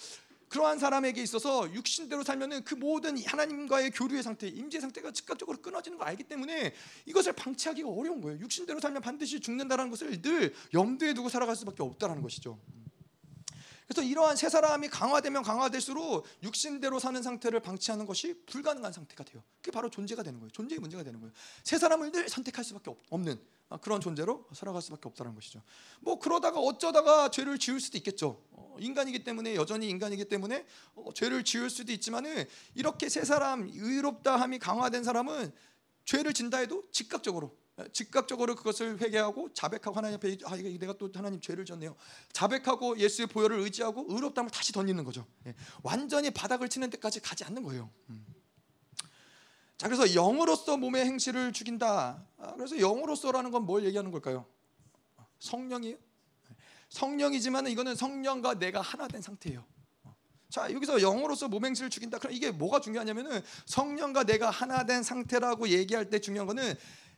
그러한 사람에게 있어서 육신대로 살면은 그 모든 하나님과의 교류의 상태, 임재 상태가 즉각적으로 끊어지는 걸 알기 때문에 이것을 방치하기가 어려운 거예요. 육신대로 살면 반드시 죽는다라는 것을 늘 염두에 두고 살아갈 수밖에 없다라는 것이죠. 그래서 이러한 세 사람이 강화되면 강화될수록 육신대로 사는 상태를 방치하는 것이 불가능한 상태가 돼요. 그게 바로 존재가 되는 거예요. 존재의 문제가 되는 거예요. 세 사람을 늘 선택할 수밖에 없는 그런 존재로 살아갈 수밖에 없다는 것이죠. 뭐 그러다가 어쩌다가 죄를 지을 수도 있겠죠. 어, 인간이기 때문에 여전히 인간이기 때문에 어, 죄를 지을 수도 있지만은 이렇게 세 사람 의롭다함이 강화된 사람은 죄를 진다 해도 즉각적으로 즉각적으로 그것을 회개하고 자백하고 하나님 앞에 아 이게 내가 또 하나님 죄를 졌네요. 자백하고 예수의 보혈을 의지하고 의롭다함을 다시 던지는 거죠. 예. 완전히 바닥을 치는 데까지 가지 않는 거예요. 음. 자 그래서 영으로서 몸의 행실을 죽인다. 아, 그래서 영으로서라는 건 뭘 얘기하는 걸까요? 성령이에요. 성령이지만 이거는 성령과 내가 하나 된 상태예요. 자 여기서 영으로서 몸 행실을 죽인다. 그럼 이게 뭐가 중요하냐면은 성령과 내가 하나 된 상태라고 얘기할 때 중요한 거는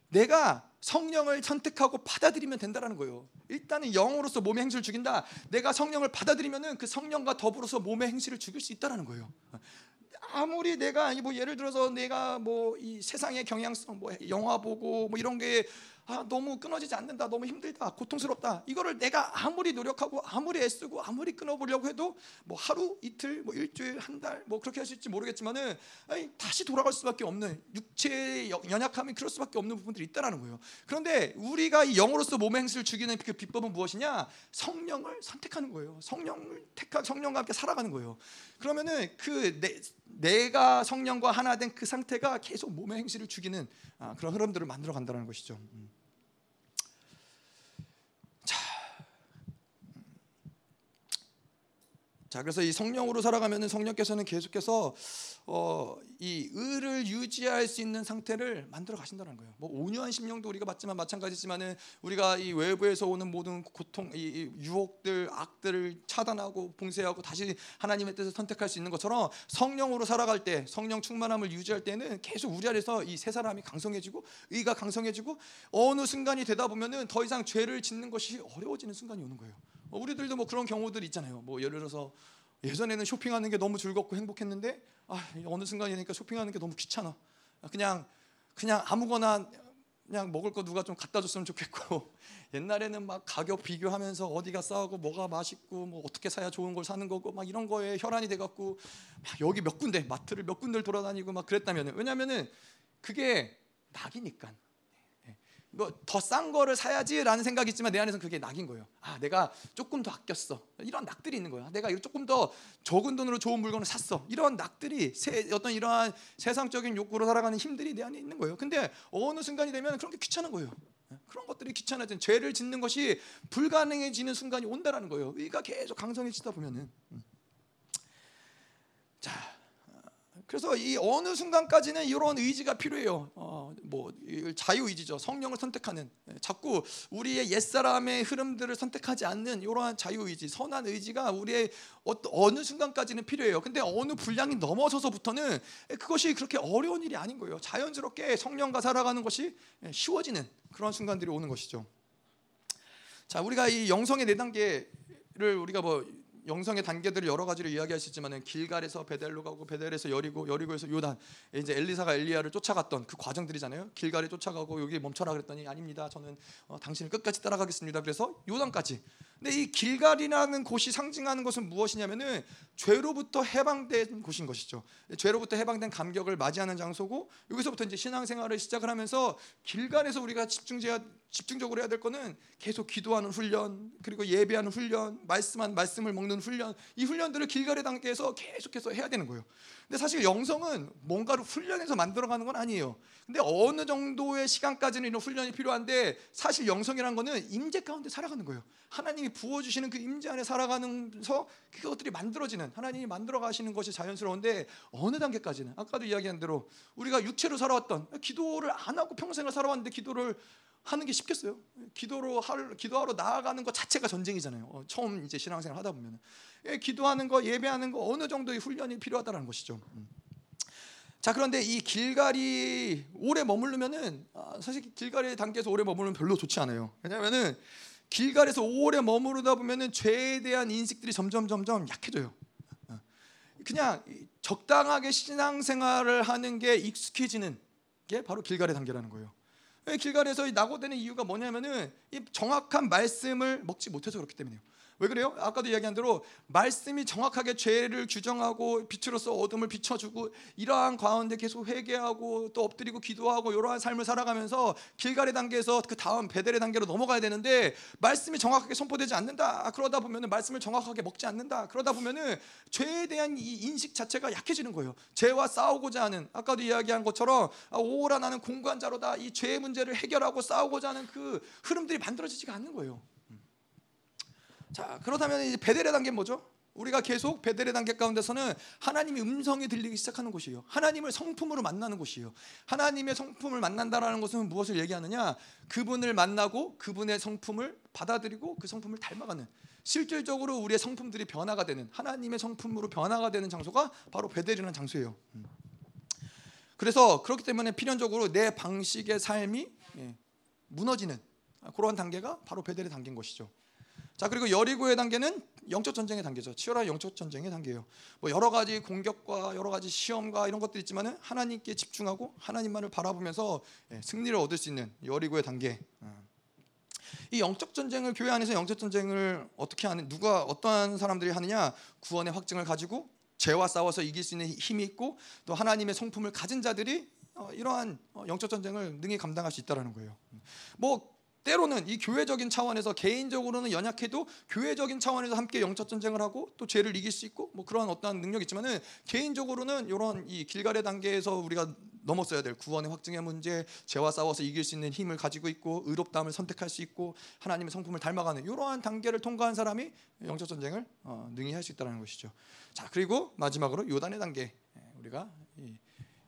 내가 성령을 선택하고 받아들이면 된다라는 거예요. 일단은 영으로서 몸의 행실을 죽인다. 내가 성령을 받아들이면은 그 성령과 더불어서 몸의 행실을 죽일 수 있다라는 거예요. 아무리 내가 뭐 예를 들어서 내가 뭐 이 세상의 경향성 뭐 영화 보고 뭐 이런 게 아, 너무 끊어지지 않는다, 너무 힘들다, 고통스럽다. 이거를 내가 아무리 노력하고 아무리 애쓰고 아무리 끊어 보려고 해도 뭐 하루, 이틀, 뭐 일주일, 한 달, 뭐 그렇게 할 수 있을지 모르겠지만은 아니, 다시 돌아갈 수밖에 없는 육체의 연약함이 그럴 수밖에 없는 부분들이 있다라는 거예요. 그런데 우리가 이 영으로서 몸의 행실을 죽이는 그 비법은 무엇이냐? 성령을 선택하는 거예요. 성령을 택하 성령과 함께 살아가는 거예요. 그러면은 그 내, 내가 성령과 하나 된 그 상태가 계속 몸의 행실을 죽이는 아, 그런 흐름들을 만들어 간다는 것이죠. 음. 자, 그래서 이 성령으로 살아가면은 성령께서는 계속해서 어, 이 의를 유지할 수 있는 상태를 만들어 가신다는 거예요. 뭐 온유한 심령도 우리가 받지만 마찬가지지만은 우리가 이 외부에서 오는 모든 고통, 이, 이 유혹들, 악들을 차단하고 봉쇄하고 다시 하나님의 뜻을 선택할 수 있는 것처럼 성령으로 살아갈 때, 성령 충만함을 유지할 때는 계속 우리 안에서 이 세 사람이 강성해지고 의가 강성해지고 어느 순간이 되다 보면은 더 이상 죄를 짓는 것이 어려워지는 순간이 오는 거예요. 어, 우리들도 뭐 그런 경우들 있잖아요. 뭐 예를 들어서 예전에는 쇼핑하는 게 너무 즐겁고 행복했는데 아, 어느 순간이니까 쇼핑하는 게 너무 귀찮아. 그냥 그냥 아무거나 그냥 먹을 거 누가 좀 갖다 줬으면 좋겠고 *laughs* 옛날에는 막 가격 비교하면서 어디가 싸고 뭐가 맛있고 뭐 어떻게 사야 좋은 걸 사는 거고 막 이런 거에 혈안이 돼 갖고 여기 몇 군데 마트를 몇 군데를 돌아다니고 막 그랬다면은 왜냐면은 그게 낙이니까 뭐 더 싼 거를 사야지라는 생각이 있지만 내 안에서는 그게 낙인 거예요. 아, 내가 조금 더 아꼈어. 이런 낙들이 있는 거야. 내가 조금 더 적은 돈으로 좋은 물건을 샀어. 이런 낙들이 세, 어떤 이러한 세상적인 욕구로 살아가는 힘들이 내 안에 있는 거예요. 근데 어느 순간이 되면 그런 게 귀찮은 거예요. 그런 것들이 귀찮아진 죄를 짓는 것이 불가능해지는 순간이 온다라는 거예요. 의가 계속 강성해지다 보면은. 음. 자, 그래서 이 어느 순간까지는 이런 의지가 필요해요. 어, 뭐 자유 의지죠. 성령을 선택하는 예, 자꾸 우리의 옛 사람의 흐름들을 선택하지 않는 이러한 자유 의지, 선한 의지가 우리의 어느 순간까지는 필요해요. 근데 어느 분량이 넘어서서부터는 그것이 그렇게 어려운 일이 아닌 거예요. 자연스럽게 성령과 살아가는 것이 쉬워지는 그런 순간들이 오는 것이죠. 자, 우리가 이 영성의 네 단계를 우리가 뭐 영성의 단계들을 여러 가지로 있지만은 길갈에서 베델로 가고 베델에서 여리고 여리고에서 요단 이제 엘리사가 엘리야를 쫓아갔던 그 과정들이잖아요. 길갈에 쫓아가고 여기 멈춰라 그랬더니 아닙니다. 저는 어, 당신을 끝까지 따라가겠습니다. 그래서 요단까지 근데 이 길갈이라는 곳이 상징하는 것은 무엇이냐면은 죄로부터 해방된 곳인 것이죠. 죄로부터 해방된 감격을 맞이하는 장소고 여기서부터 이제 신앙생활을 시작을 하면서 길갈에서 우리가 집중해야 집중적으로 해야 될 거는 계속 기도하는 훈련 그리고 예배하는 훈련 말씀한 말씀을 먹는 훈련 이 훈련들을 길갈의 단계에서 계속해서 해야 되는 거예요. 근데 사실 영성은 뭔가를 훈련해서 만들어가는 건 아니에요. 근데 어느 정도의 시간까지는 이런 훈련이 필요한데 사실 영성이라는 거는 임재 가운데 살아가는 거예요. 하나님이 부어주시는 그 임재 안에 살아가면서 그것들이 만들어지는 하나님이 만들어 가시는 것이 자연스러운데 어느 단계까지는 아까도 이야기한 대로 우리가 육체로 살아왔던 기도를 안 하고 평생을 살아왔는데 기도를 하는 게 쉽겠어요? 기도로 할, 기도하러 나아가는 것 자체가 전쟁이잖아요. 어, 처음 이제 신앙생활 하다 보면 예, 기도하는 거, 예배하는 거 어느 정도의 훈련이 필요하다는 것이죠. 음. 자 그런데 이 길갈이 오래 머무르면은 아, 사실 길갈의 단계에서 오래 머무르면 별로 좋지 않아요. 왜냐하면은 길갈에서 오래 머무르다 보면은 죄에 대한 인식들이 점점 점점 약해져요. 어. 그냥 적당하게 신앙생활을 하는 게 익숙해지는 게 바로 길갈의 단계라는 거예요. 길갈에서 낙오되는 이유가 뭐냐면은 이 정확한 말씀을 먹지 못해서 그렇기 때문이에요. 왜 그래요? 아까도 이야기한 대로 말씀이 정확하게 죄를 규정하고 빛으로서 어둠을 비춰주고 이러한 가운데 계속 회개하고 또 엎드리고 기도하고 이러한 삶을 살아가면서 길갈의 단계에서 그 다음 베델의 단계로 넘어가야 되는데 말씀이 정확하게 선포되지 않는다. 그러다 보면은 말씀을 정확하게 먹지 않는다. 그러다 보면은 죄에 대한 이 인식 자체가 약해지는 거예요. 죄와 싸우고자 하는 아까도 이야기한 것처럼 아, 오라 나는 공관자로다. 이 죄의 문제를 해결하고 싸우고자 하는 그 흐름들이 만들어지지가 않는 거예요. 자 그렇다면 이제 베델의 단계 뭐죠? 우리가 계속 베델의 단계 가운데서는 하나님의 음성이 들리기 시작하는 곳이에요. 하나님을 성품으로 만나는 곳이에요. 하나님의 성품을 만난다라는 것은 무엇을 얘기하느냐? 그분을 만나고 그분의 성품을 받아들이고 그 성품을 닮아가는 실질적으로 우리의 성품들이 변화가 되는 하나님의 성품으로 변화가 되는 장소가 바로 베델이라는 장소예요. 음. 그래서 그렇기 때문에 필연적으로 내 방식의 삶이 예, 무너지는 그러한 단계가 바로 베델의 단계인 것이죠. 자 그리고 여리고의 단계는 영적 전쟁의 단계죠. 치열한 영적 전쟁의 단계예요. 뭐 여러 가지 공격과 여러 가지 시험과 이런 것들이 있지만은 하나님께 집중하고 하나님만을 바라보면서 예, 승리를 얻을 수 있는 여리고의 단계. 어. 이 영적 전쟁을 교회 안에서 영적 전쟁을 어떻게 하는 누가 어떠한 사람들이 하느냐 구원의 확증을 가지고 죄와 싸워서 이길 수 있는 힘이 있고 또 하나님의 성품을 가진 자들이 어, 이러한 어, 영적 전쟁을 능히 감당할 수 있다라는 거예요. 뭐 때로는 이 교회적인 차원에서 개인적으로는 연약해도 교회적인 차원에서 함께 영적 전쟁을 하고 또 죄를 이길 수 있고 뭐 그러한 어떠한 능력이 있지만은 개인적으로는 이런 이 길갈의 단계에서 우리가 넘었어야 될 구원의 확증의 문제, 죄와 싸워서 이길 수 있는 힘을 가지고 있고 의롭다함을 선택할 수 있고 하나님의 성품을 닮아가는 이러한 단계를 통과한 사람이 영적 전쟁을 어, 능히 할 수 있다는 것이죠. 자 그리고 마지막으로 요단의 단계 예, 우리가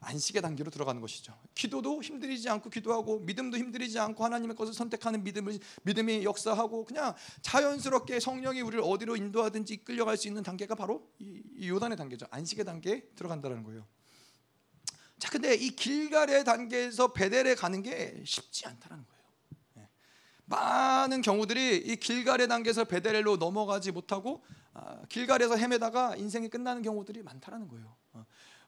안식의 단계로 들어가는 것이죠. 기도도 힘들이지 않고 기도하고 믿음도 힘들이지 않고 하나님의 것을 선택하는 믿음을 믿음이 역사하고 그냥 자연스럽게 성령이 우리를 어디로 인도하든지 이끌려갈 수 있는 단계가 바로 이, 이 요단의 단계죠. 안식의 단계에 들어간다는 거예요. 자, 근데 이 길갈의 단계에서 베델에 가는 게 쉽지 않다는 거예요. 예. 많은 경우들이 이 길갈의 단계에서 베델로 넘어가지 못하고 아, 길갈에서 헤매다가 인생이 끝나는 경우들이 많다라는 거예요.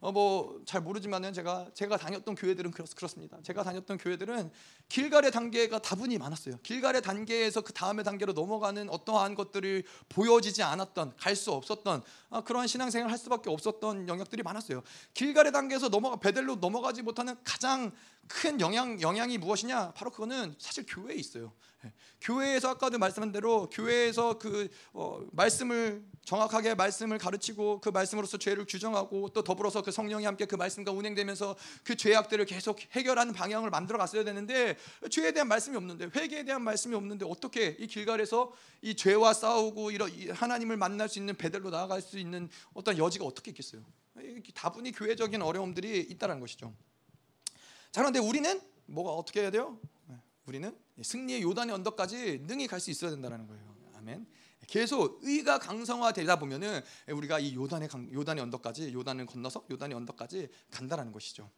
어. 어뭐 잘 모르지만은 제가 제가 다녔던 교회들은 그렇, 그렇습니다. 제가 다녔던 교회들은 길갈의 단계가 다분히 많았어요. 길갈의 단계에서 그 다음의 단계로 넘어가는 어떠한 것들을 보여지지 않았던 갈 수 없었던 아, 그러한 신앙생활을 할 수밖에 없었던 영역들이 많았어요. 길갈의 단계에서 넘어가 베델로 넘어가지 못하는 가장 큰 영향 영향이 무엇이냐? 바로 그거는 사실 교회에 있어요. 예. 교회에서 아까도 말씀한 대로 교회에서 그 어, 말씀을 정확하게 말씀을 가르치고 그 말씀으로서 죄를 규정하고 또 더불어서 그 성령이 함께 그 말씀과 운행되면서 그 죄악들을 계속 해결하는 방향을 만들어 갔어야 되는데 죄에 대한 말씀이 없는데 회개에 대한 말씀이 없는데 어떻게 이 길갈에서 이 죄와 싸우고 이런 하나님을 만날 수 있는 베델로 나아갈 수 있는 어떤 여지가 어떻게 있겠어요? 다분히 교회적인 어려움들이 있다는 것이죠. 자 그런데 우리는 뭐가 어떻게 해야 돼요? 우리는 승리의 요단의 언덕까지 능히 갈 수 있어야 된다는 거예요. 아멘. 계속 의가 강성화되다 보면은 우리가 이 요단의 강, 요단의 언덕까지 요단을 건너서 요단의 언덕까지 간다라는 것이죠.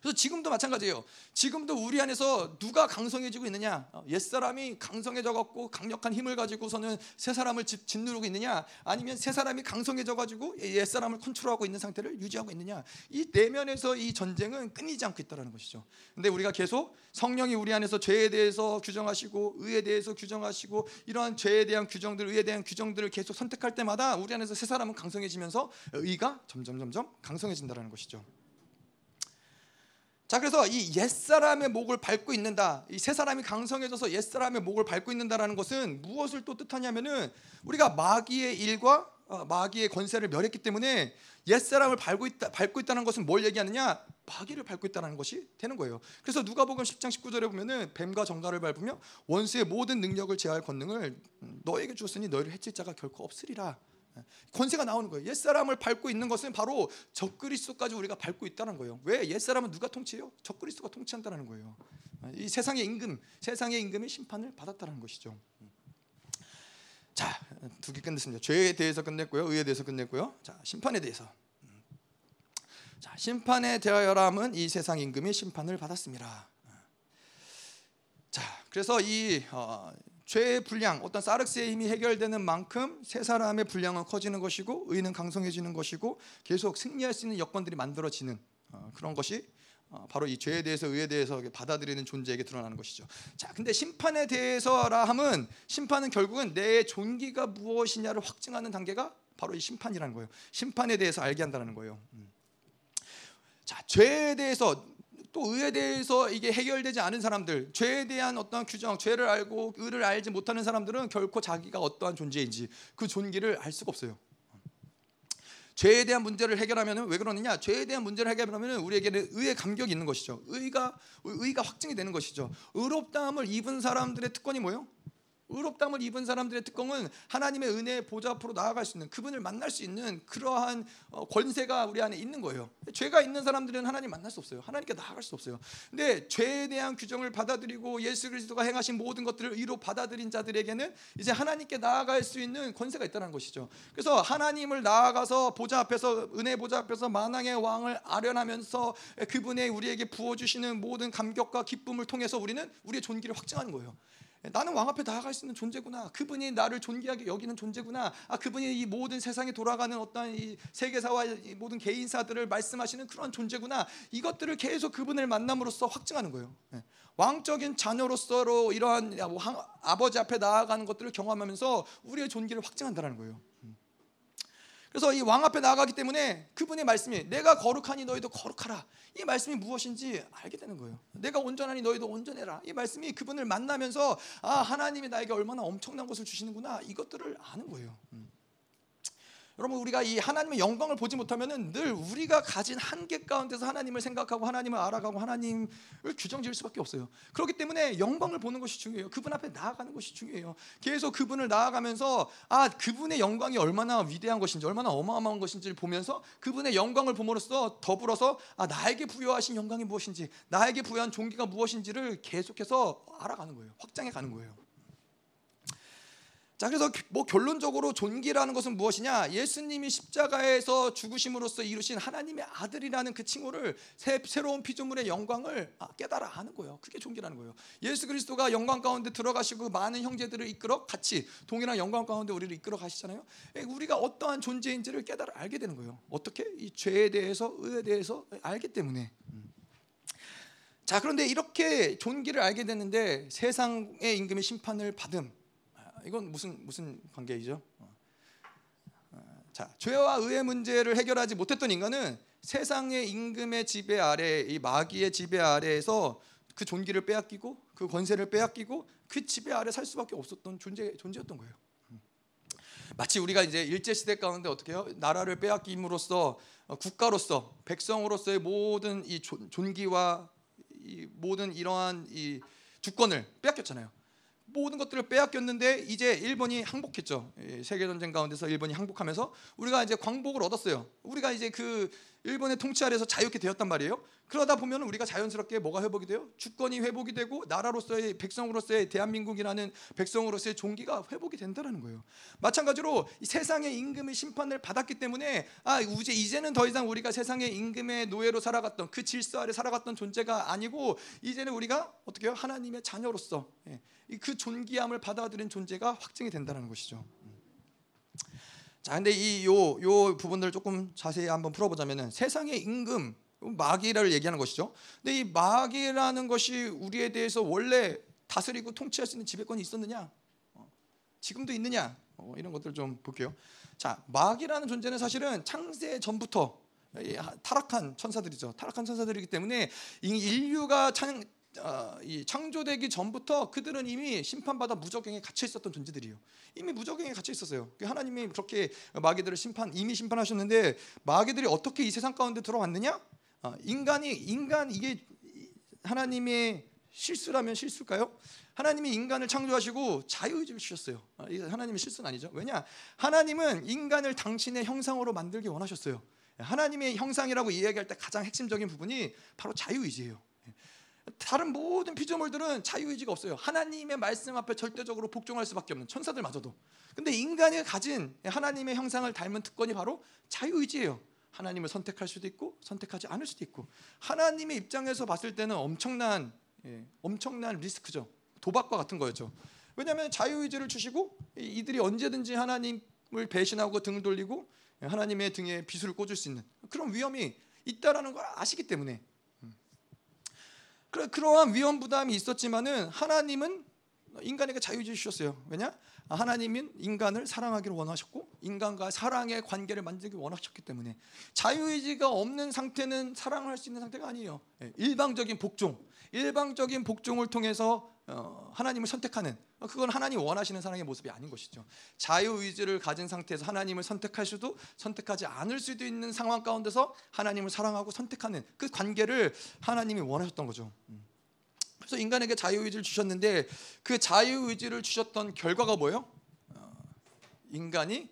그래서 지금도 마찬가지예요. 지금도 우리 안에서 누가 강성해지고 있느냐? 어, 옛 사람이 강성해져 갖고 강력한 힘을 가지고서는 새 사람을 짓누르고 있느냐? 아니면 새 사람이 강성해져 가지고 옛 사람을 컨트롤하고 있는 상태를 유지하고 있느냐? 이 내면에서 이 전쟁은 끊이지 않고 있다라는 것이죠. 근데 우리가 계속 성령이 우리 안에서 죄에 대해서 규정하시고 의에 대해서 규정하시고 이러한 죄에 대한 규정들, 의에 대한 규정들을 계속 선택할 때마다 우리 안에서 새 사람은 강성해지면서 의가 점점 점점 강성해진다라는 것이죠. 자 그래서 이 옛사람의 목을 밟고 있는다. 이새 사람이 강성해져서 옛사람의 목을 밟고 있는다라는 것은 무엇을 또 뜻하냐면은 우리가 마귀의 일과 어, 마귀의 권세를 멸했기 때문에 옛사람을 밟고 있다 밟고 있다는 것은 뭘 얘기하느냐? 마귀를 밟고 있다는 것이 되는 거예요. 그래서 누가복음 10장 19절에 보면은 뱀과 정갈을 밟으며 원수의 모든 능력을 제할 권능을 너에게 주었으니 너희를 해칠 자가 결코 없으리라. *laughs* 권세가 나오는 거예요. 옛 사람을 밟고 있는 것은 바로 적그리스도까지 우리가 밟고 있다는 거예요. 왜? 옛 사람은 누가 통치해요? 적그리스도가 통치한다는 거예요. 이 세상의 임금, 세상의 임금이 심판을 받았다는 것이죠. 자, 두 개 끝냈습니다. 죄에 대해서 끝냈고요, 의에 대해서 끝냈고요. 자, 심판에 대해서. 자, 심판에 대하여람은 이 세상 임금이 심판을 받았습니다. 자, 그래서 이 어, 죄의 분량, 어떤 사르스의 힘이 해결되는 만큼 세 사람의 분량은 커지는 것이고 의는 강성해지는 것이고 계속 승리할 수 있는 여건들이 만들어지는 어, 그런 것이 어, 바로 이 죄에 대해서 의에 대해서 받아들이는 존재에게 드러나는 것이죠. 자, 근데 심판에 대해서라 함은 심판은 결국은 내 존귀가 무엇이냐를 확증하는 단계가 바로 이 심판이라는 거예요. 심판에 대해서 알게 한다는 거예요. 음. 자, 죄에 대해서 또 의에 대해서 이게 해결되지 않은 사람들, 죄에 대한 어떠한 규정, 죄를 알고 의를 알지 못하는 사람들은 결코 자기가 어떠한 존재인지 그 존귀를 알 수가 없어요. 죄에 대한 문제를 해결하면 왜 그러느냐? 죄에 대한 문제를 해결하면 우리에게는 의의 감격이 있는 것이죠. 의가 의가 확증이 되는 것이죠. 의롭다함을 입은 사람들의 특권이 뭐요? 의롭담을 입은 사람들의 특권은 하나님의 은혜의 보좌 앞으로 나아갈 수 있는 그분을 만날 수 있는 그러한 어, 권세가 우리 안에 있는 거예요. 죄가 있는 사람들은 하나님 만날 수 없어요. 하나님께 나아갈 수 없어요. 근데 죄에 대한 규정을 받아들이고 예수 그리스도가 행하신 모든 것들을 의로 받아들인 자들에게는 이제 하나님께 나아갈 수 있는 권세가 있다는 것이죠. 그래서 하나님을 나아가서 보좌 앞에서 은혜 보좌 앞에서 만왕의 왕을 아련하면서 그분의 우리에게 부어 주시는 모든 감격과 기쁨을 통해서 우리는 우리의 존귀를 확증하는 거예요. 나는 왕 앞에 나아갈 수 있는 존재구나. 그분이 나를 존귀하게 여기는 존재구나. 아 그분이 이 모든 세상에 돌아가는 어떤 이 세계사와 이 모든 개인사들을 말씀하시는 그런 존재구나. 이것들을 계속 그분을 만남으로써 확증하는 거예요. 예. 왕적인 자녀로서로 이러한 아버지 앞에 나아가는 것들을 경험하면서 우리의 존귀를 확증한다는 거예요. 음. 그래서 이 왕 앞에 나아가기 때문에 그분의 말씀이 내가 거룩하니 너희도 거룩하라. 이 말씀이 무엇인지 알게 되는 거예요. 내가 온전하니 너희도 온전해라. 이 말씀이 그분을 만나면서 아 하나님이 나에게 얼마나 엄청난 것을 주시는구나 이것들을 아는 거예요. 음. 여러분 우리가 이 하나님의 영광을 보지 못하면은 늘 우리가 가진 한계 가운데서 하나님을 생각하고 하나님을 알아가고 하나님을 규정지을 수밖에 없어요. 그렇기 때문에 영광을 보는 것이 중요해요. 그분 앞에 나아가는 것이 중요해요. 계속 그분을 나아가면서 아 그분의 영광이 얼마나 위대한 것인지 얼마나 어마어마한 것인지를 보면서 그분의 영광을 봄으로써 더불어서 아 나에게 부여하신 영광이 무엇인지 나에게 부여한 종기가 무엇인지를 계속해서 알아가는 거예요. 확장해 가는 거예요. 자 그래서 뭐 결론적으로 존귀라는 것은 무엇이냐? 예수님이 십자가에서 죽으심으로써 이루신 하나님의 아들이라는 그 칭호를 새, 새로운 피조물의 영광을 아, 깨달아 아는 거예요. 그게 존귀라는 거예요. 예수 그리스도가 영광 가운데 들어가시고 많은 형제들을 이끌어 같이 동일한 영광 가운데 우리를 이끌어 가시잖아요. 예, 우리가 어떠한 존재인지를 깨달아 알게 되는 거예요. 어떻게 이 죄에 대해서 의에 대해서 알기 때문에. 음. 자 그런데 이렇게 존귀를 알게 됐는데 세상의 임금의 심판을 받음 이건 무슨 무슨 관계이죠? 어. 어, 자, 죄와 의의 문제를 해결하지 못했던 인간은 세상의 임금의 지배 아래, 이 마귀의 지배 아래에서 그 존귀를 빼앗기고 그 권세를 빼앗기고 그 지배 아래 살 수밖에 없었던 존재 존재였던 거예요. 음. 마치 우리가 이제 일제 시대 가운데 어떻게 해요? 나라를 빼앗김으로써 어, 국가로서 백성으로서의 모든 이 존귀와 이 모든 이러한 이 주권을 빼앗겼잖아요. 모든 것들을 빼앗겼는데 이제 일본이 항복했죠. 세계 전쟁 가운데서 일본이 항복하면서 우리가 이제 광복을 얻었어요. 우리가 이제 그 일본의 통치 아래서 자유롭게 되었단 말이에요. 그러다 보면 우리가 자연스럽게 뭐가 회복이 돼요? 주권이 회복이 되고 나라로서의 백성으로서의 대한민국이라는 백성으로서의 종기가 회복이 된다는 거예요. 마찬가지로 세상의 임금의 심판을 받았기 때문에 아 이제 이제는 더 이상 우리가 세상의 임금의 노예로 살아갔던 그 질서 아래 살아갔던 존재가 아니고 이제는 우리가 어떻게 요 하나님의 자녀로서 예, 그 존귀함을 받아들인 존재가 확증이 된다는 것이죠. 자, 근데 이요요 부분들 조금 자세히 한번 풀어보자면은 세상의 임금 마귀를 얘기하는 것이죠. 근데 이 마귀라는 것이 우리에 대해서 원래 다스리고 통치할 수 있는 지배권이 있었느냐? 어, 지금도 있느냐? 어, 이런 것들 좀 볼게요. 자, 마귀라는 존재는 사실은 창세 전부터 타락한 천사들이죠. 타락한 천사들이기 때문에 인류가 창, 어, 이 창조되기 전부터 그들은 이미 심판받아 무적행에 갇혀 있었던 존재들이에요. 이미 무적행에 갇혀 있었어요. 그 하나님이 그렇게 마귀들을 심판 이미 심판하셨는데 마귀들이 어떻게 이 세상 가운데 들어왔느냐? 어, 인간이 인간 이게 하나님의 실수라면 실수일까요? 하나님이 인간을 창조하시고 자유의지를 주셨어요. 어, 하나님의 실수는 아니죠. 왜냐? 하나님은 인간을 당신의 형상으로 만들기 원하셨어요. 하나님의 형상이라고 이야기할 때 가장 핵심적인 부분이 바로 자유의지예요. 다른 모든 피조물들은 자유의지가 없어요. 하나님의 말씀 앞에 절대적으로 복종할 수밖에 없는 천사들마저도. 근데 인간이 가진 하나님의 형상을 닮은 특권이 바로 자유의지예요. 하나님을 선택할 수도 있고 선택하지 않을 수도 있고 하나님의 입장에서 봤을 때는 엄청난 예, 엄청난 리스크죠. 도박과 같은 거였죠. 왜냐하면 자유의지를 주시고 이들이 언제든지 하나님을 배신하고 등을 돌리고 하나님의 등에 비수를 꽂을 수 있는 그런 위험이 있다라는 걸 아시기 때문에 그러한 위험 부담이 있었지만은 하나님은 인간에게 자유를 주셨어요. 왜냐? 하나님은 인간을 사랑하기를 원하셨고 인간과 사랑의 관계를 만들기 원하셨기 때문에 자유의지가 없는 상태는 사랑할 수 있는 상태가 아니에요. 예, 일방적인 복종, 일방적인 복종을 통해서 어, 하나님을 선택하는 그건 하나님 원하시는 사랑의 모습이 아닌 것이죠. 자유 의지를 가진 상태에서 하나님을 선택할 수도 선택하지 않을 수도 있는 상황 가운데서 하나님을 사랑하고 선택하는 그 관계를 하나님이 원하셨던 거죠. 음. 그래서 인간에게 자유 의지를 주셨는데 그 자유 의지를 주셨던 결과가 뭐예요? 어, 인간이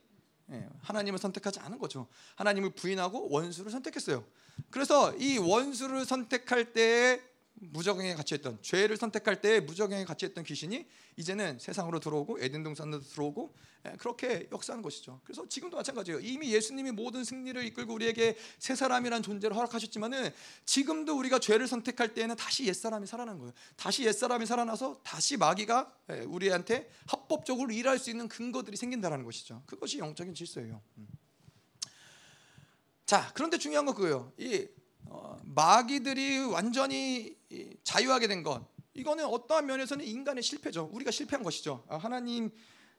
예, 하나님을 선택하지 않은 거죠. 하나님을 부인하고 원수를 선택했어요. 그래서 이 원수를 선택할 때 무적행에 갇혀있던 죄를 선택할 때 무적행에 갇혀있던 귀신이 이제는 세상으로 들어오고 에덴 동산으로 들어오고 예, 그렇게 역사하는 것이죠. 그래서 지금도 마찬가지예요. 이미 예수님이 모든 승리를 이끌고 우리에게 새 사람이란 존재를 허락하셨지만은 지금도 우리가 죄를 선택할 때에는 다시 옛 사람이 살아난 거예요. 다시 옛 사람이 살아나서 다시 마귀가 예, 우리한테 합법적으로 일할 수 있는 근거들이 생긴다라는 것이죠. 그것이 영적인 질서예요. 음. 자, 그런데 중요한 건 그거예요. 이 어, 마귀들이 완전히 자유하게 된 것. 이거는 어떠한 면에서는 인간의 실패죠. 우리가 실패한 것이죠. 아, 하나님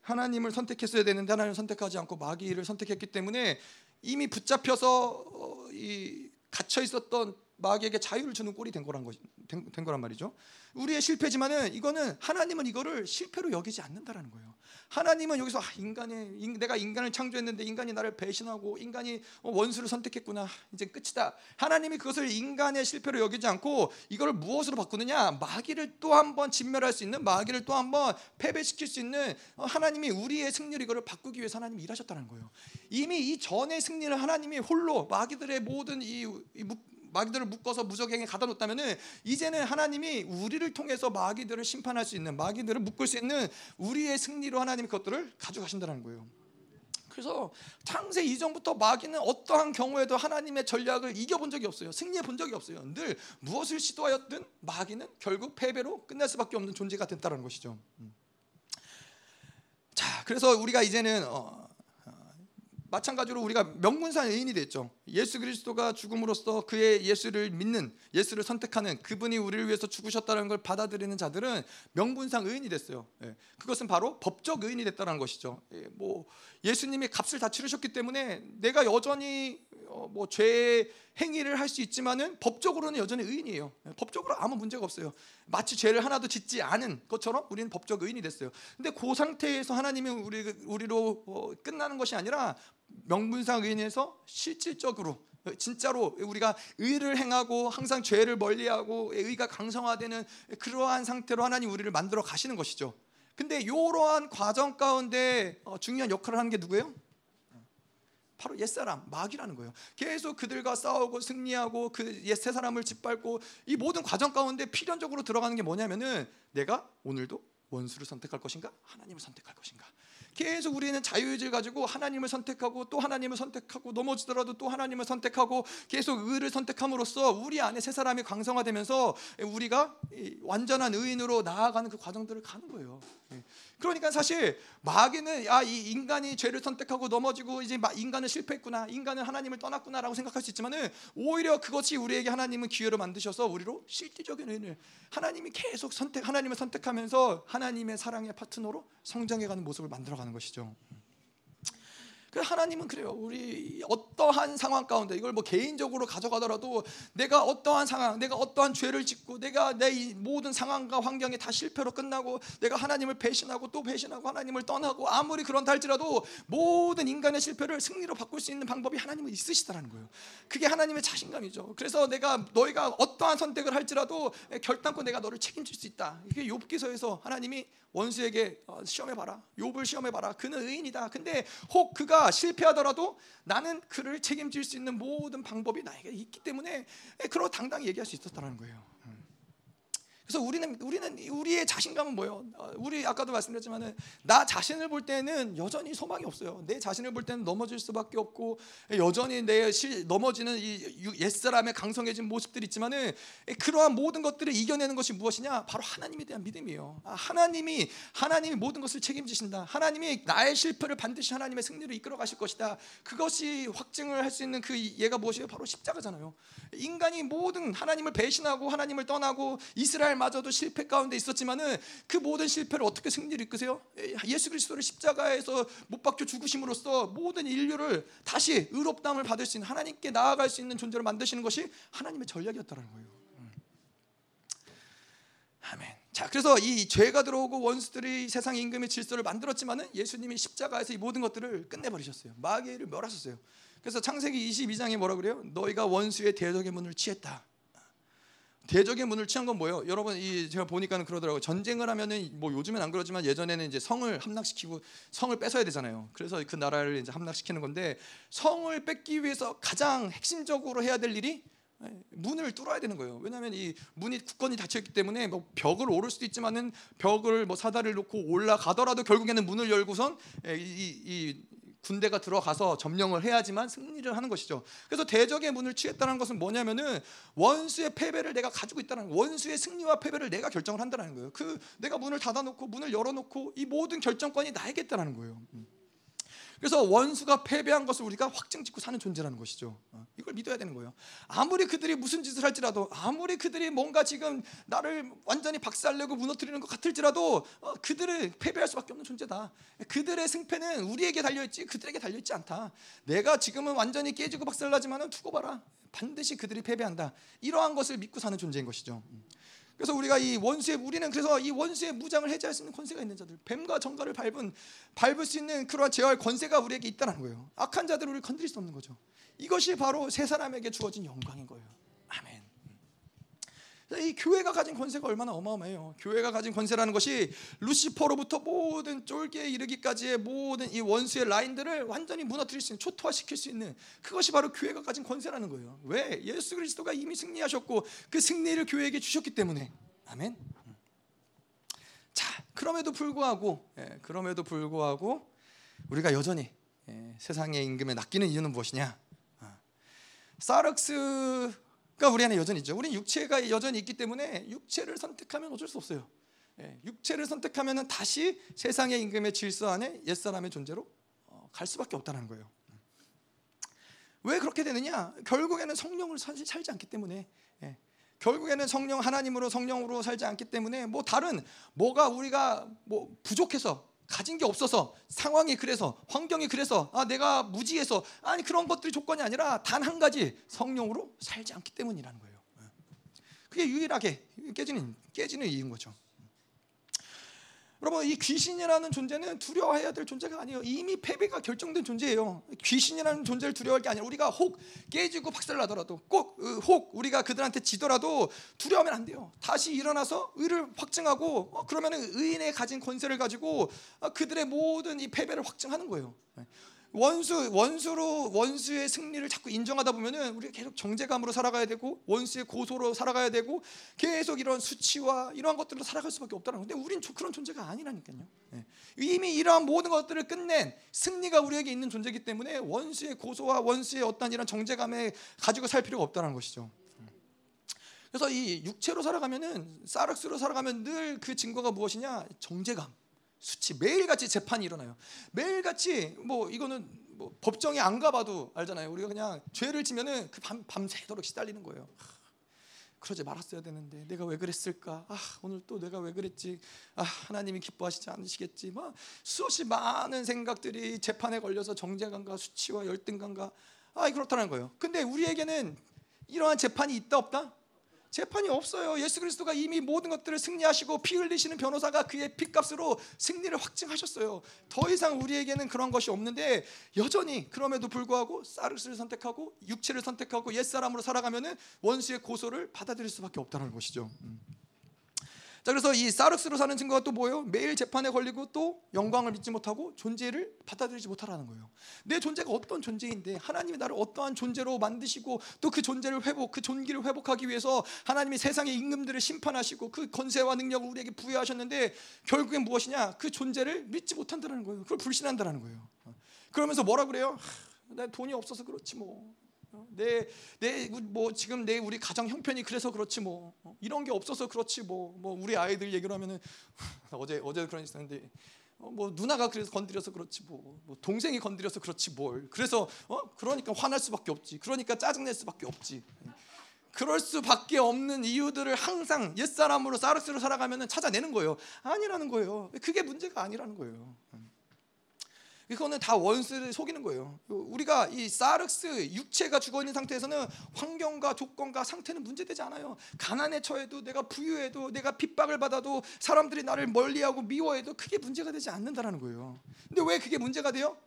하나님을 선택했어야 되는데 하나님을 선택하지 않고 마귀를 선택했기 때문에 이미 붙잡혀서 어, 이 갇혀 있었던 마귀에게 자유를 주는 꼴이 된 거란 것, 된, 된 거란 말이죠. 우리의 실패지만은 이거는 하나님은 이거를 실패로 여기지 않는다라는 거예요. 하나님은 여기서 아, 인간의 내가 인간을 창조했는데 인간이 나를 배신하고 인간이 어, 원수를 선택했구나 이제 끝이다. 하나님이 그것을 인간의 실패로 여기지 않고 이걸 무엇으로 바꾸느냐? 마귀를 또 한 번 진멸할 수 있는 마귀를 또 한 번 패배시킬 수 있는 어, 하나님이 우리의 승리를 이거를 바꾸기 위해서 하나님이 일하셨다는 거예요. 이미 이 전의 승리를 하나님이 홀로 마귀들의 모든 이, 이 마귀들을 묶어서 무적행에 가다 놓다면은 이제는 하나님이 우리를 통해서 마귀들을 심판할 수 있는 마귀들을 묶을 수 있는 우리의 승리로 하나님이 그것들을 가져가신다는 거예요. 그래서 창세 이전부터 마귀는 어떠한 경우에도 하나님의 전략을 이겨본 적이 없어요. 승리해 본 적이 없어요. 늘 무엇을 시도하였든 마귀는 결국 패배로 끝날 수밖에 없는 존재가 됐다는 것이죠. 음. 자, 그래서 우리가 이제는 어, 마찬가지로 우리가 명문상 의인이 됐죠. 예수 그리스도가 죽음으로써 그의 예수를 믿는 예수를 선택하는 그분이 우리를 위해서 죽으셨다는 걸 받아들이는 자들은 명분상 의인이 됐어요. 예. 그것은 바로 법적 의인이 됐다는 것이죠. 예. 뭐 예수님이 값을 다 치르셨기 때문에 내가 여전히 어, 뭐죄 행위를 할 수 있지만은 법적으로는 여전히 의인이에요. 예. 법적으로 아무 문제가 없어요. 마치 죄를 하나도 짓지 않은 것처럼 우리는 법적 의인이 됐어요. 근데 그 상태에서 하나님이 우리 우리로 어, 끝나는 것이 아니라 명분상 의인에서 실질적으로 진짜로 우리가 의를 행하고 항상 죄를 멀리하고 의가 강성화되는 그러한 상태로 하나님 우리를 만들어 가시는 것이죠. 근데 이러한 과정 가운데 어, 중요한 역할을 하는 게 누구예요? 바로 옛사람 마귀라는 거예요. 계속 그들과 싸우고 승리하고 그 옛 세 사람을 짓밟고 이 모든 과정 가운데 필연적으로 들어가는 게 뭐냐면은 내가 오늘도 원수를 선택할 것인가 하나님을 선택할 것인가 계속 우리는 자유의지를 가지고 하나님을 선택하고 또 하나님을 선택하고 넘어지더라도 또 하나님을 선택하고 계속 의를 선택함으로써 우리 안에 새 사람이 강성화되면서 우리가 완전한 의인으로 나아가는 그 과정들을 가는 거예요. 예. 그러니까 사실 마귀는 야이 인간이 죄를 선택하고 넘어지고 이제 인간은 실패했구나, 인간은 하나님을 떠났구나라고 생각할 수 있지만은 오히려 그것이 우리에게 하나님은 기회를 만드셔서 우리로 실질적인 의인을 하나님이 계속 선택 하나님을 선택하면서 하나님의 사랑의 파트너로 성장해가는 모습을 만들어가는 것이죠. 그 하나님은 그래요. 우리 어떠한 상황 가운데 이걸 뭐 개인적으로 가져가더라도 내가 어떠한 상황, 내가 어떠한 죄를 짓고 내가 내 모든 상황과 환경이 다 실패로 끝나고 내가 하나님을 배신하고 또 배신하고 하나님을 떠나고 아무리 그런다 할지라도 모든 인간의 실패를 승리로 바꿀 수 있는 방법이 하나님은 있으시다라는 거예요. 그게 하나님의 자신감이죠. 그래서 내가 너희가 어떠한 선택을 할지라도 결단코 내가 너를 책임질 수 있다. 이게 욥기서에서 하나님이 원수에게 어, 시험해 봐라. 욥을 시험해 봐라. 그는 의인이다. 근데 혹 그가 실패하더라도 나는 그를 책임질 수 있는 모든 방법이 나에게 있기 때문에 그러 당당히 얘기할 수 있었다는 거예요. 그래서 우리는 우리는 우리의 자신감은 뭐예요? 어, 우리 아까도 말씀드렸지만은 나 자신을 볼 때는 여전히 소망이 없어요. 내 자신을 볼 때는 넘어질 수밖에 없고 여전히 내 실, 넘어지는 이 옛사람의 강성해진 모습들이 있지만은 그러한 모든 것들을 이겨내는 것이 무엇이냐? 바로 하나님에 대한 믿음이에요. 아, 하나님이 하나님이 모든 것을 책임지신다. 하나님이 나의 실패를 반드시 하나님의 승리로 이끌어 가실 것이다. 그것이 확증을 할 수 있는 그 예가 무엇이에요? 바로 십자가잖아요. 인간이 모든 하나님을 배신하고 하나님을 떠나고 이스라엘 이스라엘마저도 실패 가운데 있었지만은 그 모든 실패를 어떻게 승리를 이끄세요? 예수 그리스도를 십자가에서 못 박혀 죽으심으로써 모든 인류를 다시 의롭다함을 받을 수 있는 하나님께 나아갈 수 있는 존재로 만드시는 것이 하나님의 전략이었다는 거예요. 음. 아멘. 자, 그래서 이 죄가 들어오고 원수들이 세상 임금의 질서를 만들었지만은 예수님이 십자가에서 이 모든 것들을 끝내버리셨어요. 마귀를 멸하셨어요. 그래서 창세기 22장에 뭐라 그래요? 너희가 원수의 대적의 문을 취했다. 대적의 문을 취한 건 뭐예요? 여러분 이 제가 보니까는 그러더라고요. 전쟁을 하면은 뭐 요즘엔 안 그러지만 예전에는 이제 성을 함락시키고 성을 뺏어야 되잖아요. 그래서 그 나라를 이제 함락시키는 건데 성을 뺏기 위해서 가장 핵심적으로 해야 될 일이 예, 문을 뚫어야 되는 거예요. 왜냐하면 이 문이 굳건히 닫혀 있기 때문에 뭐 벽을 오를 수도 있지만은 벽을 뭐 사다리를 놓고 올라가더라도 결국에는 문을 열고선 예, 이, 이, 이 군대가 들어가서 점령을 해야지만 승리를 하는 것이죠. 그래서 대적의 문을 취했다는 것은 뭐냐면은 원수의 패배를 내가 가지고 있다는 원수의 승리와 패배를 내가 결정을 한다는 거예요. 그 내가 문을 닫아놓고 문을 열어놓고 이 모든 결정권이 나에게 있다는 거예요. 음. 그래서 원수가 패배한 것을 우리가 확증 짓고 사는 존재라는 것이죠. 어, 이걸 믿어야 되는 거예요. 아무리 그들이 무슨 짓을 할지라도, 아무리 그들이 뭔가 지금 나를 완전히 박살내고 무너뜨리는 것 같을지라도, 어, 그들은 패배할 수밖에 없는 존재다. 그들의 승패는 우리에게 달려있지, 그들에게 달려있지 않다. 내가 지금은 완전히 깨지고 박살나지만은 두고 봐라. 반드시 그들이 패배한다. 이러한 것을 믿고 사는 존재인 것이죠. 음. 그래서 우리가 이 원수의 우리는 그래서 이 원수의 무장을 해제할 수 있는 권세가 있는 자들, 뱀과 정갈을 밟은 밟을 수 있는 그러한 제어할 권세가 우리에게 있다는 거예요. 악한 자들을 우리 건드릴 수 없는 거죠. 이것이 바로 세 사람에게 주어진 영광인 거예요. 이 교회가 가진 권세가 얼마나 어마어마해요. 교회가 가진 권세라는 것이 루시퍼로부터 모든 쫄개에 이르기까지의 모든 이 원수의 라인들을 완전히 무너뜨릴 수 있는 초토화시킬 수 있는 그것이 바로 교회가 가진 권세라는 거예요. 왜? 예수 그리스도가 이미 승리하셨고 그 승리를 교회에게 주셨기 때문에. 아멘. 자, 그럼에도 불구하고 예, 그럼에도 불구하고 우리가 여전히 예, 세상의 임금에 낚이는 이유는 무엇이냐? 아, 사르스 그러니까 우리 안에 여전히 있죠. 우리 육체가 여전히 있기 때문에 육체를 선택하면 어쩔 수 없어요. 예, 육체를 선택하면 다시 세상의 임금의 질서 안에 옛사람의 존재로 어, 갈 수밖에 없다는 거예요. 왜 그렇게 되느냐? 결국에는 성령을 살지 않기 때문에 예, 결국에는 성령 하나님으로 성령으로 살지 않기 때문에 뭐 다른 뭐가 우리가 뭐 부족해서 가진 게 없어서 상황이 그래서 환경이 그래서 아 내가 무지해서 아니 그런 것들이 조건이 아니라 단 한 가지 성령으로 살지 않기 때문이라는 거예요. 그게 유일하게 깨지는 깨지는 이유인 거죠. 여러분 이 귀신이라는 존재는 두려워해야 될 존재가 아니에요. 이미 패배가 결정된 존재예요. 귀신이라는 존재를 두려워할 게 아니라 우리가 혹 깨지고 박살나더라도 꼭혹 어, 우리가 그들한테 지더라도 두려워하면 안 돼요. 다시 일어나서 의를 확증하고 어, 그러면 의인의 가진 권세를 가지고 어, 그들의 모든 이 패배를 확증하는 거예요. 원수 원수로 원수의 승리를 자꾸 인정하다 보면은 우리가 계속 정제감으로 살아가야 되고 원수의 고소로 살아가야 되고 계속 이런 수치와 이러한 것들로 살아갈 수밖에 없다는 건데 우린 그런 존재가 아니라니까요. 네. 이미 이러한 모든 것들을 끝낸 승리가 우리에게 있는 존재이기 때문에 원수의 고소와 원수의 어떤 이런 정제감에 가지고 살 필요가 없다는 것이죠. 그래서 이 육체로 살아가면은 사륵스로 살아가면 늘 그 증거가 무엇이냐 정제감. 수치 매일같이 재판이 일어나요. 매일같이 뭐 이거는 뭐 법정에 안 가봐도 알잖아요. 우리가 그냥 죄를 지면은 그 밤 밤새도록 시달리는 거예요. 그러지 말았어야 되는데 내가 왜 그랬을까? 아 오늘 또 내가 왜 그랬지? 아 하나님이 기뻐하시지 않으시겠지? 막 수없이 많은 생각들이 재판에 걸려서 정죄감과 수치와 열등감과 아 그렇다는 거예요. 근데 우리에게는 이러한 재판이 있다 없다? 재판이 없어요. 예수 그리스도가 이미 모든 것들을 승리하시고 피 흘리시는 변호사가 그의 피값으로 승리를 확증하셨어요. 더 이상 우리에게는 그런 것이 없는데 여전히 그럼에도 불구하고 사르스를 선택하고 육체를 선택하고 옛 사람으로 살아가면은 원수의 고소를 받아들일 수밖에 없다는 것이죠. 음. 자 그래서 이 사르스로 사는 증거가 또 뭐예요? 매일 재판에 걸리고 또 영광을 믿지 못하고 존재를 받아들이지 못하라는 거예요. 내 존재가 어떤 존재인데 하나님이 나를 어떠한 존재로 만드시고 또 그 존재를 회복, 그 존귀를 회복하기 위해서 하나님이 세상의 임금들을 심판하시고 그 권세와 능력을 우리에게 부여하셨는데 결국엔 무엇이냐? 그 존재를 믿지 못한다는 거예요. 그걸 불신한다는 거예요. 그러면서 뭐라 그래요? 내 돈이 없어서 그렇지 뭐. 내 내 뭐 지금 내 우리 가정 형편이 그래서 그렇지 뭐. 어, 이런 게 없어서 그렇지 뭐뭐 뭐 우리 아이들 얘기를 하면은 *laughs* 어제 어제 그런 있었는데 어, 뭐 누나가 그래서 건드려서 그렇지 뭐, 뭐 동생이 건드려서 그렇지 뭘. 그래서 어? 그러니까 화날 수밖에 없지. 그러니까 짜증 낼 수밖에 없지. 그럴 수밖에 없는 이유들을 항상 옛 사람으로 사르스로 살아가면은 찾아내는 거예요. 아니라는 거예요. 그게 문제가 아니라는 거예요. 이거는 다 원수를 속이는 거예요. 우리가 이 사르스 육체가 죽어 있는 상태에서는 환경과 조건과 상태는 문제되지 않아요. 가난에 처해도 내가 부유해도 내가 핍박을 받아도 사람들이 나를 멀리하고 미워해도 그게 문제가 되지 않는다라는 거예요. 근데 왜 그게 문제가 돼요?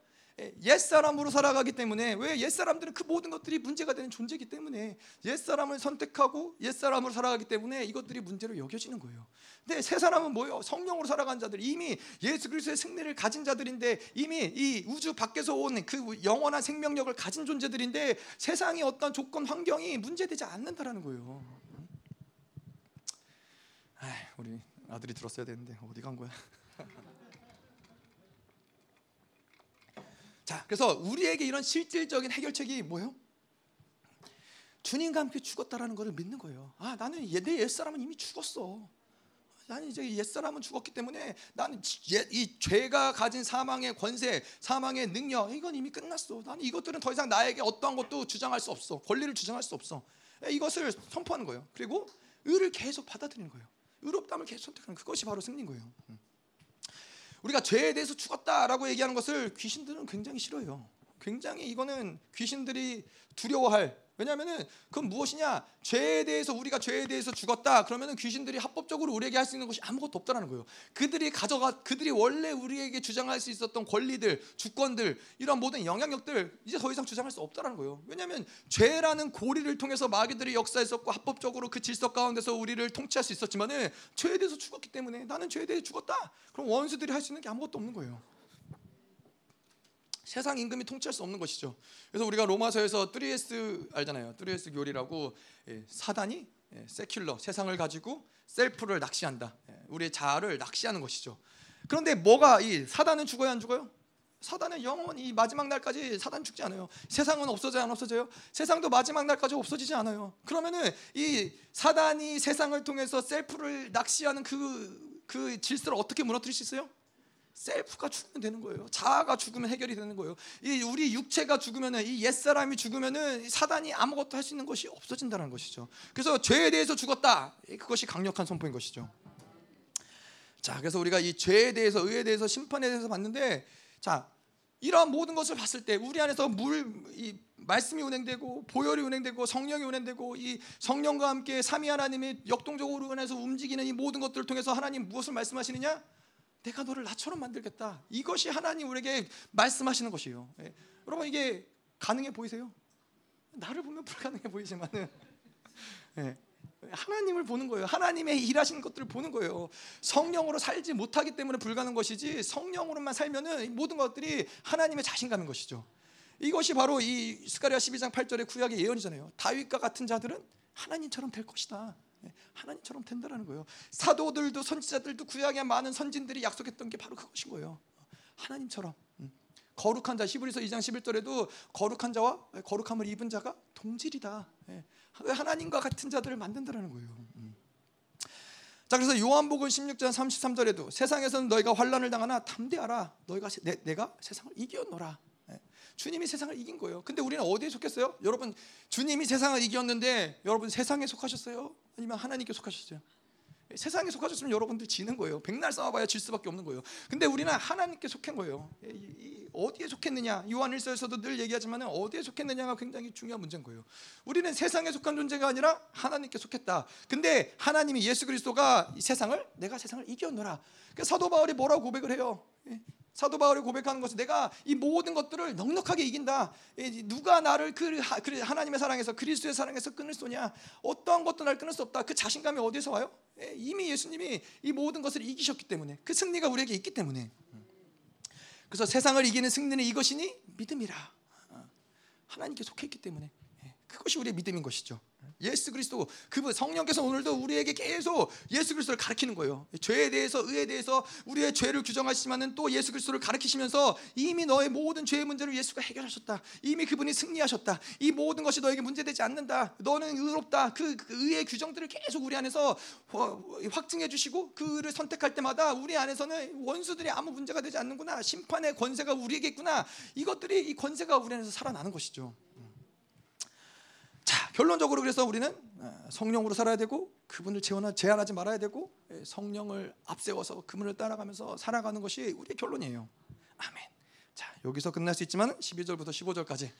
옛 사람으로 살아가기 때문에 왜 옛 사람들은 그 모든 것들이 문제가 되는 존재이기 때문에 옛 사람을 선택하고 옛 사람으로 살아가기 때문에 이것들이 문제로 여겨지는 거예요. 근데 새 사람은 뭐요? 성령으로 살아간 자들 이미 예수 그리스도의 승리를 가진 자들인데 이미 이 우주 밖에서 온 그 영원한 생명력을 가진 존재들인데 세상의 어떤 조건 환경이 문제되지 않는다라는 거예요. 아, 우리 아들이 들었어야 되는데 어디 간 거야? 자, 그래서 우리에게 이런 실질적인 해결책이 뭐예요? 주님과 함께 죽었다라는 것을 믿는 거예요. 아, 나는 내 옛사람은 이미 죽었어. 나는 이제 옛사람은 죽었기 때문에 나는 이 죄가 가진 사망의 권세, 사망의 능력 이건 이미 끝났어. 나는 이것들은 더 이상 나에게 어떠한 것도 주장할 수 없어. 권리를 주장할 수 없어. 이것을 선포하는 거예요. 그리고 의를 계속 받아들이는 거예요. 의롭담을 계속 선택하는 그것이 바로 승리인 거예요. 음. 우리가 죄에 대해서 죽었다라고 얘기하는 것을 귀신들은 굉장히 싫어요. 굉장히 이거는 귀신들이 두려워할 왜냐하면은 그건 무엇이냐 죄에 대해서 우리가 죄에 대해서 죽었다 그러면은 귀신들이 합법적으로 우리에게 할 수 있는 것이 아무것도 없다라는 거예요. 그들이 가져가 그들이 원래 우리에게 주장할 수 있었던 권리들, 주권들 이런 모든 영향력들 이제 더 이상 주장할 수 없다라는 거예요. 왜냐하면 죄라는 고리를 통해서 마귀들이 역사했었고 합법적으로 그 질서 가운데서 우리를 통치할 수 있었지만은 죄에 대해서 죽었기 때문에 나는 죄에 대해 죽었다. 그럼 원수들이 할 수 있는 게 아무것도 없는 거예요. 세상 임금이 통치할 수 없는 것이죠. 그래서 우리가 로마서에서 3S 알잖아요. 3S 교리라고 예, 사단이 예, 세큘러 세상을 가지고 셀프를 낚시한다. 예, 우리의 자아를 낚시하는 것이죠. 그런데 뭐가 이 사단은 죽어야 안 죽어요? 사단은 영원히 마지막 날까지 사단 죽지 않아요. 세상은 없어져야 안 없어져요? 세상도 마지막 날까지 없어지지 않아요. 그러면은 이 사단이 세상을 통해서 셀프를 낚시하는 그그 질서를 어떻게 무너뜨릴 수 있어요? 셀프가 죽으면 되는 거예요. 자아가 죽으면 해결이 되는 거예요. 이 우리 육체가 죽으면은 이 옛사람이 죽으면은 사단이 아무것도 할 수 있는 것이 없어진다는 것이죠. 그래서 죄에 대해서 죽었다. 그것이 강력한 선포인 것이죠. 자, 그래서 우리가 이 죄에 대해서 의에 대해서 심판에 대해서 봤는데 자, 이러한 모든 것을 봤을 때 우리 안에서 물 이 말씀이 운행되고 보혈이 운행되고 성령이 운행되고 이 성령과 함께 삼위 하나님의 역동적으로 운해서 움직이는 이 모든 것들을 통해서 하나님 무엇을 말씀하시느냐? 내가 너를 나처럼 만들겠다. 이것이 하나님 우리에게 말씀하시는 것이에요. 예. 여러분 이게 가능해 보이세요? 나를 보면 불가능해 보이지만은 *laughs* 예. 하나님을 보는 거예요. 하나님의 일하시는 것들을 보는 거예요. 성령으로 살지 못하기 때문에 불가능한 것이지 성령으로만 살면은 모든 것들이 하나님의 자신감인 것이죠. 이것이 바로 이 스가랴 12장 8절의 구약의 예언이잖아요. 다윗과 같은 자들은 하나님처럼 될 것이다. 예, 하나님처럼 된다라는 거예요. 사도들도 선지자들도 구약의 많은 선진들이 약속했던 게 바로 그것인 거예요. 하나님처럼 음. 거룩한 자 히브리서 2장 11절에도 거룩한 자와 거룩함을 입은 자가 동질이다. 예, 하나님과 같은 자들을 만든다라는 거예요. 음. 자 그래서 요한복음 16장 33절에도 세상에서는 너희가 환란을 당하나 담대하라 너희가 내, 가 세상을 이겨노라 주님이 세상을 이긴 거예요. 근데 우리는 어디에 속했어요? 여러분 주님이 세상을 이겼는데 여러분 세상에 속하셨어요? 아니면 하나님께 속하셨어요? 세상에 속하셨으면 여러분들 지는 거예요. 백날 싸워봐야 질 수밖에 없는 거예요. 근데 우리는 하나님께 속한 거예요. 어디에 속했느냐? 요한일서에서도 늘 얘기하지만 어디에 속했느냐가 굉장히 중요한 문제인 거예요. 우리는 세상에 속한 존재가 아니라 하나님께 속했다. 근데 하나님이 예수 그리스도가 이 세상을 내가 세상을 이겨노라. 사도 바울이 뭐라고 고백을 해요? 예. 사도 바울이 고백하는 것은 내가 이 모든 것들을 넉넉하게 이긴다. 누가 나를 그 하나님의 사랑에서 그리스도의 사랑에서 끊을 수냐? 어떠한 것도 날 끊을 수 없다. 그 자신감이 어디서 와요? 예, 이미 예수님이 이 모든 것을 이기셨기 때문에 그 승리가 우리에게 있기 때문에. 그래서 세상을 이기는 승리는 이것이니 믿음이라. 어, 하나님께 속해 있기 때문에 예, 그것이 우리의 믿음인 것이죠. 예수 그리스도 그분 성령께서 오늘도 우리에게 계속 예수 그리스도를 가르치는 거예요. 죄에 대해서 의에 대해서 우리의 죄를 규정하시지만은 또 예수 그리스도를 가르치시면서 이미 너의 모든 죄의 문제를 예수가 해결하셨다. 이미 그분이 승리하셨다. 이 모든 것이 너에게 문제되지 않는다. 너는 의롭다. 그, 그 의의 규정들을 계속 우리 안에서 확증해 주시고 그를 선택할 때마다 우리 안에서는 원수들이 아무 문제가 되지 않는구나. 심판의 권세가 우리에게 있구나. 이것들이 이 권세가 우리 안에서 살아나는 것이죠. 자, 결론적으로 그래서 우리는 어, 성령으로 살아야 되고 그분을 제한하지 말아야 되고 예, 성령을 앞세워서 그분을 따라가면서 살아가는 것이 우리의 결론이에요. 아멘. 자, 여기서 끝날 수 있지만 12절부터 15절까지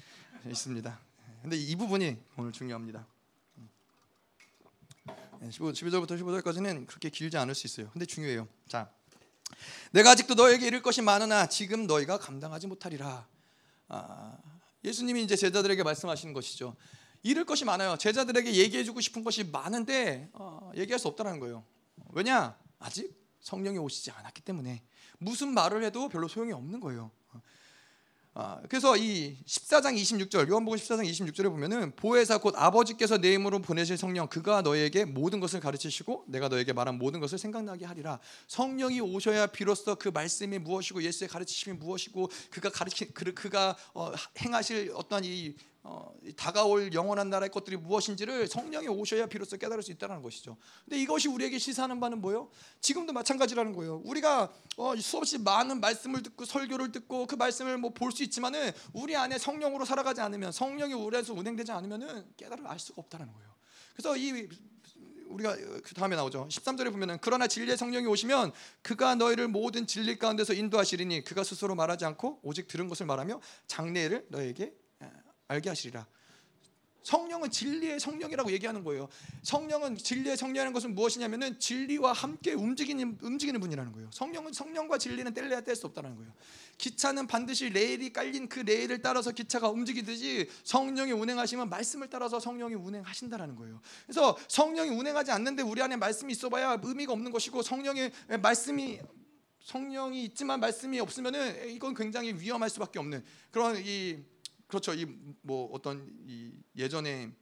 있습니다. 근데 이 부분이 오늘 중요합니다. 12절부터 예, 15절까지는 그렇게 길지 않을 수 있어요. 근데 중요해요. 자, 내가 아직도 너에게 이를 것이 많으나 지금 너희가 감당하지 못하리라. 아, 예수님이 이제 제자들에게 말씀하시는 것이죠. 잃을 것이 많아요. 제자들에게 얘기해주고 싶은 것이 많은데 어, 얘기할 수 없다는 거예요. 왜냐? 아직 성령이 오시지 않았기 때문에 무슨 말을 해도 별로 소용이 없는 거예요. 아, 그래서 이 14장 26절 요한복음 14장 26절에 보면은 보혜사 곧 아버지께서 내 이름으로 보내실 성령 그가 너에게 모든 것을 가르치시고 내가 너에게 말한 모든 것을 생각나게 하리라 성령이 오셔야 비로소 그 말씀이 무엇이고 예수의 가르치심이 무엇이고 그가 가르치 그, 그가 어, 행하실 어떠한 이 어, 다가올 영원한 나라의 것들이 무엇인지를 성령이 오셔야 비로소 깨달을 수 있다는 것이죠. 근데 이것이 우리에게 시사하는 바는 뭐예요? 지금도 마찬가지라는 거예요. 우리가 어, 수없이 많은 말씀을 듣고 설교를 듣고 그 말씀을 뭐 볼 수 있지만은 우리 안에 성령으로 살아가지 않으면 성령이 우리 안에서 운행되지 않으면은 깨달을 알 수가 없다는 거예요. 그래서 이 우리가 그 다음에 나오죠. 13절에 보면은 그러나 진리의 성령이 오시면 그가 너희를 모든 진리 가운데서 인도하시리니 그가 스스로 말하지 않고 오직 들은 것을 말하며 장래를 너에게 알게 하시리라. 성령은 진리의 성령이라고 얘기하는 거예요. 성령은 진리의 성령이라는 것은 무엇이냐면은 진리와 함께 움직이는 움직이는 분이라는 거예요. 성령은 성령과 진리는 뗄래야 뗄 수 없다는 거예요. 기차는 반드시 레일이 깔린 그 레일을 따라서 기차가 움직이듯이 성령이 운행하시면 말씀을 따라서 성령이 운행하신다라는 거예요. 그래서 성령이 운행하지 않는데 우리 안에 말씀이 있어봐야 의미가 없는 것이고 성령의 말씀이 성령이 있지만 말씀이 없으면은 이건 굉장히 위험할 수밖에 없는 그런 이 그렇죠. 이 뭐 어떤 이 예전에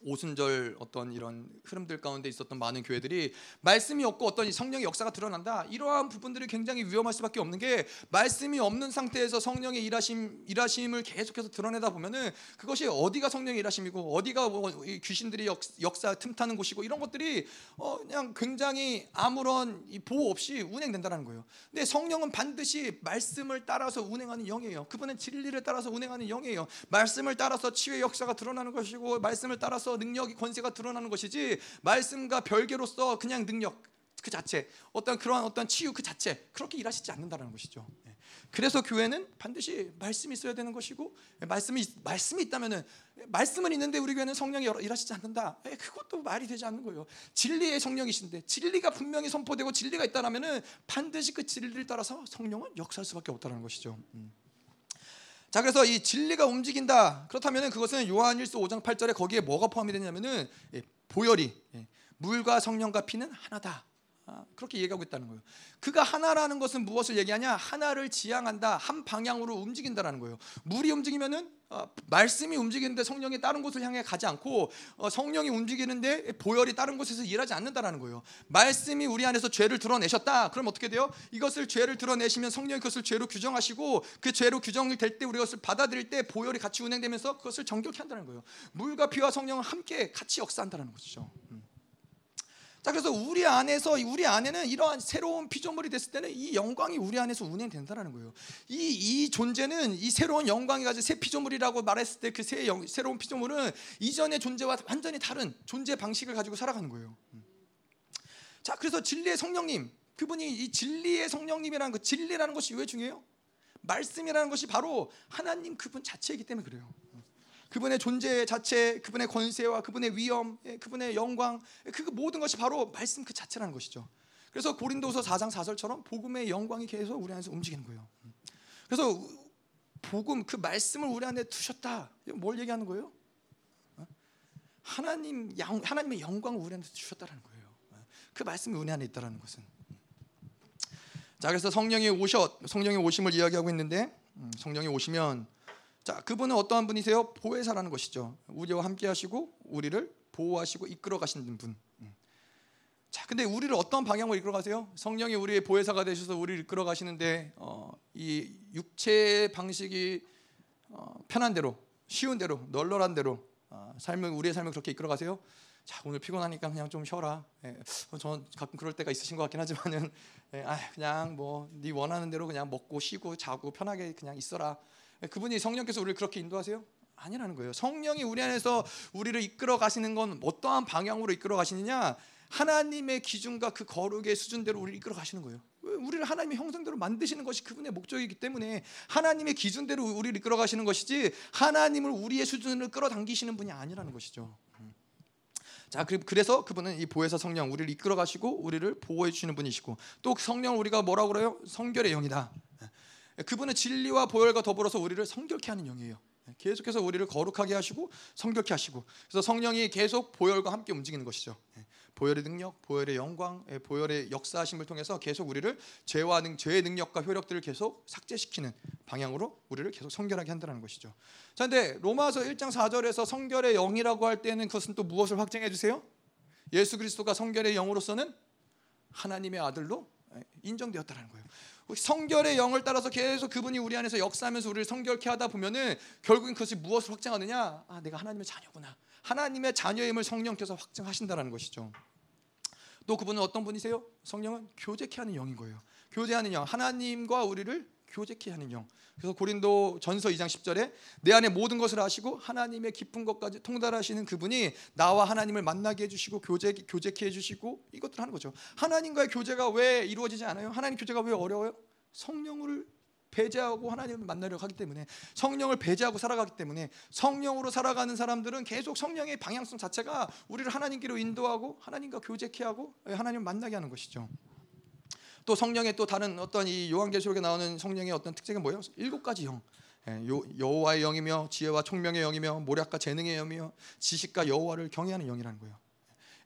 오순절 어떤 이런 흐름들 가운데 있었던 많은 교회들이 말씀이 없고 어떤 성령의 역사가 드러난다. 이러한 부분들이 굉장히 위험할 수밖에 없는 게 말씀이 없는 상태에서 성령의 일하심 일하심을 계속해서 드러내다 보면은 그것이 어디가 성령의 일하심이고 어디가 뭐 귀신들이 역, 사 틈타는 곳이고 이런 것들이 어 그냥 굉장히 아무런 보호 없이 운행된다는 거예요. 근데 성령은 반드시 말씀을 따라서 운행하는 영이에요. 그분은 진리를 따라서 운행하는 영이에요. 말씀을 따라서 치유의 역사가 드러나는 것이고 말씀을 따라서 따라서 능력이 권세가 드러나는 것이지 말씀과 별개로서 그냥 능력 그 자체 어떤 그러한 어떤 치유 그 자체 그렇게 일하시지 않는다는 것이죠. 예. 그래서 교회는 반드시 말씀이 있어야 되는 것이고 예, 말씀이 말씀이 있다면은 말씀은 있는데 우리 교회는 성령이 일하시지 않는다. 예, 그것도 말이 되지 않는 거예요. 진리의 성령이신데 진리가 분명히 선포되고 진리가 있다라면은 반드시 그 진리를 따라서 성령은 역사할 수밖에 없다는 것이죠. 음. 자 그래서 이 진리가 움직인다. 그렇다면 그것은 요한일서 5장 8절에 거기에 뭐가 포함이 되냐면은 예, 보혈이 예, 물과 성령과 피는 하나다. 아, 그렇게 얘기하고 있다는 거예요. 그가 하나라는 것은 무엇을 얘기하냐? 하나를 지향한다. 한 방향으로 움직인다라는 거예요. 물이 움직이면은 어, 말씀이 움직이는데 성령이 다른 곳을 향해 가지 않고 어, 성령이 움직이는데 보혈이 다른 곳에서 일하지 않는다라는 거예요. 말씀이 우리 안에서 죄를 드러내셨다. 그럼 어떻게 돼요? 이것을 죄를 드러내시면 성령이 그것을 죄로 규정하시고 그 죄로 규정이 될때 우리가 그것을 받아들일 때 보혈이 같이 운행되면서 그것을 정결케 한다는 거예요. 물과 피와 성령은 함께 같이 역사한다는 것이죠. 음. 자 그래서 우리 안에서 우리 안에는 이러한 새로운 피조물이 됐을 때는 이 영광이 우리 안에서 운행된다라는 거예요. 이 이 존재는 이 새로운 영광이 가진 새 피조물이라고 말했을 때 그 새로운 피조물은 이전의 존재와 완전히 다른 존재 방식을 가지고 살아가는 거예요. 음. 자 그래서 진리의 성령님 그분이 이 진리의 성령님이라는 그 진리라는 것이 왜 중요해요? 말씀이라는 것이 바로 하나님 그분 자체이기 때문에 그래요. 그분의 존재 자체, 그분의 권세와 그분의 위엄, 예, 그분의 영광, 예, 그 모든 것이 바로 말씀 그 자체라는 것이죠. 그래서 고린도서 4장 4절처럼 복음의 영광이 계속 우리 안에서 움직이는 거예요. 그래서 복음 그 말씀을 우리 안에 두셨다. 뭘 얘기하는 거예요? 어? 하나님 양, 하나님의 영광을 우리 안에 주셨다는 거예요. 그 말씀이 우리 안에 있다라는 것은. 자, 그래서 성령이 오셔 성령의 오심을 이야기하고 있는데 음, 성령이 오시면 자, 그분은 어떠한 분이세요? 보혜사라는 것이죠. 우리와 함께 하시고 우리를 보호하시고 이끌어 가시는 분. 음. 자, 근데 우리를 어떤 방향으로 이끌어 가세요? 성령이 우리의 보혜사가 되셔서 우리를 이끌어 가시는데 어, 이 육체 방식이 어, 편한 대로, 쉬운 대로, 널널한 대로 어, 삶을 우리의 삶을 그렇게 이끌어 가세요. 자, 오늘 피곤하니까 그냥 좀 쉬어라. 예, 저는 가끔 그럴 때가 있으신 것 같긴 하지만은 예, 아, 그냥 뭐 네 원하는 대로 그냥 먹고 쉬고 자고 편하게 그냥 있어라. 그분이 성령께서 우리를 그렇게 인도하세요? 아니라는 거예요. 성령이 우리 안에서 우리를 이끌어 가시는 건 어떠한 방향으로 이끌어 가시느냐? 하나님의 기준과 그 거룩의 수준대로 우리를 이끌어 가시는 거예요. 우리를 하나님의 형상대로 만드시는 것이 그분의 목적이기 때문에 하나님의 기준대로 우리를 이끌어 가시는 것이지 하나님을 우리의 수준을 끌어당기시는 분이 아니라는 것이죠. 자, 그래서 그분은 이 보혜사 성령 우리를 이끌어 가시고 우리를 보호해 주시는 분이시고 또 성령 우리가 뭐라고 그래요? 성결의 영이다. 그분은 진리와 보혈과 더불어서 우리를 성결케 하는 영이에요. 계속해서 우리를 거룩하게 하시고 성결케 하시고 그래서 성령이 계속 보혈과 함께 움직이는 것이죠. 보혈의 능력, 보혈의 영광, 보혈의 역사하심을 통해서 계속 우리를 죄와 능 죄의 능력과 효력들을 계속 삭제시키는 방향으로 우리를 계속 성결하게 한다는 것이죠. 자, 근데 로마서 1장 4절에서 성결의 영이라고 할 때는 그것은 또 무엇을 확증해 주세요? 예수 그리스도가 성결의 영으로서는 하나님의 아들로 인정되었다는 거예요. 성결의 영을 따라서 계속 그분이 우리 안에서 역사하면서 우리를 성결케 하다 보면은 결국엔 그것이 무엇을 확증하느냐? 아, 내가 하나님의 자녀구나. 하나님의 자녀임을 성령께서 확증하신다는 것이죠. 또 그분은 어떤 분이세요? 성령은 교제케 하는 영인 거예요. 교제하는 영, 하나님과 우리를 교제케 하는 영. 그래서 고린도 전서 2장 10절에 내 안에 모든 것을 아시고 하나님의 깊은 것까지 통달하시는 그분이 나와 하나님을 만나게 해주시고 교제 교제케 해주시고 이것들 하는 거죠. 하나님과의 교제가 왜 이루어지지 않아요? 하나님 교제가 왜 어려워요? 성령을 배제하고 하나님을 만나려고 하기 때문에 성령을 배제하고 살아가기 때문에 성령으로 살아가는 사람들은 계속 성령의 방향성 자체가 우리를 하나님께로 인도하고 하나님과 교제케 하고 하나님을 만나게 하는 것이죠. 또 성령의 또 다른 어떤 이 요한계시록에 나오는 성령의 어떤 특징은 뭐예요? 일곱 가지 영. 예, 여호와의 영이며 지혜와 총명의 영이며 모략과 재능의 영이며 지식과 여호와를 경외하는 영이라는 거예요.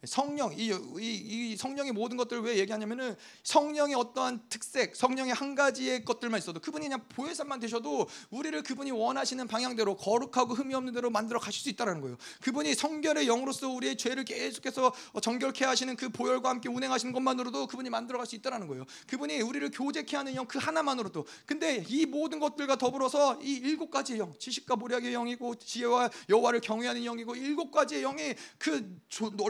성령 이, 이, 이, 성령의 모든 것들을 왜 얘기하냐면은 성령의 어떠한 특색, 성령의 한 가지의 것들만 있어도 그분이 그냥 보혜사만 되셔도 우리를 그분이 원하시는 방향대로 거룩하고 흠이 없는 대로 만들어 가실 수 있다라는 거예요. 그분이 성결의 영으로서 우리의 죄를 계속해서 정결케 하시는 그 보혈과 함께 운행하시는 것만으로도 그분이 만들어 갈 수 있다라는 거예요. 그분이 우리를 교제케 하는 영 그 하나만으로도. 근데 이 모든 것들과 더불어서 이 일곱 가지의 영, 지식과 모략의 영이고 지혜와 여호와를 경외하는 영이고 일곱 가지의 영이 그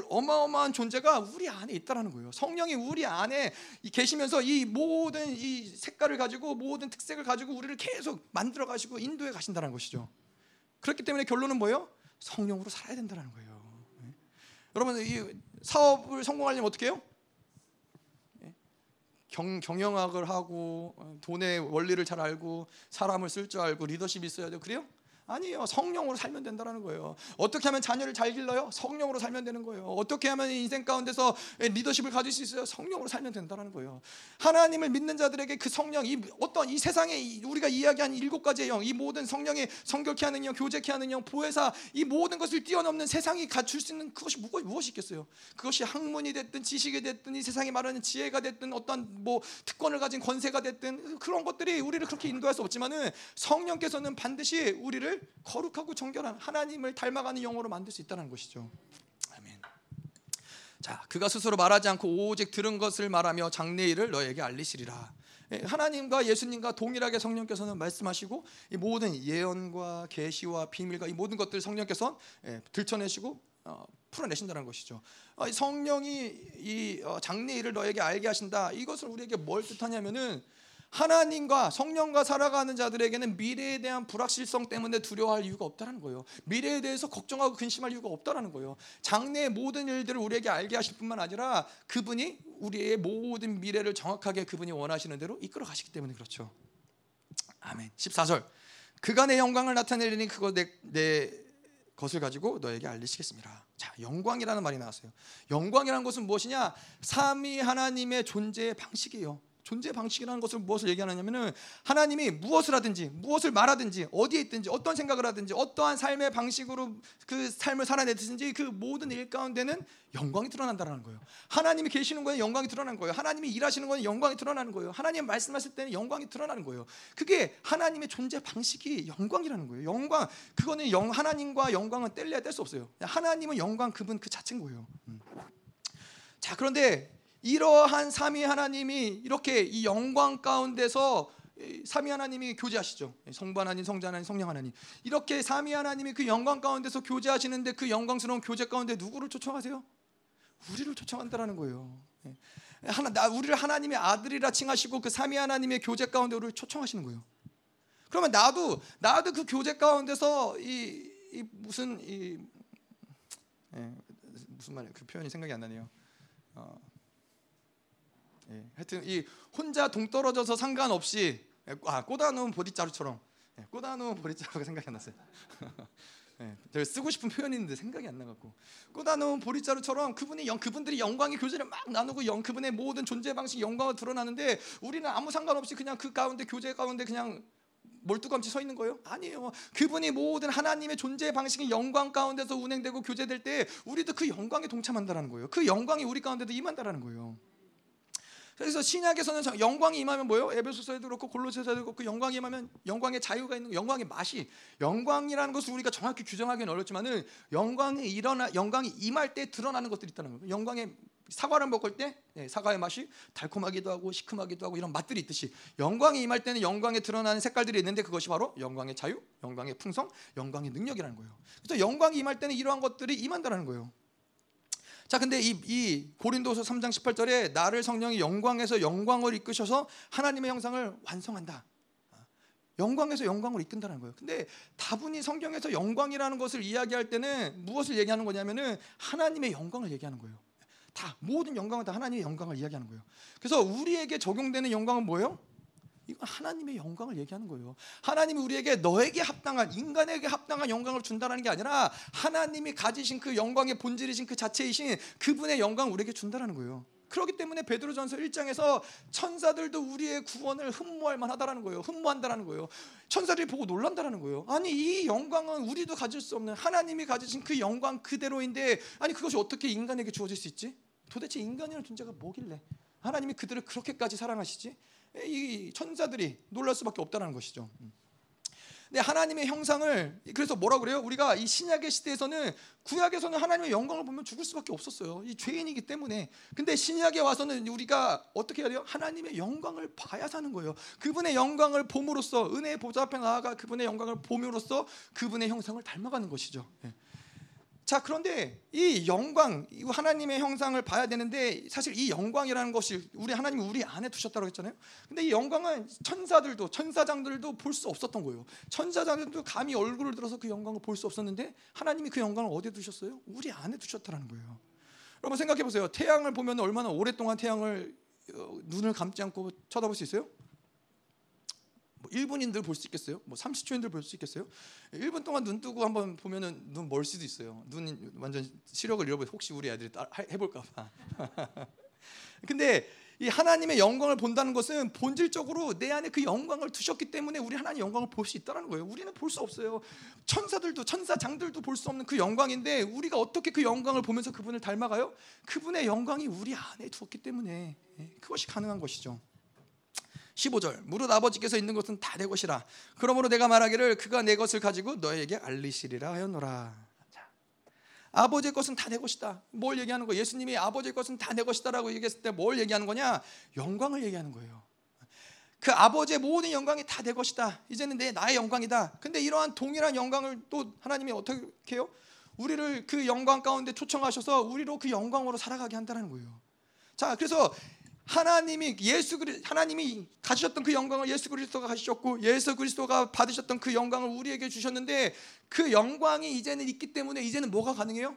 어마 어마어마한 존재가 우리 안에 있다라는 거예요. 성령이 우리 안에 계시면서 이 모든 이 색깔을 가지고 모든 특색을 가지고 우리를 계속 만들어 가시고 인도해 가신다는 것이죠. 그렇기 때문에 결론은 뭐예요? 성령으로 살아야 된다는 거예요. 네. 여러분 이 사업을 성공하려면 어떻게 해요? 네. 경, 경영학을 하고 어, 돈의 원리를 잘 알고 사람을 쓸 줄 알고 리더십이 있어야 돼요. 그래요? 아니에요. 성령으로 살면 된다는 거예요. 어떻게 하면 자녀를 잘 길러요? 성령으로 살면 되는 거예요. 어떻게 하면 인생 가운데서 리더십을 가질 수 있어요? 성령으로 살면 된다는 거예요. 하나님을 믿는 자들에게 그 성령, 이 어떤 이 세상에 우리가 이야기한 일곱 가지의 영, 이 모든 성령의 성결케 하는 영, 교제케 하는 영, 보혜사, 이 모든 것을 뛰어넘는 세상이 갖출 수 있는 그것이 무엇이 있겠어요? 그것이 학문이 됐든 지식이 됐든 이 세상이 말하는 지혜가 됐든 어떤 뭐 특권을 가진 권세가 됐든 그런 것들이 우리를 그렇게 인도할 수 없지만은 성령께서는 반드시 우리를 우리를 거룩하고 정결한 하나님을 닮아가는 영으로 만들 수 있다는 것이죠. 아멘. 자, 그가 스스로 말하지 않고 오직 들은 것을 말하며 장래 일을 너에게 알리시리라. 예, 하나님과 예수님과 동일하게 성령께서는 말씀하시고 이 모든 예언과 계시와 비밀과 이 모든 것들 성령께서 예, 들춰내시고 어, 풀어내신다는 것이죠. 어, 성령이 이 어, 장래 일을 너에게 알게 하신다. 이것을 우리에게 뭘 뜻하냐면은 하나님과 성령과 살아가는 자들에게는 미래에 대한 불확실성 때문에 두려워할 이유가 없다는 거예요. 미래에 대해서 걱정하고 근심할 이유가 없다는 거예요. 장래의 모든 일들을 우리에게 알게 하실 뿐만 아니라 그분이 우리의 모든 미래를 정확하게 그분이 원하시는 대로 이끌어 가시기 때문에 그렇죠. 아멘. 14절. 그가 내 영광을 나타내리니 그거 내, 내 것을 가지고 너에게 알리시겠습니다. 자, 영광이라는 말이 나왔어요. 영광이라는 것은 무엇이냐? 삼위 하나님의 존재의 방식이에요. 존재 방식이라는 것을 무엇을 얘기하느냐면은 하나님이 무엇을 하든지 무엇을 말하든지 어디에 있든지 어떤 생각을 하든지 어떠한 삶의 방식으로 그 삶을 살아내든지 그 모든 일 가운데는 영광이 드러난다는 거예요. 하나님이 계시는 거에 영광이 드러나는 거예요. 하나님이 일하시는 거에 영광이 드러나는 거예요. 하나님 말씀하실 때는 영광이 드러나는 거예요. 그게 하나님의 존재 방식이 영광이라는 거예요. 영광 그거는 영 하나님과 영광은 뗄래야 뗄 수 없어요. 하나님은 영광 그분 그 자체인 거예요. 음. 자 그런데 이러한 삼위 하나님이 이렇게 이 영광 가운데서 삼위 하나님이 교제하시죠. 성부 하나님, 성자 하나님, 성령 하나님. 이렇게 삼위 하나님이 그 영광 가운데서 교제하시는데 그 영광스러운 교제 가운데 누구를 초청하세요? 우리를 초청한다라는 거예요. 예. 하나, 나, 우리를 하나님의 아들이라 칭하시고 그 삼위 하나님의 교제 가운데 우리를 초청하시는 거예요. 그러면 나도 나도 그 교제 가운데서 이, 이 무슨 이 예, 무슨 말이에요? 그 표현이 생각이 안 나네요. 어, 예, 하여튼 이 혼자 동떨어져서 상관없이 아 꽂아놓은 보리자루처럼 예, 꽂아놓은 보리자루가 생각이 안 났어요. 네, *laughs* 제가 쓰고 싶은 표현인데 생각이 안 나갖고 꽂아놓은 보리자루처럼 그분이 영, 그분들이 영광의 교제를 막 나누고 영, 그분의 모든 존재 방식 영광을 드러나는데 우리는 아무 상관없이 그냥 그 가운데 교제 가운데 그냥 몰두감치 서 있는 거예요? 아니에요. 그분이 모든 하나님의 존재 방식이 영광 가운데서 운행되고 교제될 때 우리도 그 영광에 동참한다라는 거예요. 그 영광이 우리 가운데도 임한다라는 거예요. 그래서 신약에서는 영광이 임하면 뭐예요? 에베소서에도 그렇고 골로새서에도 그렇고 그 영광이 임하면 영광의 자유가 있는 영광의 맛이 영광이라는 것을 우리가 정확히 규정하기는 어렵지만은 영광이 일어나 영광이 임할 때 드러나는 것들이 있다는 거예요. 영광의 사과를 먹을 때 네, 사과의 맛이 달콤하기도 하고 시큼하기도 하고 이런 맛들이 있듯이 영광이 임할 때는 영광에 드러나는 색깔들이 있는데 그것이 바로 영광의 자유, 영광의 풍성, 영광의 능력이라는 거예요. 그래서 영광이 임할 때는 이러한 것들이 임한다는 거예요. 자, 근데 이, 이 고린도서 3장 18절에 나를 성령이 영광에서 영광을 이끄셔서 하나님의 형상을 완성한다. 영광에서 영광을 이끈다는 거예요. 근데 다분히 성경에서 영광이라는 것을 이야기할 때는 무엇을 얘기하는 거냐면은 하나님의 영광을 얘기하는 거예요. 다 모든 영광은 다 하나님의 영광을 이야기하는 거예요. 그래서 우리에게 적용되는 영광은 뭐예요? 이건 하나님의 영광을 얘기하는 거예요. 하나님이 우리에게 너에게 합당한 인간에게 합당한 영광을 준다는 게 아니라 하나님이 가지신 그 영광의 본질이신 그 자체이신 그분의 영광을 우리에게 준다는 거예요. 그렇기 때문에 베드로전서 1장에서 천사들도 우리의 구원을 흠모할 만하다라는 거예요. 흠모한다라는 거예요. 천사들이 보고 놀란다라는 거예요. 아니 이 영광은 우리도 가질 수 없는 하나님이 가지신 그 영광 그대로인데 아니 그것이 어떻게 인간에게 주어질 수 있지? 도대체 인간이라는 존재가 뭐길래 하나님이 그들을 그렇게까지 사랑하시지? 이 천사들이 놀랄 수밖에 없다는 것이죠. 근데 하나님의 형상을 그래서 뭐라 그래요? 우리가 이 신약의 시대에서는 구약에서는 하나님의 영광을 보면 죽을 수밖에 없었어요. 이 죄인이기 때문에. 근데 신약에 와서는 우리가 어떻게 해야 돼요? 하나님의 영광을 봐야 사는 거예요. 그분의 영광을 봄으로써 은혜의 보좌 앞에 나아가 그분의 영광을 봄으로써 그분의 형상을 닮아가는 것이죠. 예. 자 그런데 이 영광 하나님의 형상을 봐야 되는데 사실 이 영광이라는 것이 우리 하나님이 우리 안에 두셨다고 했잖아요. 근데 이 영광은 천사들도 천사장들도 볼 수 없었던 거예요. 천사장들도 감히 얼굴을 들어서 그 영광을 볼 수 없었는데 하나님이 그 영광을 어디에 두셨어요? 우리 안에 두셨다는 거예요. 여러분 생각해 보세요. 태양을 보면 얼마나 오랫동안 태양을 어, 눈을 감지 않고 쳐다볼 수 있어요? 뭐 1분인들 볼 수 있겠어요? 뭐 30초인들 볼 수 있겠어요? 1분 동안 눈 뜨고 한번 보면은 눈 멀 수도 있어요. 눈 완전 시력을 잃어버 혹시 우리 애들이 해볼까 봐. *laughs* 근데 이 하나님의 영광을 본다는 것은 본질적으로 내 안에 그 영광을 두셨기 때문에 우리 하나님 영광을 볼 수 있다는 거예요. 우리는 볼 수 없어요. 천사들도 천사장들도 볼 수 없는 그 영광인데 우리가 어떻게 그 영광을 보면서 그분을 닮아가요? 그분의 영광이 우리 안에 두었기 때문에 예, 그것이 가능한 것이죠. 15절 무릇 아버지께서 있는 것은 다 내 것이라. 그러므로 내가 말하기를 그가 내 것을 가지고 너에게 알리시리라 하였노라. 자, 아버지의 것은 다 내 것이다. 뭘 얘기하는 거예요? 예수님이 아버지의 것은 다 내 것이다 라고 얘기했을 때 뭘 얘기하는 거냐? 영광을 얘기하는 거예요. 그 아버지의 모든 영광이 다 내 것이다. 이제는 내 나의 영광이다. 근데 이러한 동일한 영광을 또 하나님이 어떻게 해요? 우리를 그 영광 가운데 초청하셔서 우리로 그 영광으로 살아가게 한다는 거예요. 자 그래서 하나님이 예수 그리 하나님이 가지셨던 그 영광을 예수 그리스도가 가지셨고 예수 그리스도가 받으셨던 그 영광을 우리에게 주셨는데 그 영광이 이제는 있기 때문에 이제는 뭐가 가능해요?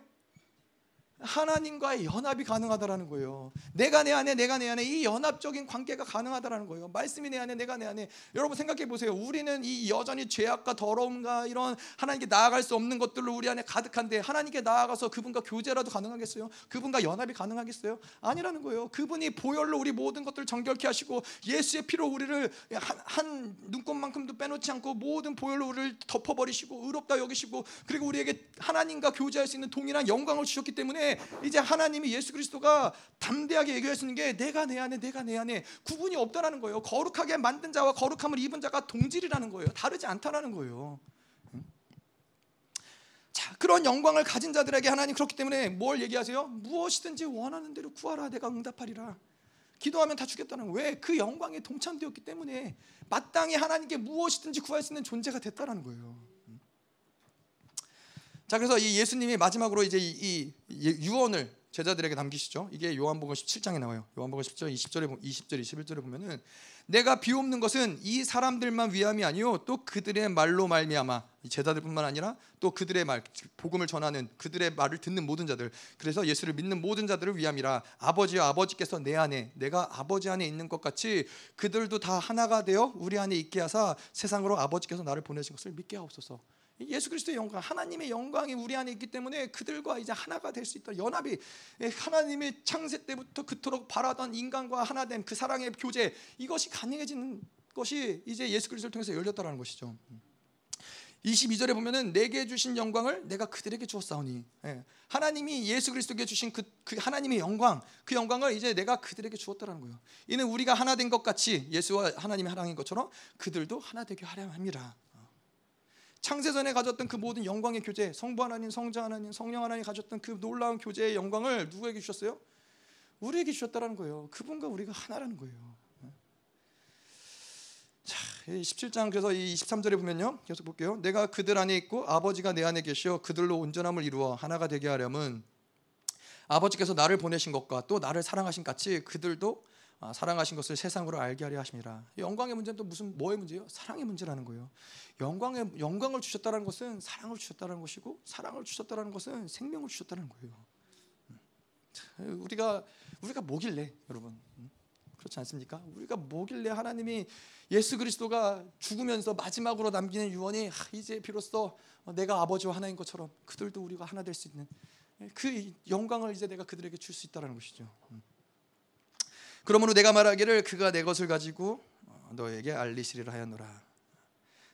하나님과의 연합이 가능하다라는 거예요. 내가 내 안에 내가 내 안에 이 연합적인 관계가 가능하다라는 거예요. 말씀이 내 안에 내가 내 안에 여러분 생각해 보세요. 우리는 이 여전히 죄악과 더러움과 이런 하나님께 나아갈 수 없는 것들로 우리 안에 가득한데 하나님께 나아가서 그분과 교제라도 가능하겠어요? 그분과 연합이 가능하겠어요? 아니라는 거예요. 그분이 보혈로 우리 모든 것들을 정결케 하시고 예수의 피로 우리를 한, 한 눈곱만큼도 빼놓지 않고 모든 보혈로 우리를 덮어 버리시고 의롭다 여기시고 그리고 우리에게 하나님과 교제할 수 있는 동일한 영광을 주셨기 때문에 이제 하나님이 예수 그리스도가 담대하게 얘기하시는 게 내가 내 안에 내가 내 안에 구분이 없다라는 거예요. 거룩하게 만든 자와 거룩함을 입은 자가 동질이라는 거예요. 다르지 않다라는 거예요. 자, 그런 영광을 가진 자들에게 하나님 그렇기 때문에 뭘 얘기하세요? 무엇이든지 원하는 대로 구하라 내가 응답하리라. 기도하면 다 주겠다는 왜? 그 영광에 동참되었기 때문에 마땅히 하나님께 무엇이든지 구할 수 있는 존재가 됐다라는 거예요. 자 그래서 이 예수님이 마지막으로 이제 이, 이 유언을 제자들에게 남기시죠. 이게 요한복음 17장에 나와요. 요한복음 10장 20절에 20절 21절에 보면은 내가 비옵는 것은 이 사람들만 위함이 아니요 또 그들의 말로 말미암아 제자들뿐만 아니라 또 그들의 말 복음을 전하는 그들의 말을 듣는 모든 자들 그래서 예수를 믿는 모든 자들을 위함이라 아버지와 아버지께서 내 안에 내가 아버지 안에 있는 것 같이 그들도 다 하나가 되어 우리 안에 있게 하사 세상으로 아버지께서 나를 보내신 것을 믿게 하옵소서. 예수 그리스도의 영광, 하나님의 영광이 우리 안에 있기 때문에 그들과 이제 하나가 될 수 있다. 연합이 예, 하나님의 창세 때부터 그토록 바라던 인간과 하나됨, 그 사랑의 교제 이것이 가능해지는 것이 이제 예수 그리스도를 통해서 열렸다라는 것이죠. 22절에 보면은 내게 주신 영광을 내가 그들에게 주었사오니 예. 하나님이 예수 그리스도께 주신 그, 그, 하나님의 영광 그 영광을 이제 내가 그들에게 주었다라는 거예요. 이는 우리가 하나 된 것 같이 예수와 하나님이 하나인 것처럼 그들도 하나 되게 하려 합니다. 창세전에 가졌던 그 모든 영광의 교제, 성부 하나님, 성자 하나님, 성령 하나님 가졌던 그 놀라운 교제의 영광을 누구에게 주셨어요? 우리에게 주셨다라는 거예요. 그분과 우리가 하나라는 거예요. 자, 17장 그래서 이 23절에 보면요. 계속 볼게요. 내가 그들 안에 있고 아버지가 내 안에 계시어 그들로 온전함을 이루어 하나가 되게 하려면 아버지께서 나를 보내신 것과 또 나를 사랑하신 같이 그들도 아, 사랑하신 것을 세상으로 알게 하려 하십니다. 영광의 문제는 또 무슨 뭐의 문제요? 사랑의 문제라는 거예요. 영광의 영광을 주셨다는 것은 사랑을 주셨다는 것이고 사랑을 주셨다는 것은 생명을 주셨다는 거예요. 음. 우리가 우리가 뭐길래 여러분 음. 그렇지 않습니까? 우리가 뭐길래 하나님이 예수 그리스도가 죽으면서 마지막으로 남기는 유언이 아, 이제 비로소 내가 아버지와 하나인 것처럼 그들도 우리가 하나 될 수 있는 그 영광을 이제 내가 그들에게 줄 수 있다는 것이죠. 음. 그러므로 내가 말하기를 그가 내 것을 가지고 어, 너에게 알리시리라 하였노라.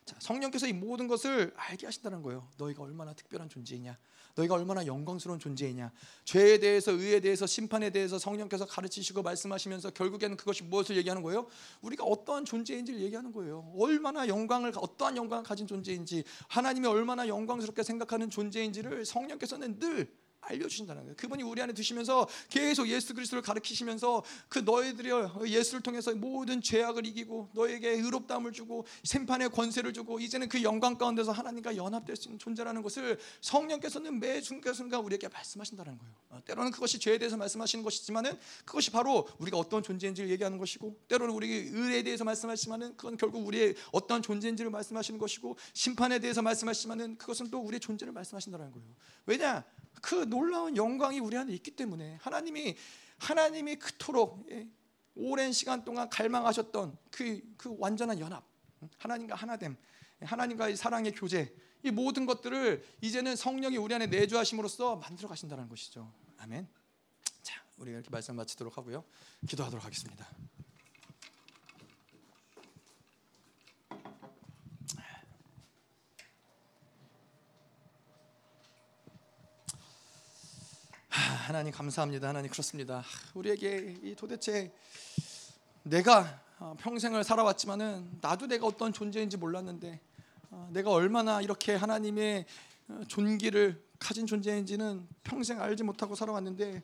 자, 성령께서 이 모든 것을 알게 하신다는 거예요. 너희가 얼마나 특별한 존재이냐. 너희가 얼마나 영광스러운 존재이냐. 죄에 대해서 의에 대해서 심판에 대해서 성령께서 가르치시고 말씀하시면서 결국에는 그것이 무엇을 얘기하는 거예요? 우리가 어떠한 존재인지를 얘기하는 거예요. 얼마나 영광을 어떠한 영광을 가진 존재인지 하나님이 얼마나 영광스럽게 생각하는 존재인지를 성령께서는 늘 알려주신다는 거예요. 그분이 우리 안에 드시면서 계속 예수 그리스도를 가르치시면서 그 너희들이 예수를 통해서 모든 죄악을 이기고 너에게 의롭다함을 주고 심판의 권세를 주고 이제는 그 영광 가운데서 하나님과 연합될 수 있는 존재라는 것을 성령께서는 매 순간순간 우리에게 말씀하신다는 거예요. 어, 때로는 그것이 죄에 대해서 말씀하시는 것이지만은 그것이 바로 우리가 어떤 존재인지를 얘기하는 것이고 때로는 우리 의에 대해서 말씀하시지만은 그건 결국 우리의 어떤 존재인지를 말씀하시는 것이고 심판에 대해서 말씀하시지만은 그것은 또 우리의 존재를 말씀하신다는 거예요. 왜냐? 그 놀라운 영광이 우리 안에 있기 때문에 하나님이 하나님이 그토록 예, 오랜 시간 동안 갈망하셨던 그, 그 완전한 연합, 하나님과 하나됨, 하나님과의 사랑의 교제, 이 모든 것들을 이제는 성령이 우리 안에 내주하심으로써 만들어 가신다는 것이죠. 아멘. 자, 우리가 이렇게 말씀 마치도록 하고요. 기도하도록 하겠습니다. 하나님 감사합니다. 하나님 그렇습니다. 우리에게 이 도대체 내가 어, 평생을 살아왔지만은 나도 내가 어떤 존재인지 몰랐는데 어, 내가 얼마나 이렇게 하나님의 어, 존귀를 가진 존재인지는 평생 알지 못하고 살아왔는데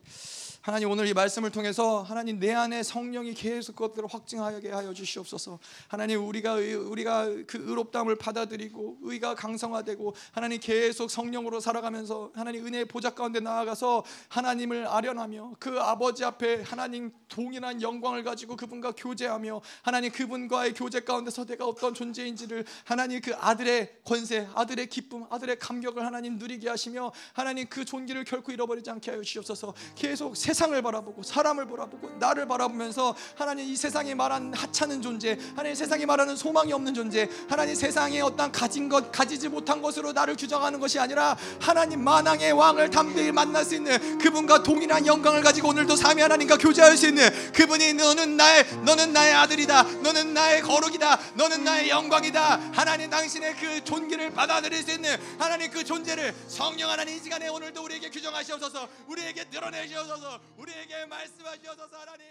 하나님 오늘 이 말씀을 통해서 하나님 내 안에 성령이 계속 그것들을 확증하게 하여 주시옵소서. 하나님 우리가 우리가 그 의롭다함을 받아들이고 의가 강성화되고 하나님 계속 성령으로 살아가면서 하나님 은혜의 보좌 가운데 나아가서 하나님을 아련하며 그 아버지 앞에 하나님 동일한 영광을 가지고 그분과 교제하며 하나님 그분과의 교제 가운데서 내가 어떤 존재인지를 하나님 그 아들의 권세, 아들의 기쁨, 아들의 감격을 하나님 누리게 하시며 하나님 그 존귀를 결코 잃어버리지 않게 하여 주시옵소서. 계속 세상을 바라보고 사람을 바라보고 나를 바라보면서 하나님 이 세상에 말하는 하찮은 존재, 하나님 세상에 말하는 소망이 없는 존재, 하나님 세상에 어떤 가진 것 가지지 못한 것으로 나를 규정하는 것이 아니라 하나님 만왕의 왕을 담대히 만날 수 있는 그분과 동일한 영광을 가지고 오늘도 삼위 하나님과 교제할 수 있는 그분이 너는 나의 너는 나의 아들이다, 너는 나의 거룩이다, 너는 나의 영광이다. 하나님 당신의 그 존귀를 받아들일 수 있는 하나님 그 존재를 성령 하나님 이 시간에 오늘도 우리에게 규정하시옵소서, 우리에게 드러내시옵소서. 우리에게 말씀하셔서 하나님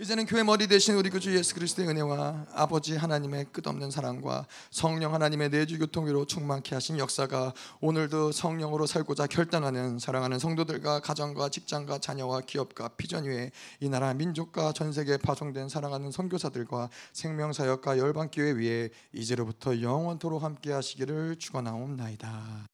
이제는 교회 머리 대신 우리 구주 예수 그리스도의 은혜와 아버지 하나님의 끝없는 사랑과 성령 하나님의 내주 교통위로 충만케 하신 역사가 오늘도 성령으로 살고자 결단하는 사랑하는 성도들과 가정과 직장과 자녀와 기업과 피전 위에 이 나라 민족과 전 세계에 파송된 사랑하는 선교사들과 생명 사역과 열방교회 위에 이제로부터 영원토록 함께 하시기를 축원하옵나이다.